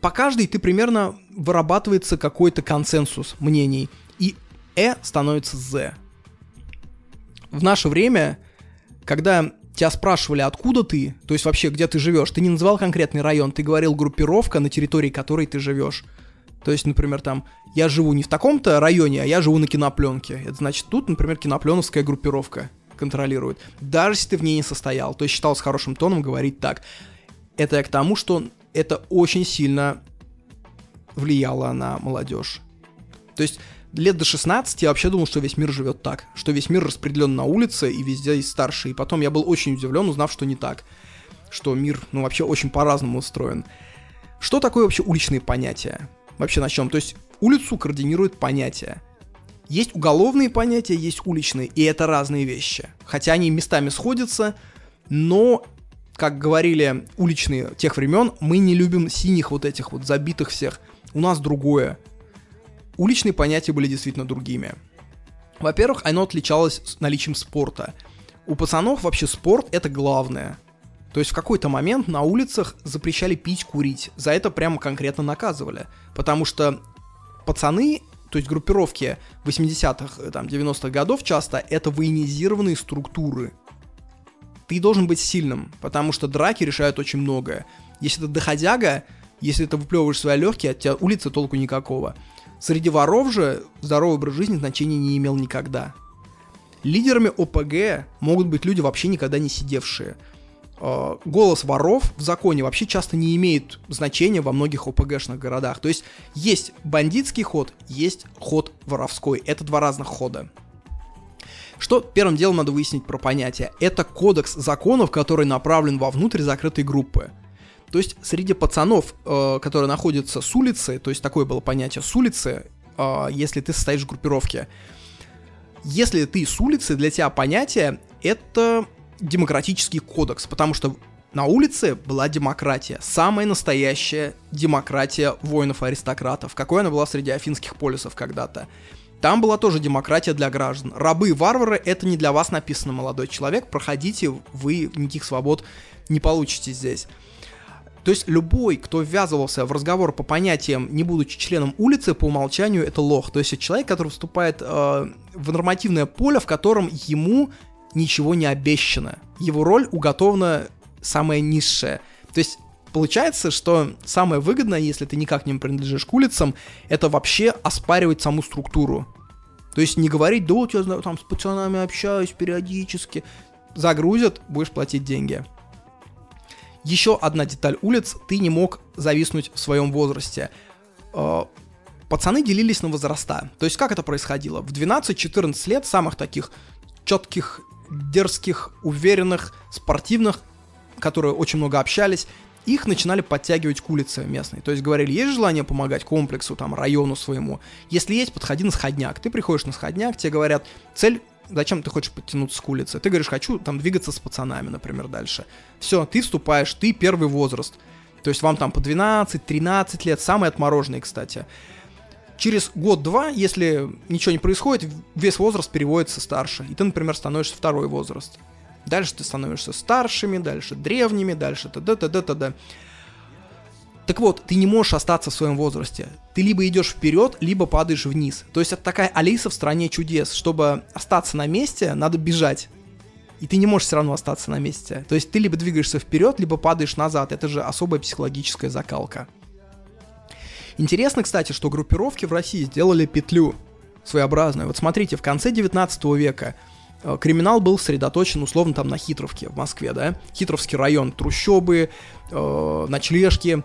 по каждой ты примерно вырабатывается какой-то консенсус мнений. И «э» становится «з». В наше время, когда тебя спрашивали, откуда ты, то есть вообще, где ты живешь, ты не называл конкретный район, ты говорил группировка, на территории которой ты живешь. То есть, например, там, я живу не в таком-то районе, а я живу на кинопленке. Это значит, тут, например, кинопленовская группировка контролирует, даже если ты в ней не состоял. То есть считалось хорошим тоном говорить так. Это я к тому, что это очень сильно влияло на молодежь. То есть лет до 16 я вообще думал, что весь мир живет так, что весь мир распределен на улице и везде есть старшие. И потом я был очень удивлен, узнав, что не так. Что мир, ну, вообще очень по-разному устроен. Что такое вообще уличные понятия? Вообще на чем? То есть улицу координирует понятия. Есть уголовные понятия, есть уличные, и это разные вещи. Хотя они местами сходятся, но, как говорили уличные тех времен, мы не любим синих вот этих вот забитых всех. У нас другое. Уличные понятия были действительно другими. Во-первых, оно отличалось наличием спорта. У пацанов вообще спорт это главное. То есть в какой-то момент на улицах запрещали пить, курить. За это прямо конкретно наказывали. Потому что пацаны то есть группировки 80-х, э, там, 90-х годов часто это военизированные структуры. Ты должен быть сильным, потому что драки решают очень многое. Если ты доходяга, если ты выплевываешь свои легкие, от тебя улицы толку никакого. Среди воров же здоровый образ жизни значения не имел никогда. Лидерами ОПГ могут быть люди, вообще никогда не сидевшие. Э, голос воров в законе вообще часто не имеет значения во многих ОПГшных городах. То есть есть бандитский ход, есть ход воровской. Это два разных хода. Что первым делом надо выяснить про понятие? Это кодекс законов, который направлен вовнутрь закрытой группы. То есть среди пацанов, э, которые находятся с улицы, то есть такое было понятие с улицы, э, если ты состоишь в группировке. Если ты с улицы, для тебя понятие это демократический кодекс, потому что на улице была демократия, самая настоящая демократия воинов-аристократов, какой она была среди афинских полисов когда-то. Там была тоже демократия для граждан. Рабы и варвары — это не для вас написано, молодой человек, проходите, вы никаких свобод не получите здесь. То есть любой, кто ввязывался в разговор по понятиям, не будучи членом улицы, по умолчанию это лох. То есть это человек, который вступает э, в нормативное поле, в котором ему ничего не обещано. Его роль уготована самая низшая. То есть получается, что самое выгодное, если ты никак не принадлежишь к улицам, это вообще оспаривать саму структуру. То есть не говорить, да вот я там с пацанами общаюсь периодически. Загрузят, будешь платить деньги. Еще одна деталь улиц, ты не мог зависнуть в своем возрасте. Э, пацаны делились на возраста. То есть как это происходило? В 12-14 лет самых таких четких, дерзких, уверенных, спортивных, которые очень много общались, их начинали подтягивать к улице местной. То есть говорили, есть желание помогать комплексу, там, району своему? Если есть, подходи на сходняк. Ты приходишь на сходняк, тебе говорят, цель зачем ты хочешь подтянуться к улице? Ты говоришь, хочу там двигаться с пацанами, например, дальше. Все, ты вступаешь, ты первый возраст. То есть вам там по 12-13 лет, самый отмороженный, кстати. Через год-два, если ничего не происходит, весь возраст переводится старше. И ты, например, становишься второй возраст. Дальше ты становишься старшими, дальше древними, дальше т.д. т.д. т.д. Так вот, ты не можешь остаться в своем возрасте. Ты либо идешь вперед, либо падаешь вниз. То есть это такая Алиса в стране чудес. Чтобы остаться на месте, надо бежать. И ты не можешь все равно остаться на месте. То есть ты либо двигаешься вперед, либо падаешь назад. Это же особая психологическая закалка. Интересно, кстати, что группировки в России сделали петлю своеобразную. Вот смотрите, в конце 19 века Э, криминал был сосредоточен условно там на Хитровке в Москве, да, Хитровский район, трущобы, э, ночлежки,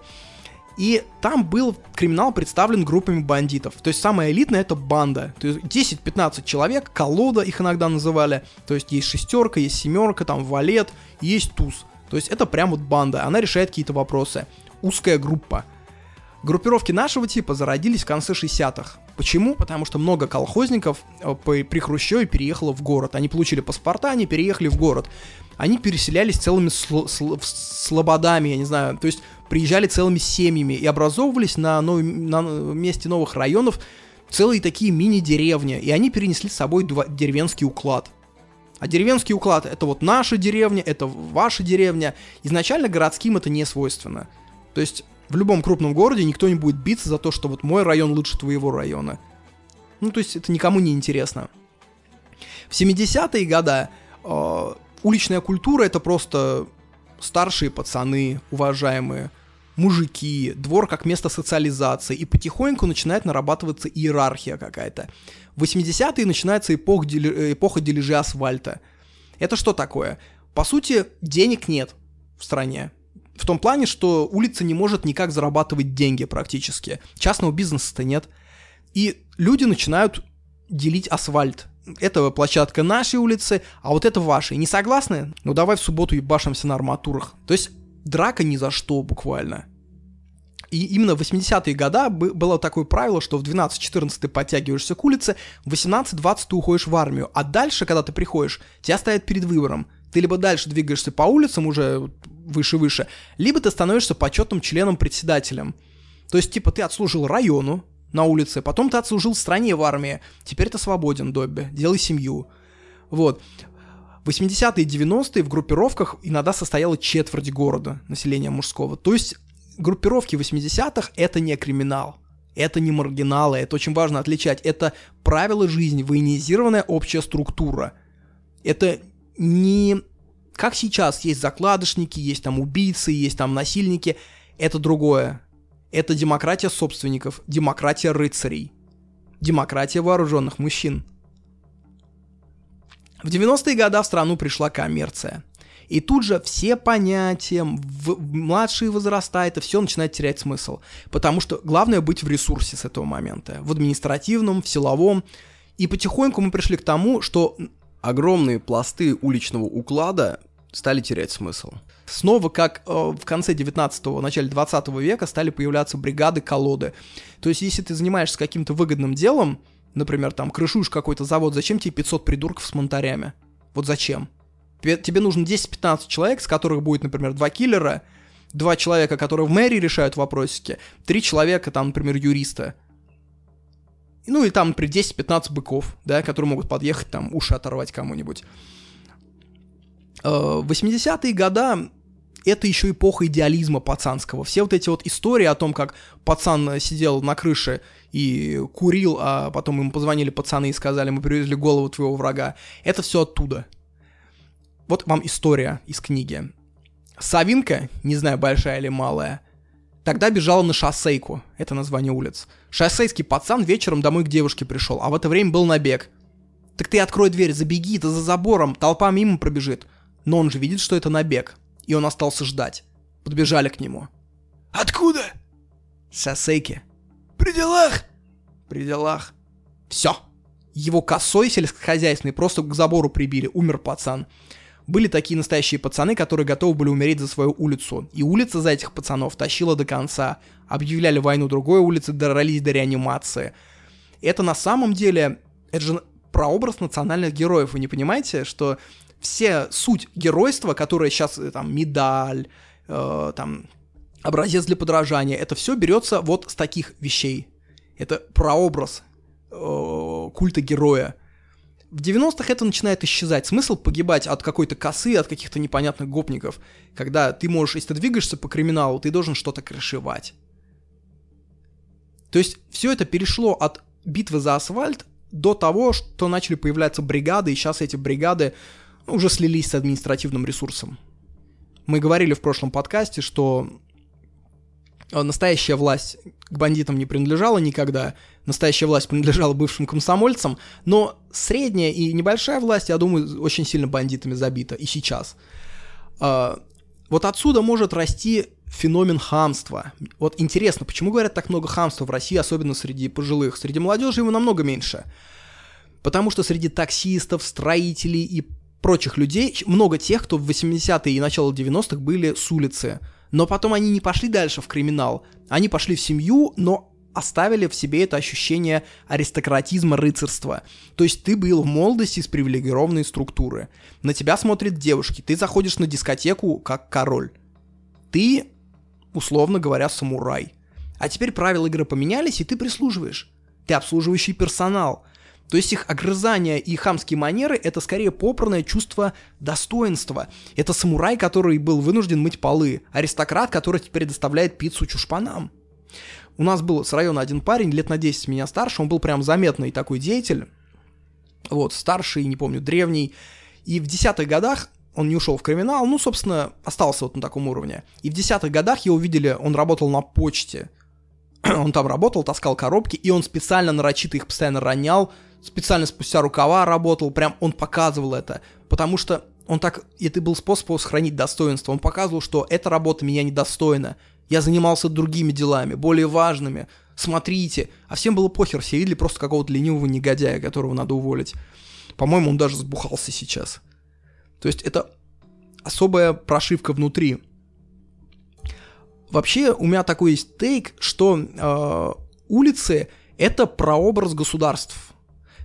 и там был криминал представлен группами бандитов. То есть самая элитная это банда. То есть 10-15 человек, колода их иногда называли. То есть есть шестерка, есть семерка, там валет, есть туз. То есть это прям вот банда, она решает какие-то вопросы. Узкая группа. Группировки нашего типа зародились в конце 60-х. Почему? Потому что много колхозников э, при Хрущеве переехало в город. Они получили паспорта, они переехали в город. Они переселялись целыми сл- сл- слободами, я не знаю, то есть приезжали целыми семьями и образовывались на, нов- на месте новых районов целые такие мини-деревни. И они перенесли с собой два- деревенский уклад. А деревенский уклад это вот наша деревня, это ваша деревня. Изначально городским это не свойственно. То есть в любом крупном городе никто не будет биться за то, что вот мой район лучше твоего района. Ну, то есть это никому не интересно. В 70-е годы э, уличная культура это просто старшие пацаны, уважаемые, мужики, двор как место социализации, и потихоньку начинает нарабатываться иерархия какая-то. В 80-е начинается эпох, дели, эпоха дележи асфальта. Это что такое? По сути, денег нет в стране. В том плане, что улица не может никак зарабатывать деньги практически. Частного бизнеса-то нет. И люди начинают делить асфальт. Это площадка нашей улицы, а вот это вашей. Не согласны? Ну давай в субботу ебашимся на арматурах. То есть драка ни за что буквально. И именно в 80-е годы было такое правило, что в 12-14 ты подтягиваешься к улице, в 18-20 ты уходишь в армию, а дальше, когда ты приходишь, тебя ставят перед выбором. Ты либо дальше двигаешься по улицам уже выше-выше, либо ты становишься почетным членом-председателем. То есть, типа, ты отслужил району на улице, потом ты отслужил стране в армии, теперь ты свободен, Добби, делай семью. Вот. 80-е и 90-е в группировках иногда состояла четверть города населения мужского. То есть группировки 80-х это не криминал. Это не маргиналы, это очень важно отличать. Это правила жизни, военизированная общая структура. Это не как сейчас есть закладышники, есть там убийцы, есть там насильники, это другое. Это демократия собственников, демократия рыцарей, демократия вооруженных мужчин. В 90-е годы в страну пришла коммерция. И тут же все понятия, в младшие возраста, это все начинает терять смысл. Потому что главное быть в ресурсе с этого момента. В административном, в силовом. И потихоньку мы пришли к тому, что огромные пласты уличного уклада стали терять смысл. Снова, как э, в конце 19-го, начале 20 века, стали появляться бригады-колоды. То есть, если ты занимаешься каким-то выгодным делом, например, там, крышуешь какой-то завод, зачем тебе 500 придурков с монтарями? Вот зачем? Тебе, тебе нужно 10-15 человек, с которых будет, например, два киллера, два человека, которые в мэрии решают вопросики, три человека, там, например, юриста. Ну и там, например, 10-15 быков, да, которые могут подъехать, там, уши оторвать кому-нибудь. 80-е э, года это еще эпоха идеализма пацанского. Все вот эти вот истории о том, как пацан сидел на крыше и курил, а потом ему позвонили пацаны и сказали, мы привезли голову твоего врага, это все оттуда. вот вам история из книги. Савинка, не знаю, большая или малая, тогда бежала на шоссейку, это название улиц. Шоссейский пацан вечером домой к девушке пришел, а в это время был набег. Так ты открой дверь, забеги, ты за забором, толпа мимо пробежит. Но он же видит, что это набег, и он остался ждать. Подбежали к нему. Откуда? С шоссейки. При делах? При делах. Все. Его косой сельскохозяйственный просто к забору прибили, умер пацан. Были такие настоящие пацаны, которые готовы были умереть за свою улицу. И улица за этих пацанов тащила до конца. Объявляли войну другой улице, дорались до реанимации. Это на самом деле, это же прообраз национальных героев, вы не понимаете, что все суть геройства, которое сейчас э, там медаль, э, там образец для подражания, это все берется вот с таких вещей. Это прообраз э, культа героя. В 90-х это начинает исчезать. Смысл погибать от какой-то косы, от каких-то непонятных гопников. Когда ты можешь, если ты двигаешься по криминалу, ты должен что-то крышевать. То есть все это перешло от битвы за асфальт до того, что начали появляться бригады, и сейчас эти бригады ну, уже слились с административным ресурсом. Мы говорили в прошлом подкасте, что Э, настоящая власть к бандитам не принадлежала никогда, настоящая власть принадлежала бывшим комсомольцам, но средняя и небольшая власть, я думаю, очень сильно бандитами забита и сейчас. Вот отсюда может расти феномен хамства. Вот интересно, почему говорят так много хамства в России, особенно среди пожилых? Среди молодежи его намного меньше. Потому что среди таксистов, строителей и прочих людей много тех, кто в 80-е и начало 90-х были с улицы – но потом они не пошли дальше в криминал. Они пошли в семью, но оставили в себе это ощущение аристократизма, рыцарства. То есть ты был в молодости из привилегированной структуры. На тебя смотрят девушки, ты заходишь на дискотеку как король. Ты, условно говоря, самурай. А теперь правила игры поменялись, и ты прислуживаешь. Ты обслуживающий персонал. То есть их огрызания и хамские манеры — это скорее попранное чувство достоинства. Это самурай, который был вынужден мыть полы, аристократ, который теперь доставляет пиццу чушпанам. У нас был с района один парень, лет на 10 меня старше, он был прям заметный такой деятель, вот, старший, не помню, древний, и в десятых годах он не ушел в криминал, ну, собственно, остался вот на таком уровне. И в десятых годах его увидели, он работал на почте, (clears throat) он там работал, таскал коробки, и он специально нарочито их постоянно ронял, специально спустя рукава работал, прям он показывал это, потому что он так, это был способ сохранить достоинство, он показывал, что эта работа меня недостойна, я занимался другими делами, более важными, смотрите, а всем было похер, все видели просто какого-то ленивого негодяя, которого надо уволить. По-моему, он даже сбухался сейчас. То есть это особая прошивка внутри. Вообще, у меня такой есть тейк, что э, улицы это прообраз государств.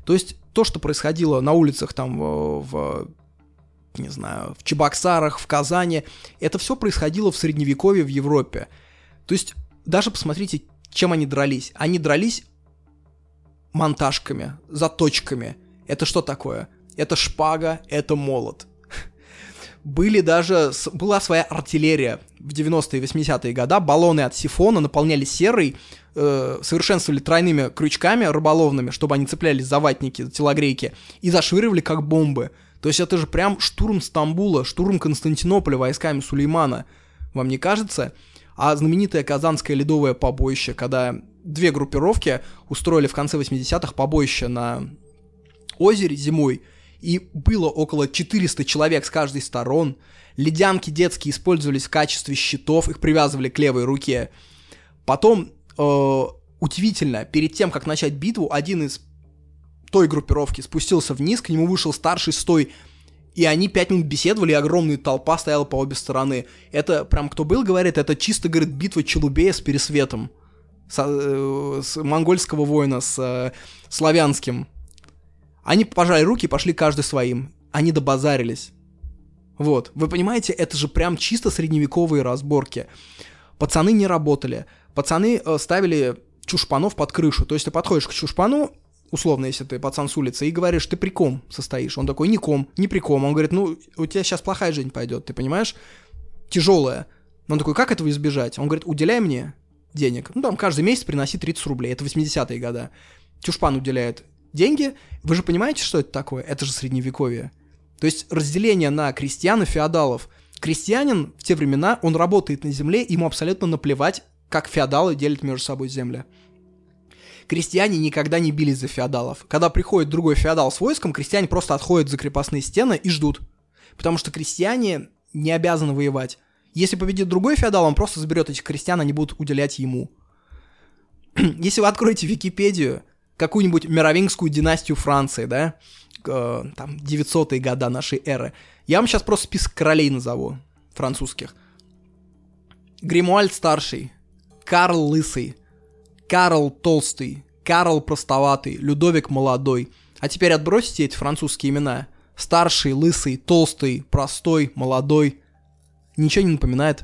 То есть то, что происходило на улицах там в, в не знаю, в Чебоксарах, в Казани, это все происходило в Средневековье в Европе. То есть даже посмотрите, чем они дрались. Они дрались монтажками, заточками. Это что такое? Это шпага, это молот (laughs) были даже, была своя артиллерия в 90-е и 80-е годы, баллоны от сифона наполняли серой, э, совершенствовали тройными крючками рыболовными, чтобы они цеплялись за ватники, за телогрейки, и зашвыривали как бомбы. То есть это же прям штурм Стамбула, штурм Константинополя войсками Сулеймана. Вам не кажется? А знаменитое Казанское ледовое побоище, когда две группировки устроили в конце 80-х побоище на озере зимой, и было около 400 человек с каждой сторон. Ледянки детские использовались в качестве щитов, их привязывали к левой руке. Потом, э, удивительно, перед тем, как начать битву, один из той группировки спустился вниз, к нему вышел старший стой, и они пять минут беседовали, и огромная толпа стояла по обе стороны. Это, прям кто был, говорит, это чисто, говорит, битва Челубея с Пересветом. С, э, с монгольского воина, с э, славянским. Они пожали руки и пошли каждый своим. Они добазарились. Вот. Вы понимаете, это же прям чисто средневековые разборки. Пацаны не работали. Пацаны э, ставили чушпанов под крышу. То есть ты подходишь к чушпану, условно, если ты пацан с улицы, и говоришь, ты при ком состоишь? Он такой, ни ком, ни при ком. Он говорит, ну, у тебя сейчас плохая жизнь пойдет, ты понимаешь? Тяжелая. Он такой, как этого избежать? Он говорит, уделяй мне денег. Ну, там каждый месяц приноси 30 рублей. Это 80-е годы. Чушпан уделяет деньги. Вы же понимаете, что это такое? Это же средневековье. То есть разделение на крестьян и феодалов. Крестьянин в те времена, он работает на земле, ему абсолютно наплевать, как феодалы делят между собой земли. Крестьяне никогда не бились за феодалов. Когда приходит другой феодал с войском, крестьяне просто отходят за крепостные стены и ждут. Потому что крестьяне не обязаны воевать. Если победит другой феодал, он просто заберет этих крестьян, они будут уделять ему. (clears throat) Если вы откроете Википедию, какую-нибудь мировингскую династию Франции, да, э, там, 900-е года нашей эры, я вам сейчас просто список королей назову, французских. Гримуальд старший, Карл Лысый, Карл Толстый, Карл Простоватый, Людовик Молодой. А теперь отбросите эти французские имена. Старший, Лысый, Толстый, Простой, Молодой. Ничего не напоминает.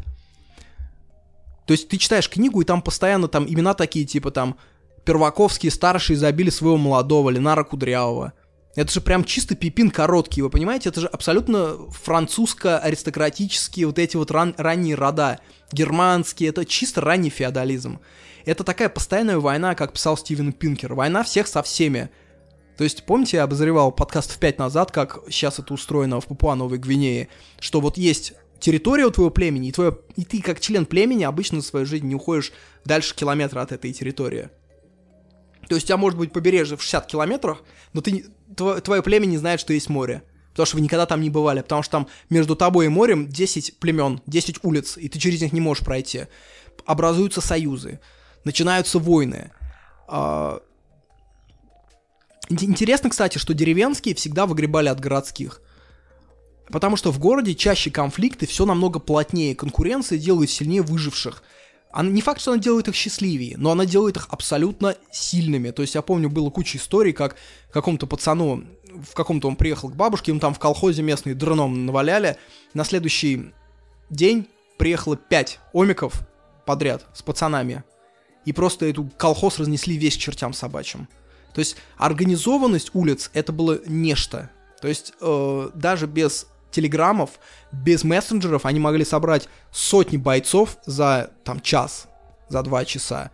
То есть ты читаешь книгу, и там постоянно там имена такие, типа там Перваковский старший забили своего молодого, Ленара Кудрявого. Это же прям чисто пипин короткий, вы понимаете? Это же абсолютно французско-аристократические вот эти вот ран- ранние рода. Германские, это чисто ранний феодализм. Это такая постоянная война, как писал Стивен Пинкер. Война всех со всеми. То есть, помните, я обозревал подкаст в пять назад, как сейчас это устроено в Папуа-Новой Гвинее, что вот есть территория у твоего племени, и, твое, и ты как член племени обычно в своей жизни не уходишь дальше километра от этой территории. То есть у тебя может быть побережье в 60 километрах, но ты, твое, твое племя не знает, что есть море. Потому что вы никогда там не бывали. Потому что там между тобой и морем 10 племен, 10 улиц, и ты через них не можешь пройти. Образуются союзы, начинаются войны. А, интересно, кстати, что деревенские всегда выгребали от городских. Потому что в городе чаще конфликты, все намного плотнее, конкуренция делает сильнее выживших – она, не факт, что она делает их счастливее, но она делает их абсолютно сильными. То есть я помню, было куча историй, как какому-то пацану, в каком-то он приехал к бабушке, ему там в колхозе местные дроном наваляли. На следующий день приехало пять омиков подряд с пацанами. И просто эту колхоз разнесли весь чертям собачьим. То есть организованность улиц это было нечто. То есть э, даже без телеграммов, без мессенджеров они могли собрать сотни бойцов за там час, за два часа.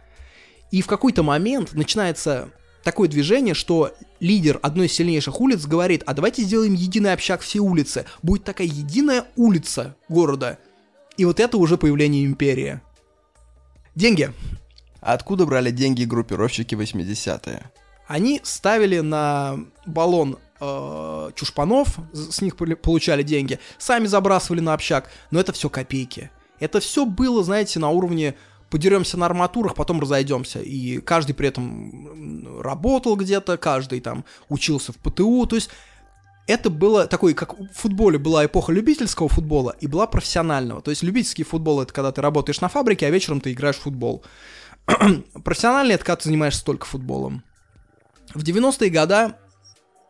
И в какой-то момент начинается такое движение, что лидер одной из сильнейших улиц говорит, а давайте сделаем единый общак все улицы. Будет такая единая улица города. И вот это уже появление империи. Деньги. Откуда брали деньги группировщики 80-е? Они ставили на баллон э, чушпанов, с них получали деньги, сами забрасывали на общак, но это все копейки. Это все было, знаете, на уровне подеремся на арматурах, потом разойдемся. И каждый при этом работал где-то, каждый там учился в ПТУ, то есть это было такой, как в футболе была эпоха любительского футбола и была профессионального. То есть любительский футбол это когда ты работаешь на фабрике, а вечером ты играешь в футбол. (clears throat) Профессиональный ты занимаешься только футболом. В 90-е годы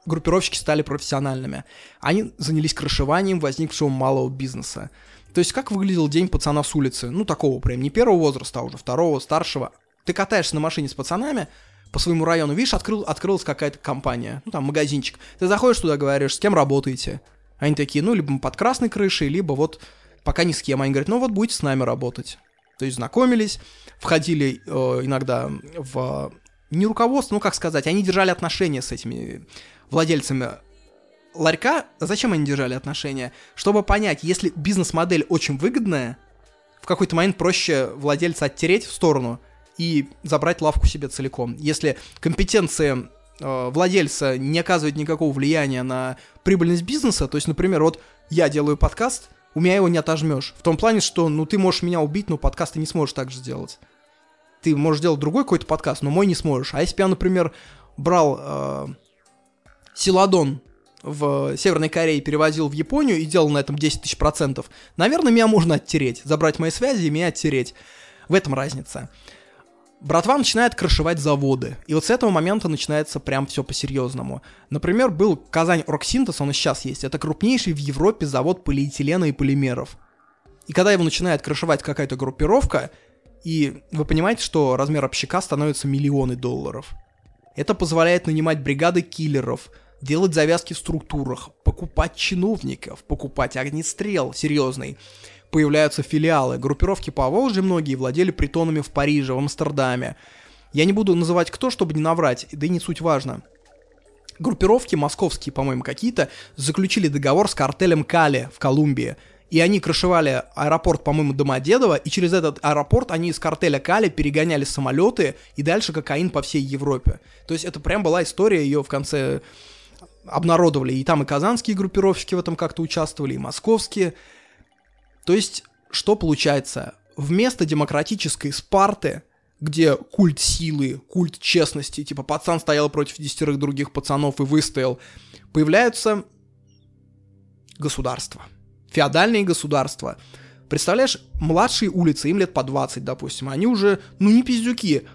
группировщики стали профессиональными. Они занялись крышеванием возникшего малого бизнеса. То есть как выглядел день пацана с улицы? Ну, такого прям, не первого возраста, а уже второго, старшего. Ты катаешься на машине с пацанами по своему району, видишь, открыл, открылась какая-то компания, ну, там, магазинчик. Ты заходишь туда, говоришь, с кем работаете? Они такие, ну, либо под красной крышей, либо вот пока ни с кем. Они говорят, ну, вот будете с нами работать. То есть знакомились, входили э, иногда в не руководство, ну как сказать, они держали отношения с этими владельцами ларька. Зачем они держали отношения? Чтобы понять, если бизнес-модель очень выгодная, в какой-то момент проще владельца оттереть в сторону и забрать лавку себе целиком. Если компетенции э, владельца не оказывают никакого влияния на прибыльность бизнеса, то есть, например, вот я делаю подкаст, у меня его не отожмешь. В том плане, что, ну, ты можешь меня убить, но подкаст ты не сможешь так же сделать ты можешь делать другой какой-то подкаст, но мой не сможешь. А если бы я, например, брал э, Силадон в Северной Корее, перевозил в Японию и делал на этом 10 тысяч процентов, наверное, меня можно оттереть, забрать мои связи и меня оттереть. В этом разница. Братва начинает крышевать заводы. И вот с этого момента начинается прям все по-серьезному. Например, был Казань Роксинтез, он и сейчас есть. Это крупнейший в Европе завод полиэтилена и полимеров. И когда его начинает крышевать какая-то группировка, и вы понимаете, что размер общака становится миллионы долларов. Это позволяет нанимать бригады киллеров, делать завязки в структурах, покупать чиновников, покупать огнестрел серьезный. Появляются филиалы, группировки по Волжье многие владели притонами в Париже, в Амстердаме. Я не буду называть кто, чтобы не наврать, да и не суть важно. группировки московские, по-моему, какие-то, заключили договор с картелем Кали в Колумбии. И они крышевали аэропорт, по-моему, Домодедово, и через этот аэропорт они из картеля Кали перегоняли самолеты и дальше кокаин по всей Европе. То есть это прям была история, ее в конце обнародовали. И там и казанские группировщики в этом как-то участвовали, и московские. То есть, что получается? Вместо демократической Спарты, где культ силы, культ честности, типа пацан стоял против десятерых других пацанов и выстоял, появляются государства – феодальные государства. Представляешь, младшие улицы, им лет по 20, допустим, они уже, ну не пиздюки,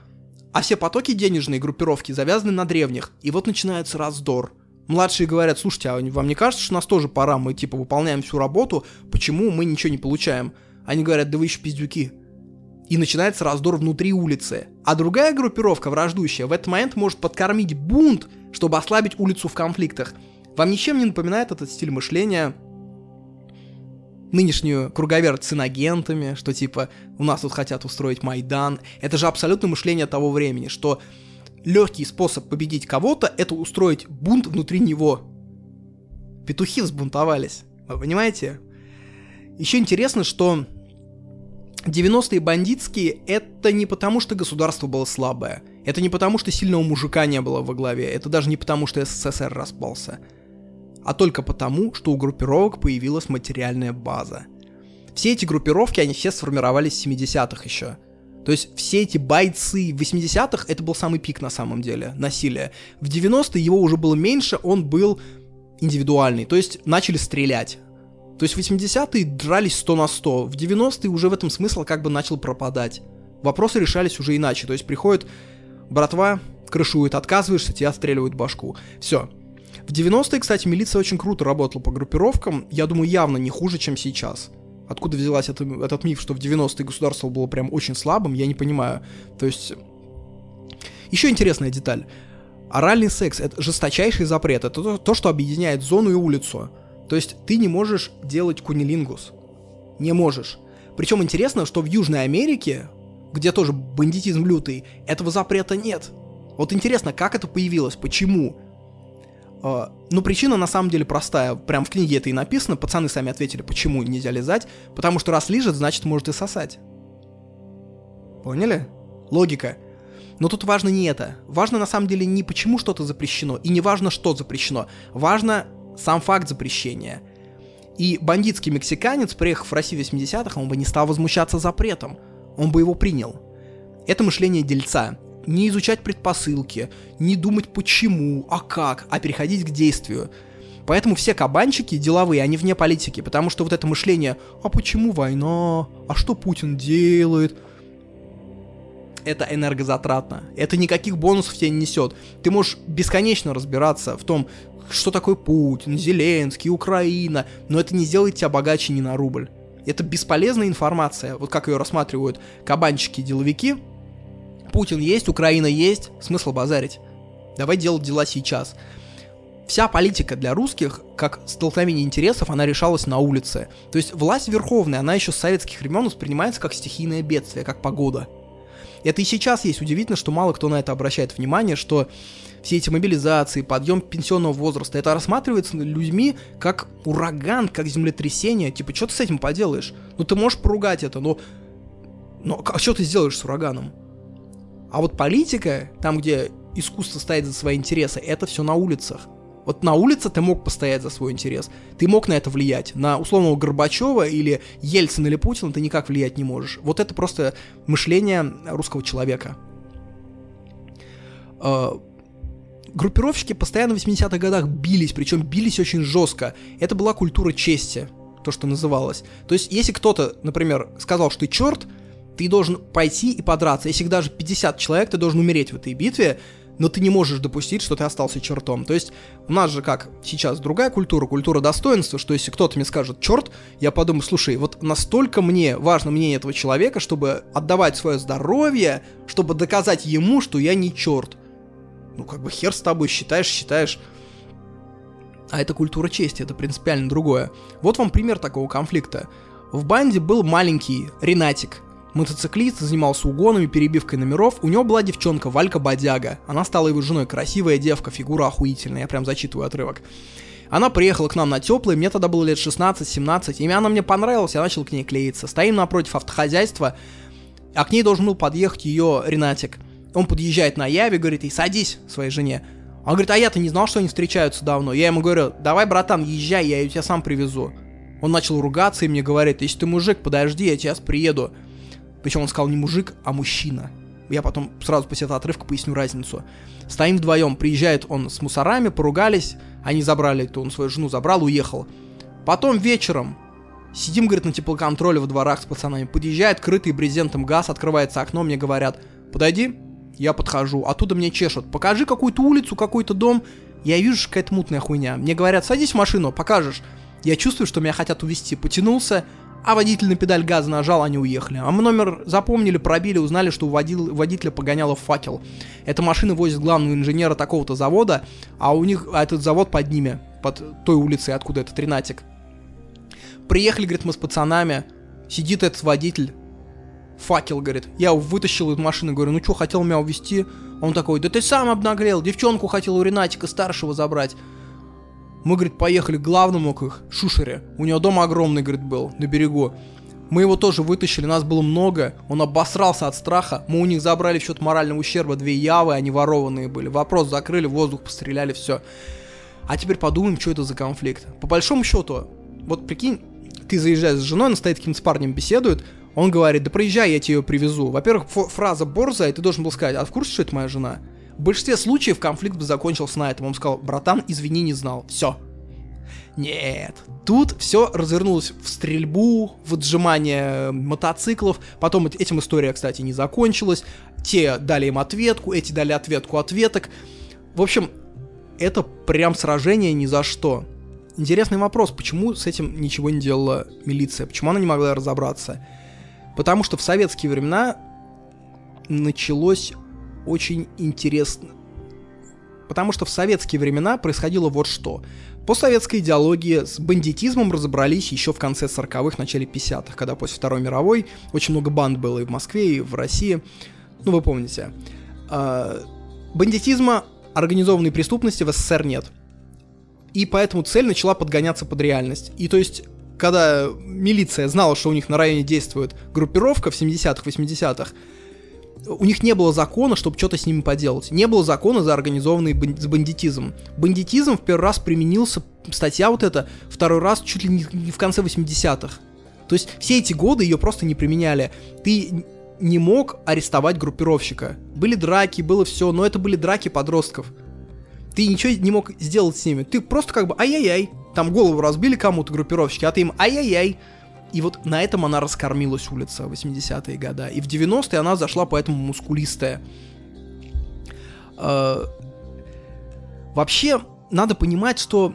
а все потоки денежные группировки завязаны на древних, и вот начинается раздор. Младшие говорят, слушайте, а вам не кажется, что нас тоже пора, мы типа выполняем всю работу, почему мы ничего не получаем? Они говорят, да вы еще пиздюки. И начинается раздор внутри улицы. А другая группировка, враждующая, в этот момент может подкормить бунт, чтобы ослабить улицу в конфликтах. Вам ничем не напоминает этот стиль мышления нынешнюю круговерть с инагентами, что типа у нас тут хотят устроить Майдан. Это же абсолютно мышление того времени, что легкий способ победить кого-то это устроить бунт внутри него. Петухи взбунтовались. Вы понимаете? Еще интересно, что 90-е бандитские это не потому, что государство было слабое. Это не потому, что сильного мужика не было во главе. Это даже не потому, что СССР распался а только потому, что у группировок появилась материальная база. Все эти группировки, они все сформировались в 70-х еще. То есть все эти бойцы в 80-х, это был самый пик на самом деле, насилия. В 90-е его уже было меньше, он был индивидуальный, то есть начали стрелять. То есть в 80-е дрались 100 на 100, в 90-е уже в этом смысл как бы начал пропадать. Вопросы решались уже иначе, то есть приходит братва, крышует, отказываешься, тебя отстреливают башку. Все, в 90-е, кстати, милиция очень круто работала по группировкам, я думаю, явно не хуже, чем сейчас. Откуда взялась это, этот миф, что в 90-е государство было прям очень слабым, я не понимаю. То есть... Еще интересная деталь. Оральный секс — это жесточайший запрет. Это то, то, что объединяет зону и улицу. То есть ты не можешь делать кунилингус. Не можешь. Причем интересно, что в Южной Америке, где тоже бандитизм лютый, этого запрета нет. Вот интересно, как это появилось, почему? А, ну, причина на самом деле простая. Прям в книге это и написано. Пацаны сами ответили, почему нельзя лизать. Потому что раз лижет, значит может и сосать. Поняли? Логика. Но тут важно не это. Важно на самом деле не почему что-то запрещено, и не важно, что запрещено. Важно сам факт запрещения. И бандитский мексиканец, приехав в Россию в 80-х, он бы не стал возмущаться запретом. Он бы его принял. Это мышление дельца не изучать предпосылки, не думать почему, а как, а переходить к действию. Поэтому все кабанчики деловые, они вне политики, потому что вот это мышление «а почему война? А что Путин делает?» это энергозатратно. Это никаких бонусов тебе не несет. Ты можешь бесконечно разбираться в том, что такое Путин, Зеленский, Украина, но это не сделает тебя богаче ни на рубль. Это бесполезная информация, вот как ее рассматривают кабанчики-деловики, Путин есть, Украина есть, смысл базарить. Давай делать дела сейчас. Вся политика для русских, как столкновение интересов, она решалась на улице. То есть власть верховная, она еще с советских времен воспринимается как стихийное бедствие, как погода. Это и сейчас есть. Удивительно, что мало кто на это обращает внимание, что все эти мобилизации, подъем пенсионного возраста, это рассматривается людьми как ураган, как землетрясение. Типа, что ты с этим поделаешь? Ну, ты можешь поругать это, но... Но а что ты сделаешь с ураганом? А вот политика, там, где искусство стоит за свои интересы, это все на улицах. Вот на улице ты мог постоять за свой интерес. Ты мог на это влиять. На условного Горбачева или Ельцина или Путина ты никак влиять не можешь. Вот это просто мышление русского человека. А, группировщики постоянно в 80-х годах бились, причем бились очень жестко. Это была культура чести, то, что называлось. То есть, если кто-то, например, сказал, что ты черт, ты должен пойти и подраться. Если даже 50 человек, ты должен умереть в этой битве, но ты не можешь допустить, что ты остался чертом. То есть у нас же как сейчас другая культура, культура достоинства, что если кто-то мне скажет черт, я подумаю, слушай, вот настолько мне важно мнение этого человека, чтобы отдавать свое здоровье, чтобы доказать ему, что я не черт. Ну как бы хер с тобой, считаешь, считаешь. А это культура чести, это принципиально другое. Вот вам пример такого конфликта. В банде был маленький Ренатик, мотоциклист, занимался угонами, перебивкой номеров. У него была девчонка, Валька Бодяга. Она стала его женой, красивая девка, фигура охуительная. Я прям зачитываю отрывок. Она приехала к нам на теплый, мне тогда было лет 16-17, и она мне понравилась, я начал к ней клеиться. Стоим напротив автохозяйства, а к ней должен был подъехать ее Ренатик. Он подъезжает на Яве, говорит ей, садись своей жене. Он говорит, а я-то не знал, что они встречаются давно. Я ему говорю, давай, братан, езжай, я ее тебя сам привезу. Он начал ругаться и мне говорит, если ты мужик, подожди, я сейчас приеду. Причем он сказал не мужик, а мужчина. Я потом сразу после этого отрывка поясню разницу. Стоим вдвоем, приезжает он с мусорами, поругались, они забрали, то он свою жену забрал, уехал. Потом вечером сидим, говорит, на теплоконтроле во дворах с пацанами, подъезжает крытый брезентом газ, открывается окно, мне говорят, подойди, я подхожу, оттуда мне чешут, покажи какую-то улицу, какой-то дом, я вижу, какая-то мутная хуйня. Мне говорят, садись в машину, покажешь. Я чувствую, что меня хотят увезти. Потянулся, а водитель на педаль газа нажал, они уехали. А мы номер запомнили, пробили, узнали, что у водил, водителя погоняло факел. Эта машина возит главного инженера такого-то завода, а у них а этот завод под ними, под той улицей, откуда этот тринатик. Приехали, говорит, мы с пацанами, сидит этот водитель, факел, говорит. Я вытащил из машины, говорю, ну что, хотел меня увезти? Он такой, да ты сам обнаглел, девчонку хотел у Ренатика старшего забрать. Мы, говорит, поехали к главному к их, Шушере. У него дом огромный, говорит, был, на берегу. Мы его тоже вытащили, нас было много, он обосрался от страха, мы у них забрали в счет морального ущерба две явы, они ворованные были. Вопрос закрыли, воздух постреляли, все. А теперь подумаем, что это за конфликт. По большому счету, вот прикинь, ты заезжаешь с женой, она стоит каким-то парнем беседует, он говорит, да проезжай, я тебе ее привезу. Во-первых, фраза борзая, ты должен был сказать, а в курсе, что это моя жена? В большинстве случаев конфликт бы закончился на этом. Он сказал, братан, извини, не знал. Все. Нет. Тут все развернулось в стрельбу, в отжимание мотоциклов. Потом этим история, кстати, не закончилась. Те дали им ответку, эти дали ответку ответок. В общем, это прям сражение ни за что. Интересный вопрос, почему с этим ничего не делала милиция? Почему она не могла разобраться? Потому что в советские времена началось очень интересно. Потому что в советские времена происходило вот что. По советской идеологии с бандитизмом разобрались еще в конце 40-х, начале 50-х, когда после Второй мировой очень много банд было и в Москве, и в России. Ну, вы помните. А, бандитизма, организованной преступности в СССР нет. И поэтому цель начала подгоняться под реальность. И то есть когда милиция знала, что у них на районе действует группировка в 70-х, 80-х, у них не было закона, чтобы что-то с ними поделать. Не было закона за организованный бан- бандитизм. Бандитизм в первый раз применился, статья вот эта, второй раз чуть ли не в конце 80-х. То есть все эти годы ее просто не применяли. Ты не мог арестовать группировщика. Были драки, было все, но это были драки подростков. Ты ничего не мог сделать с ними. Ты просто как бы ай-яй-яй. Там голову разбили кому-то группировщики, а ты им ай-яй-яй. И вот на этом она раскормилась улица в 80-е годы. И в 90-е она зашла поэтому мускулистая. Э, вообще, надо понимать, что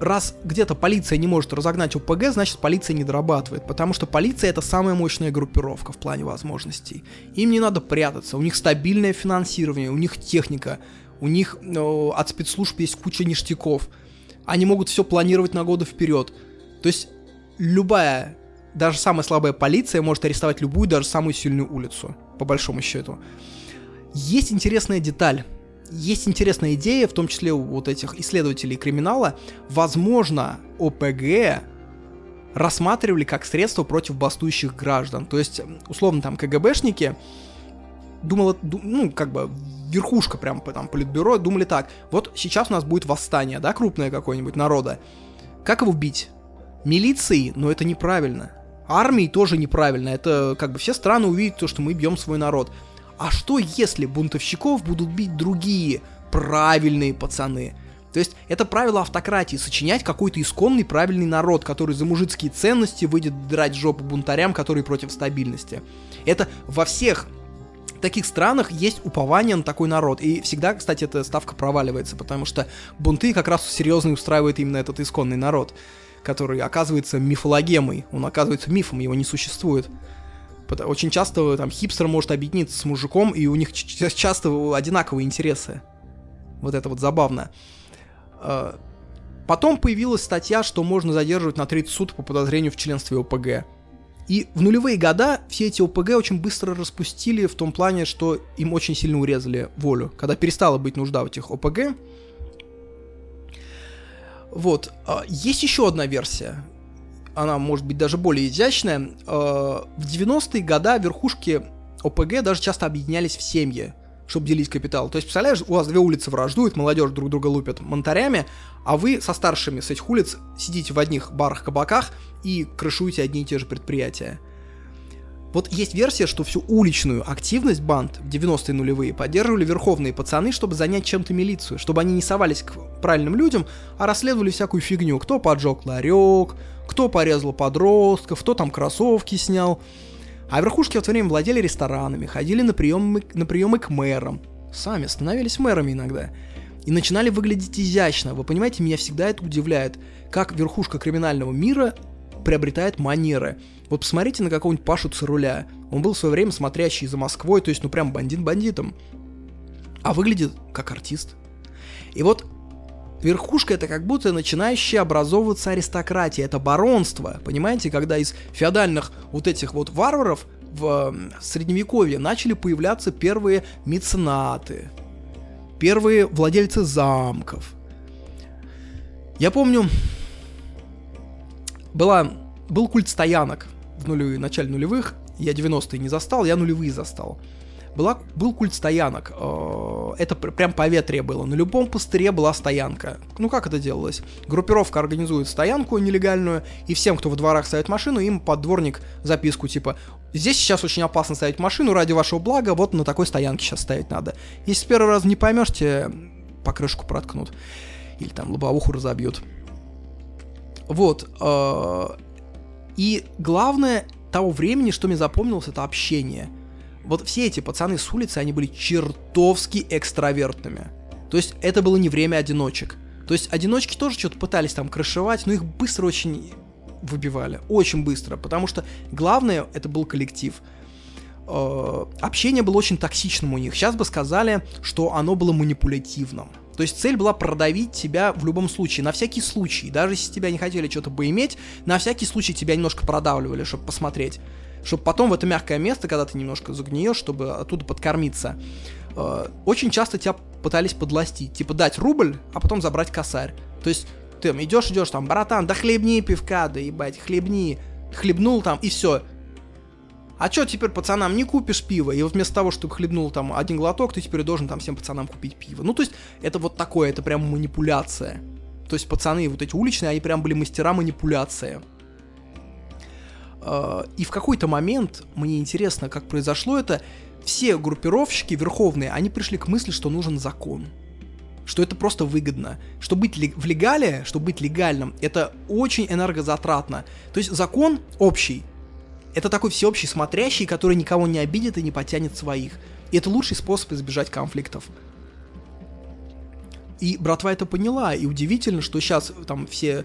раз где-то полиция не может разогнать ОПГ, значит полиция не дорабатывает, потому что полиция это самая мощная группировка в плане возможностей. Им не надо прятаться, у них стабильное финансирование, у них техника, у них э, от спецслужб есть куча ништяков. Они могут все планировать на годы вперед. То есть любая, даже самая слабая полиция может арестовать любую, даже самую сильную улицу, по большому счету. Есть интересная деталь. Есть интересная идея, в том числе у вот этих исследователей криминала. Возможно, ОПГ рассматривали как средство против бастующих граждан. То есть, условно, там КГБшники думала, ну, как бы верхушка прям там политбюро думали так, вот сейчас у нас будет восстание, да, крупное какое-нибудь народа. Как его бить? Милицией, но это неправильно. Армией тоже неправильно. Это как бы все страны увидят то, что мы бьем свой народ. А что если бунтовщиков будут бить другие правильные пацаны? То есть это правило автократии, сочинять какой-то исконный правильный народ, который за мужицкие ценности выйдет драть жопу бунтарям, которые против стабильности. Это во всех таких странах есть упование на такой народ. И всегда, кстати, эта ставка проваливается, потому что бунты как раз серьезно устраивает именно этот исконный народ который оказывается мифологемой, он оказывается мифом, его не существует. Очень часто там хипстер может объединиться с мужиком, и у них часто одинаковые интересы. Вот это вот забавно. А, потом появилась статья, что можно задерживать на 30 суток по подозрению в членстве ОПГ. И в нулевые года все эти ОПГ очень быстро распустили в том плане, что им очень сильно урезали волю. Когда перестала быть нужда в этих ОПГ. Вот. А, есть еще одна версия. Она может быть даже более изящная. А, в 90-е годы верхушки ОПГ даже часто объединялись в семьи чтобы делить капитал. То есть, представляешь, у вас две улицы враждуют, молодежь друг друга лупят монтарями, а вы со старшими с этих улиц сидите в одних барах-кабаках и крышуете одни и те же предприятия. Вот есть версия, что всю уличную активность банд в 90-е нулевые поддерживали верховные пацаны, чтобы занять чем-то милицию, чтобы они не совались к правильным людям, а расследовали всякую фигню. Кто поджег ларек, кто порезал подростков, кто там кроссовки снял. А верхушки в то время владели ресторанами, ходили на приемы, на приемы к мэрам. Сами становились мэрами иногда. И начинали выглядеть изящно. Вы понимаете, меня всегда это удивляет, как верхушка криминального мира приобретает манеры. Вот посмотрите на какого-нибудь Пашу Царуля. Он был в свое время смотрящий за Москвой, то есть, ну прям бандит бандитом. А выглядит как артист. И вот Верхушка это как будто начинающая образовываться аристократия, это баронство, понимаете, когда из феодальных вот этих вот варваров в средневековье начали появляться первые меценаты, первые владельцы замков. Я помню, была, был культ стоянок в нулевые, начале нулевых, я 90-е не застал, я нулевые застал была, был культ стоянок. Э, это прям поветрие было. На любом пустыре была стоянка. Ну как это делалось? Группировка организует стоянку нелегальную, и всем, кто во дворах ставит машину, им под дворник записку типа «Здесь сейчас очень опасно ставить машину, ради вашего блага, вот на такой стоянке сейчас ставить надо. Если с первого раза не поймешь, тебе покрышку проткнут. Или там лобовуху разобьют». Вот. И главное того времени, что мне запомнилось, это общение – вот все эти пацаны с улицы, они были чертовски экстравертными. То есть это было не время одиночек. То есть одиночки тоже что-то пытались там крышевать, но их быстро очень выбивали. Очень быстро. Потому что главное это был коллектив. Э, общение было очень токсичным у них. Сейчас бы сказали, что оно было манипулятивным. То есть цель была продавить тебя в любом случае, на всякий случай. Даже если тебя не хотели что-то поиметь, на всякий случай тебя немножко продавливали, чтобы посмотреть чтобы потом в это мягкое место, когда ты немножко загниешь, чтобы оттуда подкормиться, э, очень часто тебя пытались подластить, типа дать рубль, а потом забрать косарь. То есть ты идешь, идешь там, братан, да хлебни пивка, да ебать, хлебни, хлебнул там и все. А чё теперь пацанам не купишь пиво? И вместо того, чтобы хлебнул там один глоток, ты теперь должен там всем пацанам купить пиво. Ну, то есть, это вот такое, это прям манипуляция. То есть, пацаны вот эти уличные, они прям были мастера манипуляции. А, и в какой-то момент, мне интересно, как произошло это, все группировщики верховные, они пришли к мысли, что нужен закон. Что это просто выгодно. Что быть в легале, что быть легальным, это очень энергозатратно. То есть закон общий. Это такой всеобщий смотрящий, который никого не обидит и не потянет своих. И это лучший способ избежать конфликтов. И братва это поняла, и удивительно, что сейчас там все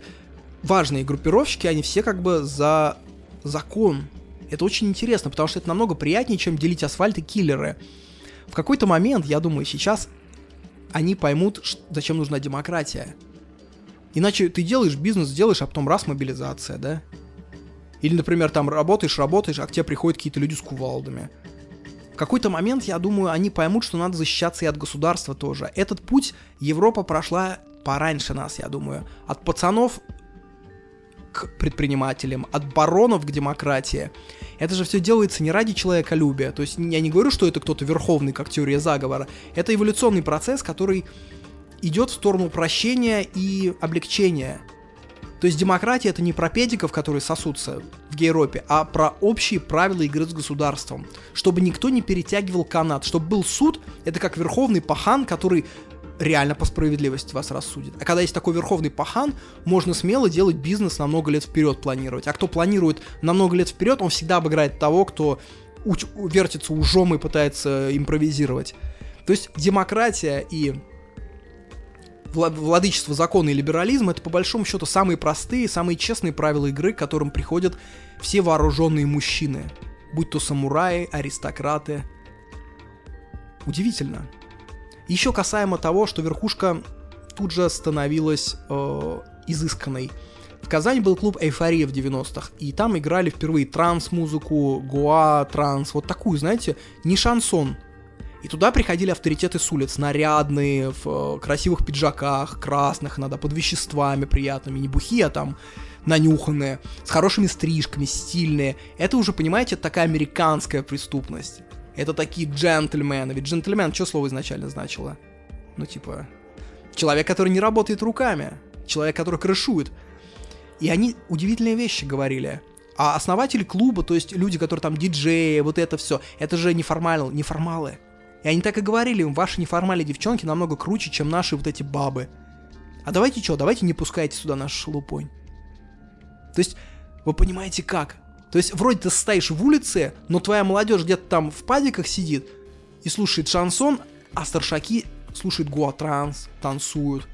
важные группировщики, они все как бы за закон. Это очень интересно, потому что это намного приятнее, чем делить асфальт и киллеры. В какой-то момент, я думаю, сейчас они поймут, зачем нужна демократия. Иначе ты делаешь бизнес, делаешь, а потом раз мобилизация, да? Или, например, там работаешь, работаешь, а к тебе приходят какие-то люди с кувалдами. В какой-то момент, я думаю, они поймут, что надо защищаться и от государства тоже. Этот путь Европа прошла пораньше нас, я думаю. От пацанов к предпринимателям, от баронов к демократии. Это же все делается не ради человеколюбия. То есть я не говорю, что это кто-то верховный, как теория заговора. Это эволюционный процесс, который идет в сторону упрощения и облегчения. То есть демократия это не про педиков, которые сосутся в Европе, а про общие правила игры с государством. Чтобы никто не перетягивал канат, чтобы был суд, это как верховный пахан, который реально по справедливости вас рассудит. А когда есть такой верховный пахан, можно смело делать бизнес на много лет вперед планировать. А кто планирует на много лет вперед, он всегда обыграет того, кто уч- вертится ужом и пытается импровизировать. То есть демократия и владычество закона и либерализм это по большому счету самые простые, самые честные правила игры, к которым приходят все вооруженные мужчины, будь то самураи, аристократы. Удивительно. Еще касаемо того, что верхушка тут же становилась э, изысканной. В Казани был клуб «Эйфория» в 90-х, и там играли впервые транс-музыку, гуа, транс, вот такую, знаете, не шансон. И туда приходили авторитеты с улиц, нарядные, в э, красивых пиджаках, красных, надо, под веществами приятными, не бухи, а там нанюханные, с хорошими стрижками, стильные. Это уже, понимаете, такая американская преступность. Это такие джентльмены. Ведь джентльмен, что слово изначально значило? Ну, типа, человек, который не работает руками, человек, который крышует. И они удивительные вещи говорили. А основатели клуба, то есть люди, которые там диджеи, вот это все, это же неформал, неформалы. И они так и говорили, ваши неформальные девчонки намного круче, чем наши вот эти бабы. А давайте что, давайте не пускайте сюда наш шелупонь. То есть, вы понимаете как? То есть, вроде ты стоишь в улице, но твоя молодежь где-то там в падиках сидит и слушает шансон, а старшаки слушают гуатранс, танцуют,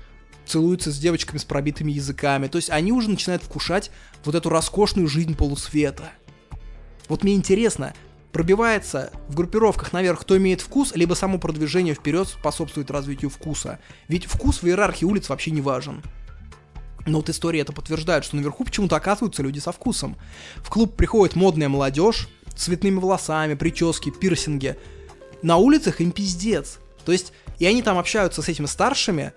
целуются с девочками с пробитыми языками. То есть они уже начинают вкушать вот эту роскошную жизнь полусвета. Вот мне интересно, пробивается в группировках наверх, кто имеет вкус, либо само продвижение вперед способствует развитию вкуса. Ведь вкус в иерархии улиц вообще не важен. Но вот истории это подтверждают, что наверху почему-то оказываются люди со вкусом. В клуб приходит модная молодежь, цветными волосами, прически, пирсинги. На улицах им пиздец. То есть, и они там общаются с этими старшими,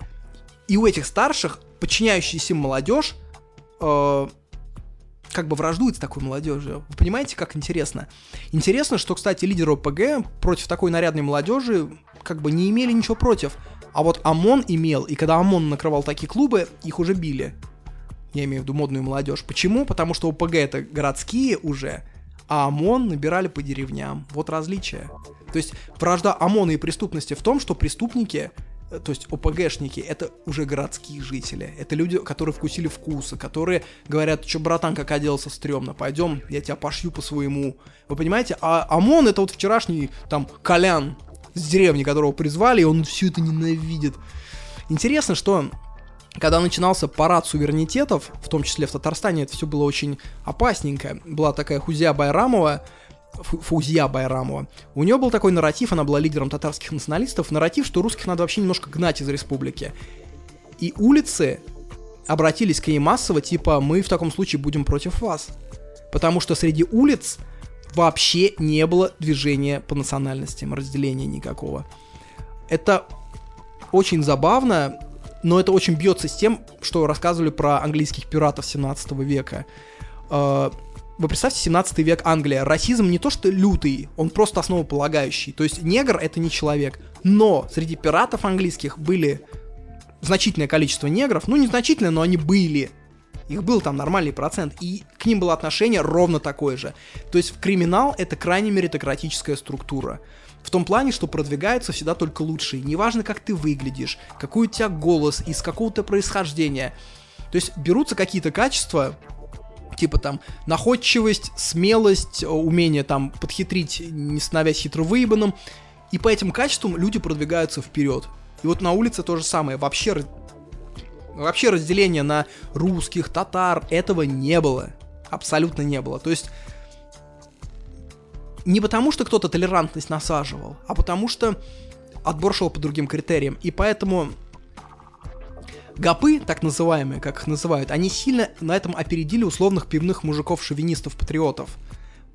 и у этих старших, подчиняющаяся им молодежь, э, как бы враждует с такой молодежью. Вы понимаете, как интересно? Интересно, что, кстати, лидеры ОПГ против такой нарядной молодежи как бы не имели ничего против. А вот ОМОН имел, и когда ОМОН накрывал такие клубы, их уже били. Я имею в виду модную молодежь. Почему? Потому что ОПГ это городские уже, а ОМОН набирали по деревням. Вот различие. То есть вражда ОМОНа и преступности в том, что преступники то есть ОПГшники, это уже городские жители. Это люди, которые вкусили вкусы, которые говорят, что, братан, как оделся стрёмно, пойдем, я тебя пошью по своему. Вы понимаете? А ОМОН это вот вчерашний, там, Колян с деревни, которого призвали, и он все это ненавидит. Интересно, что когда начинался парад суверенитетов, в том числе в Татарстане, это все было очень опасненько. Была такая Хузя Байрамова, Фаузия Байрамова. У нее был такой нарратив, она была лидером татарских националистов, нарратив, что русских надо вообще немножко гнать из республики. И улицы обратились к ней массово, типа, мы в таком случае будем против вас. Потому что среди улиц вообще не было движения по национальностям, разделения никакого. Это очень забавно, но это очень бьется с тем, что рассказывали про английских пиратов 17 века. Вы представьте, 17 век Англия. Расизм не то что лютый, он просто основополагающий. То есть негр это не человек. Но среди пиратов английских были значительное количество негров. Ну, незначительное, но они были. Их был там нормальный процент, и к ним было отношение ровно такое же. То есть в криминал это крайне меритократическая структура. В том плане, что продвигаются всегда только лучшие. Неважно, как ты выглядишь, какой у тебя голос, из какого-то происхождения. То есть берутся какие-то качества, типа там находчивость, смелость, э, умение там подхитрить, не становясь хитровыебанным. И по этим качествам люди продвигаются вперед. И вот на улице то же самое. Вообще, вообще разделения на русских, татар, этого не было. Абсолютно не было. То есть не потому, что кто-то толерантность насаживал, а потому что отбор шел по другим критериям. И поэтому Гопы, так называемые, как их называют, они сильно на этом опередили условных пивных мужиков-шовинистов-патриотов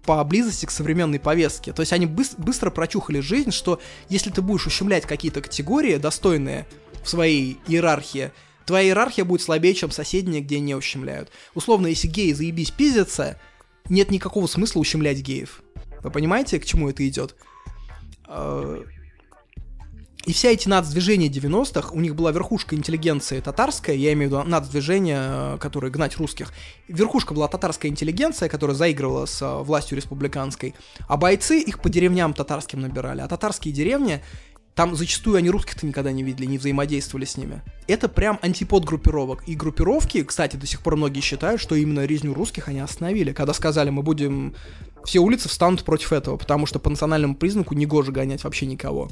по близости к современной повестке. То есть они быс- быстро прочухали жизнь, что если ты будешь ущемлять какие-то категории, достойные в своей иерархии, твоя иерархия будет слабее, чем соседние, где не ущемляют. Условно, если геи заебись пиздятся, нет никакого смысла ущемлять геев. Вы понимаете, к чему это идет? И вся эти нацдвижения 90-х, у них была верхушка интеллигенции татарская, я имею в виду нацдвижения, которые гнать русских. Верхушка была татарская интеллигенция, которая заигрывала с э, властью республиканской, а бойцы их по деревням татарским набирали. А татарские деревни, там зачастую они русских-то никогда не видели, не взаимодействовали с ними. Это прям антипод группировок. И группировки, кстати, до сих пор многие считают, что именно резню русских они остановили. Когда сказали, мы будем... Все улицы встанут против этого, потому что по национальному признаку не гоже гонять вообще никого.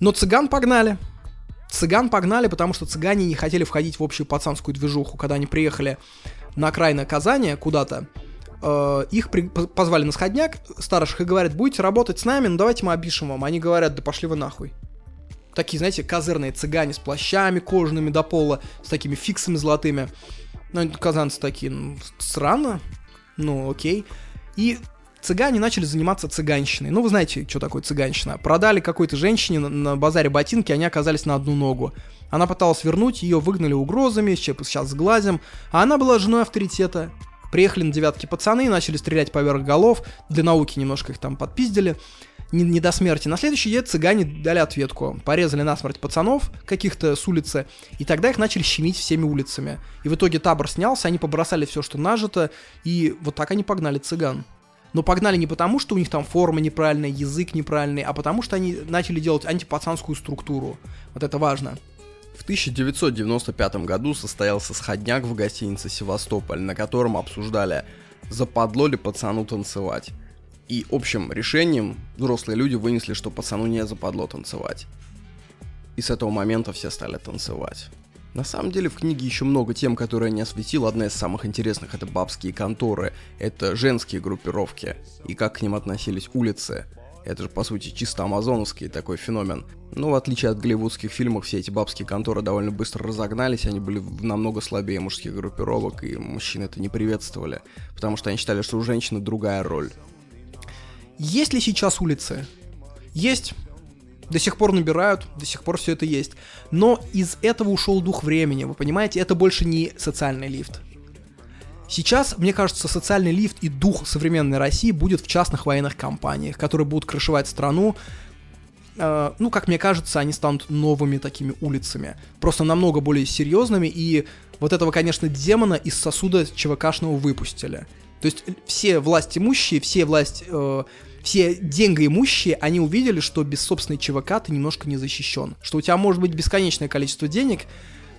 Но цыган погнали. Цыган погнали, потому что цыгане не хотели входить в общую пацанскую движуху. Когда они приехали на окраины Казани куда-то, э, их при- позвали на сходняк старших и говорят, будете работать с нами, ну давайте мы опишем вам. Они говорят, да пошли вы нахуй. такие, знаете, козырные цыгане с плащами кожаными до пола, с такими фиксами золотыми. Ну, казанцы такие, ну, странно, ну, окей. И цыгане начали заниматься цыганщиной. Ну, вы знаете, что такое цыганщина. Продали какой-то женщине на, на базаре ботинки, они оказались на одну ногу. Она пыталась вернуть, ее выгнали угрозами, сейчас сглазим. А она была женой авторитета. Приехали на девятки пацаны, начали стрелять поверх голов. Для науки немножко их там подпиздили. Не, не до смерти. На следующий день цыгане дали ответку. Порезали насмерть пацанов каких-то с улицы. И тогда их начали щемить всеми улицами. И в итоге табор снялся, они побросали все, что нажито. И вот так они погнали цыган. Но погнали не потому, что у них там форма неправильная, язык неправильный, а потому что они начали делать антипацанскую структуру. Вот это важно. В 1995 году состоялся сходняк в гостинице «Севастополь», на котором обсуждали, западло ли пацану танцевать. И общим решением взрослые люди вынесли, что пацану не западло танцевать. И с этого момента все стали танцевать. На самом деле в книге еще много тем, которые не осветил. Одна из самых интересных это бабские конторы, это женские группировки и как к ним относились улицы. Это же, по сути, чисто амазоновский такой феномен. Но в отличие от голливудских фильмов, все эти бабские конторы довольно быстро разогнались, они были намного слабее мужских группировок, и мужчины это не приветствовали, потому что они считали, что у женщины другая роль. Есть ли сейчас улицы? Есть. До сих пор набирают, до сих пор все это есть. Но из этого ушел дух времени, вы понимаете? Это больше не социальный лифт. Сейчас, мне кажется, социальный лифт и дух современной России будет в частных военных компаниях, которые будут крышевать страну. Э, ну, как мне кажется, они станут новыми такими улицами. Просто намного более серьезными. И вот этого, конечно, демона из сосуда ЧВКшного выпустили. То есть все власть имущие, все власть... Э, все деньгоимущие, они увидели, что без собственной ЧВК ты немножко не защищен. Что у тебя может быть бесконечное количество денег,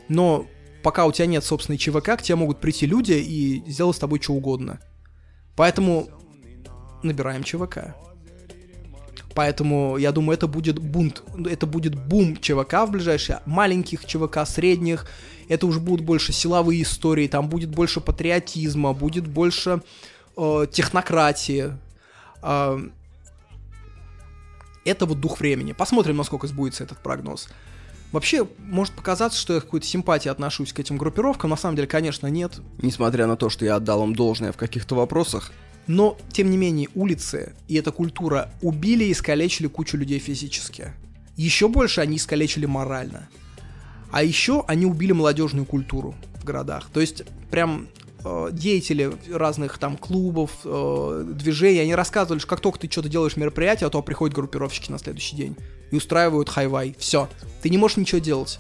но пока у тебя нет собственной ЧВК, к тебе могут прийти люди и сделать с тобой что угодно. Поэтому набираем ЧВК. Поэтому я думаю, это будет бунт, это будет бум ЧВК в ближайшие, маленьких ЧВК, средних. Это уже будут больше силовые истории, там будет больше патриотизма, будет больше э, технократии. Это вот дух времени. Посмотрим, насколько сбудется этот прогноз. Вообще, может показаться, что я какой-то симпатии отношусь к этим группировкам, на самом деле, конечно, нет. Несмотря на то, что я отдал им должное в каких-то вопросах. Но, тем не менее, улицы и эта культура убили и искалечили кучу людей физически. Еще больше они искалечили морально. А еще они убили молодежную культуру в городах. То есть, прям деятели разных там клубов, э, движений, они рассказывали, что как только ты что-то делаешь мероприятие, а то приходят группировщики на следующий день и устраивают хайвай. Все. Ты не можешь ничего делать.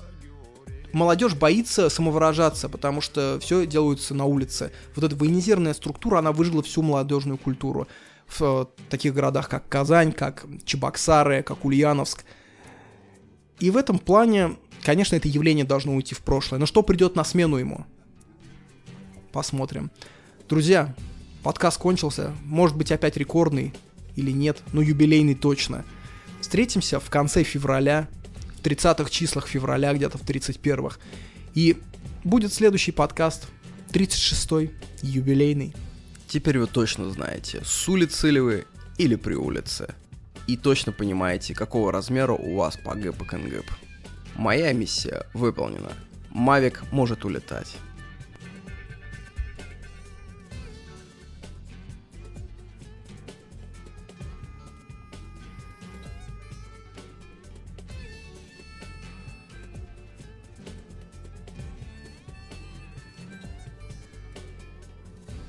Молодежь боится самовыражаться, потому что все делается на улице. Вот эта военизированная структура, она выжила всю молодежную культуру в э, таких городах, как Казань, как Чебоксары, как Ульяновск. И в этом плане, конечно, это явление должно уйти в прошлое. Но что придет на смену ему? Посмотрим. Друзья, подкаст кончился. Может быть, опять рекордный или нет, но юбилейный точно. Встретимся в конце февраля, в 30-х числах февраля, где-то в 31-х. И будет следующий подкаст, 36-й, юбилейный. Теперь вы точно знаете, с улицы ли вы или при улице. И точно понимаете, какого размера у вас по ГЭП. Моя миссия выполнена. Мавик может улетать.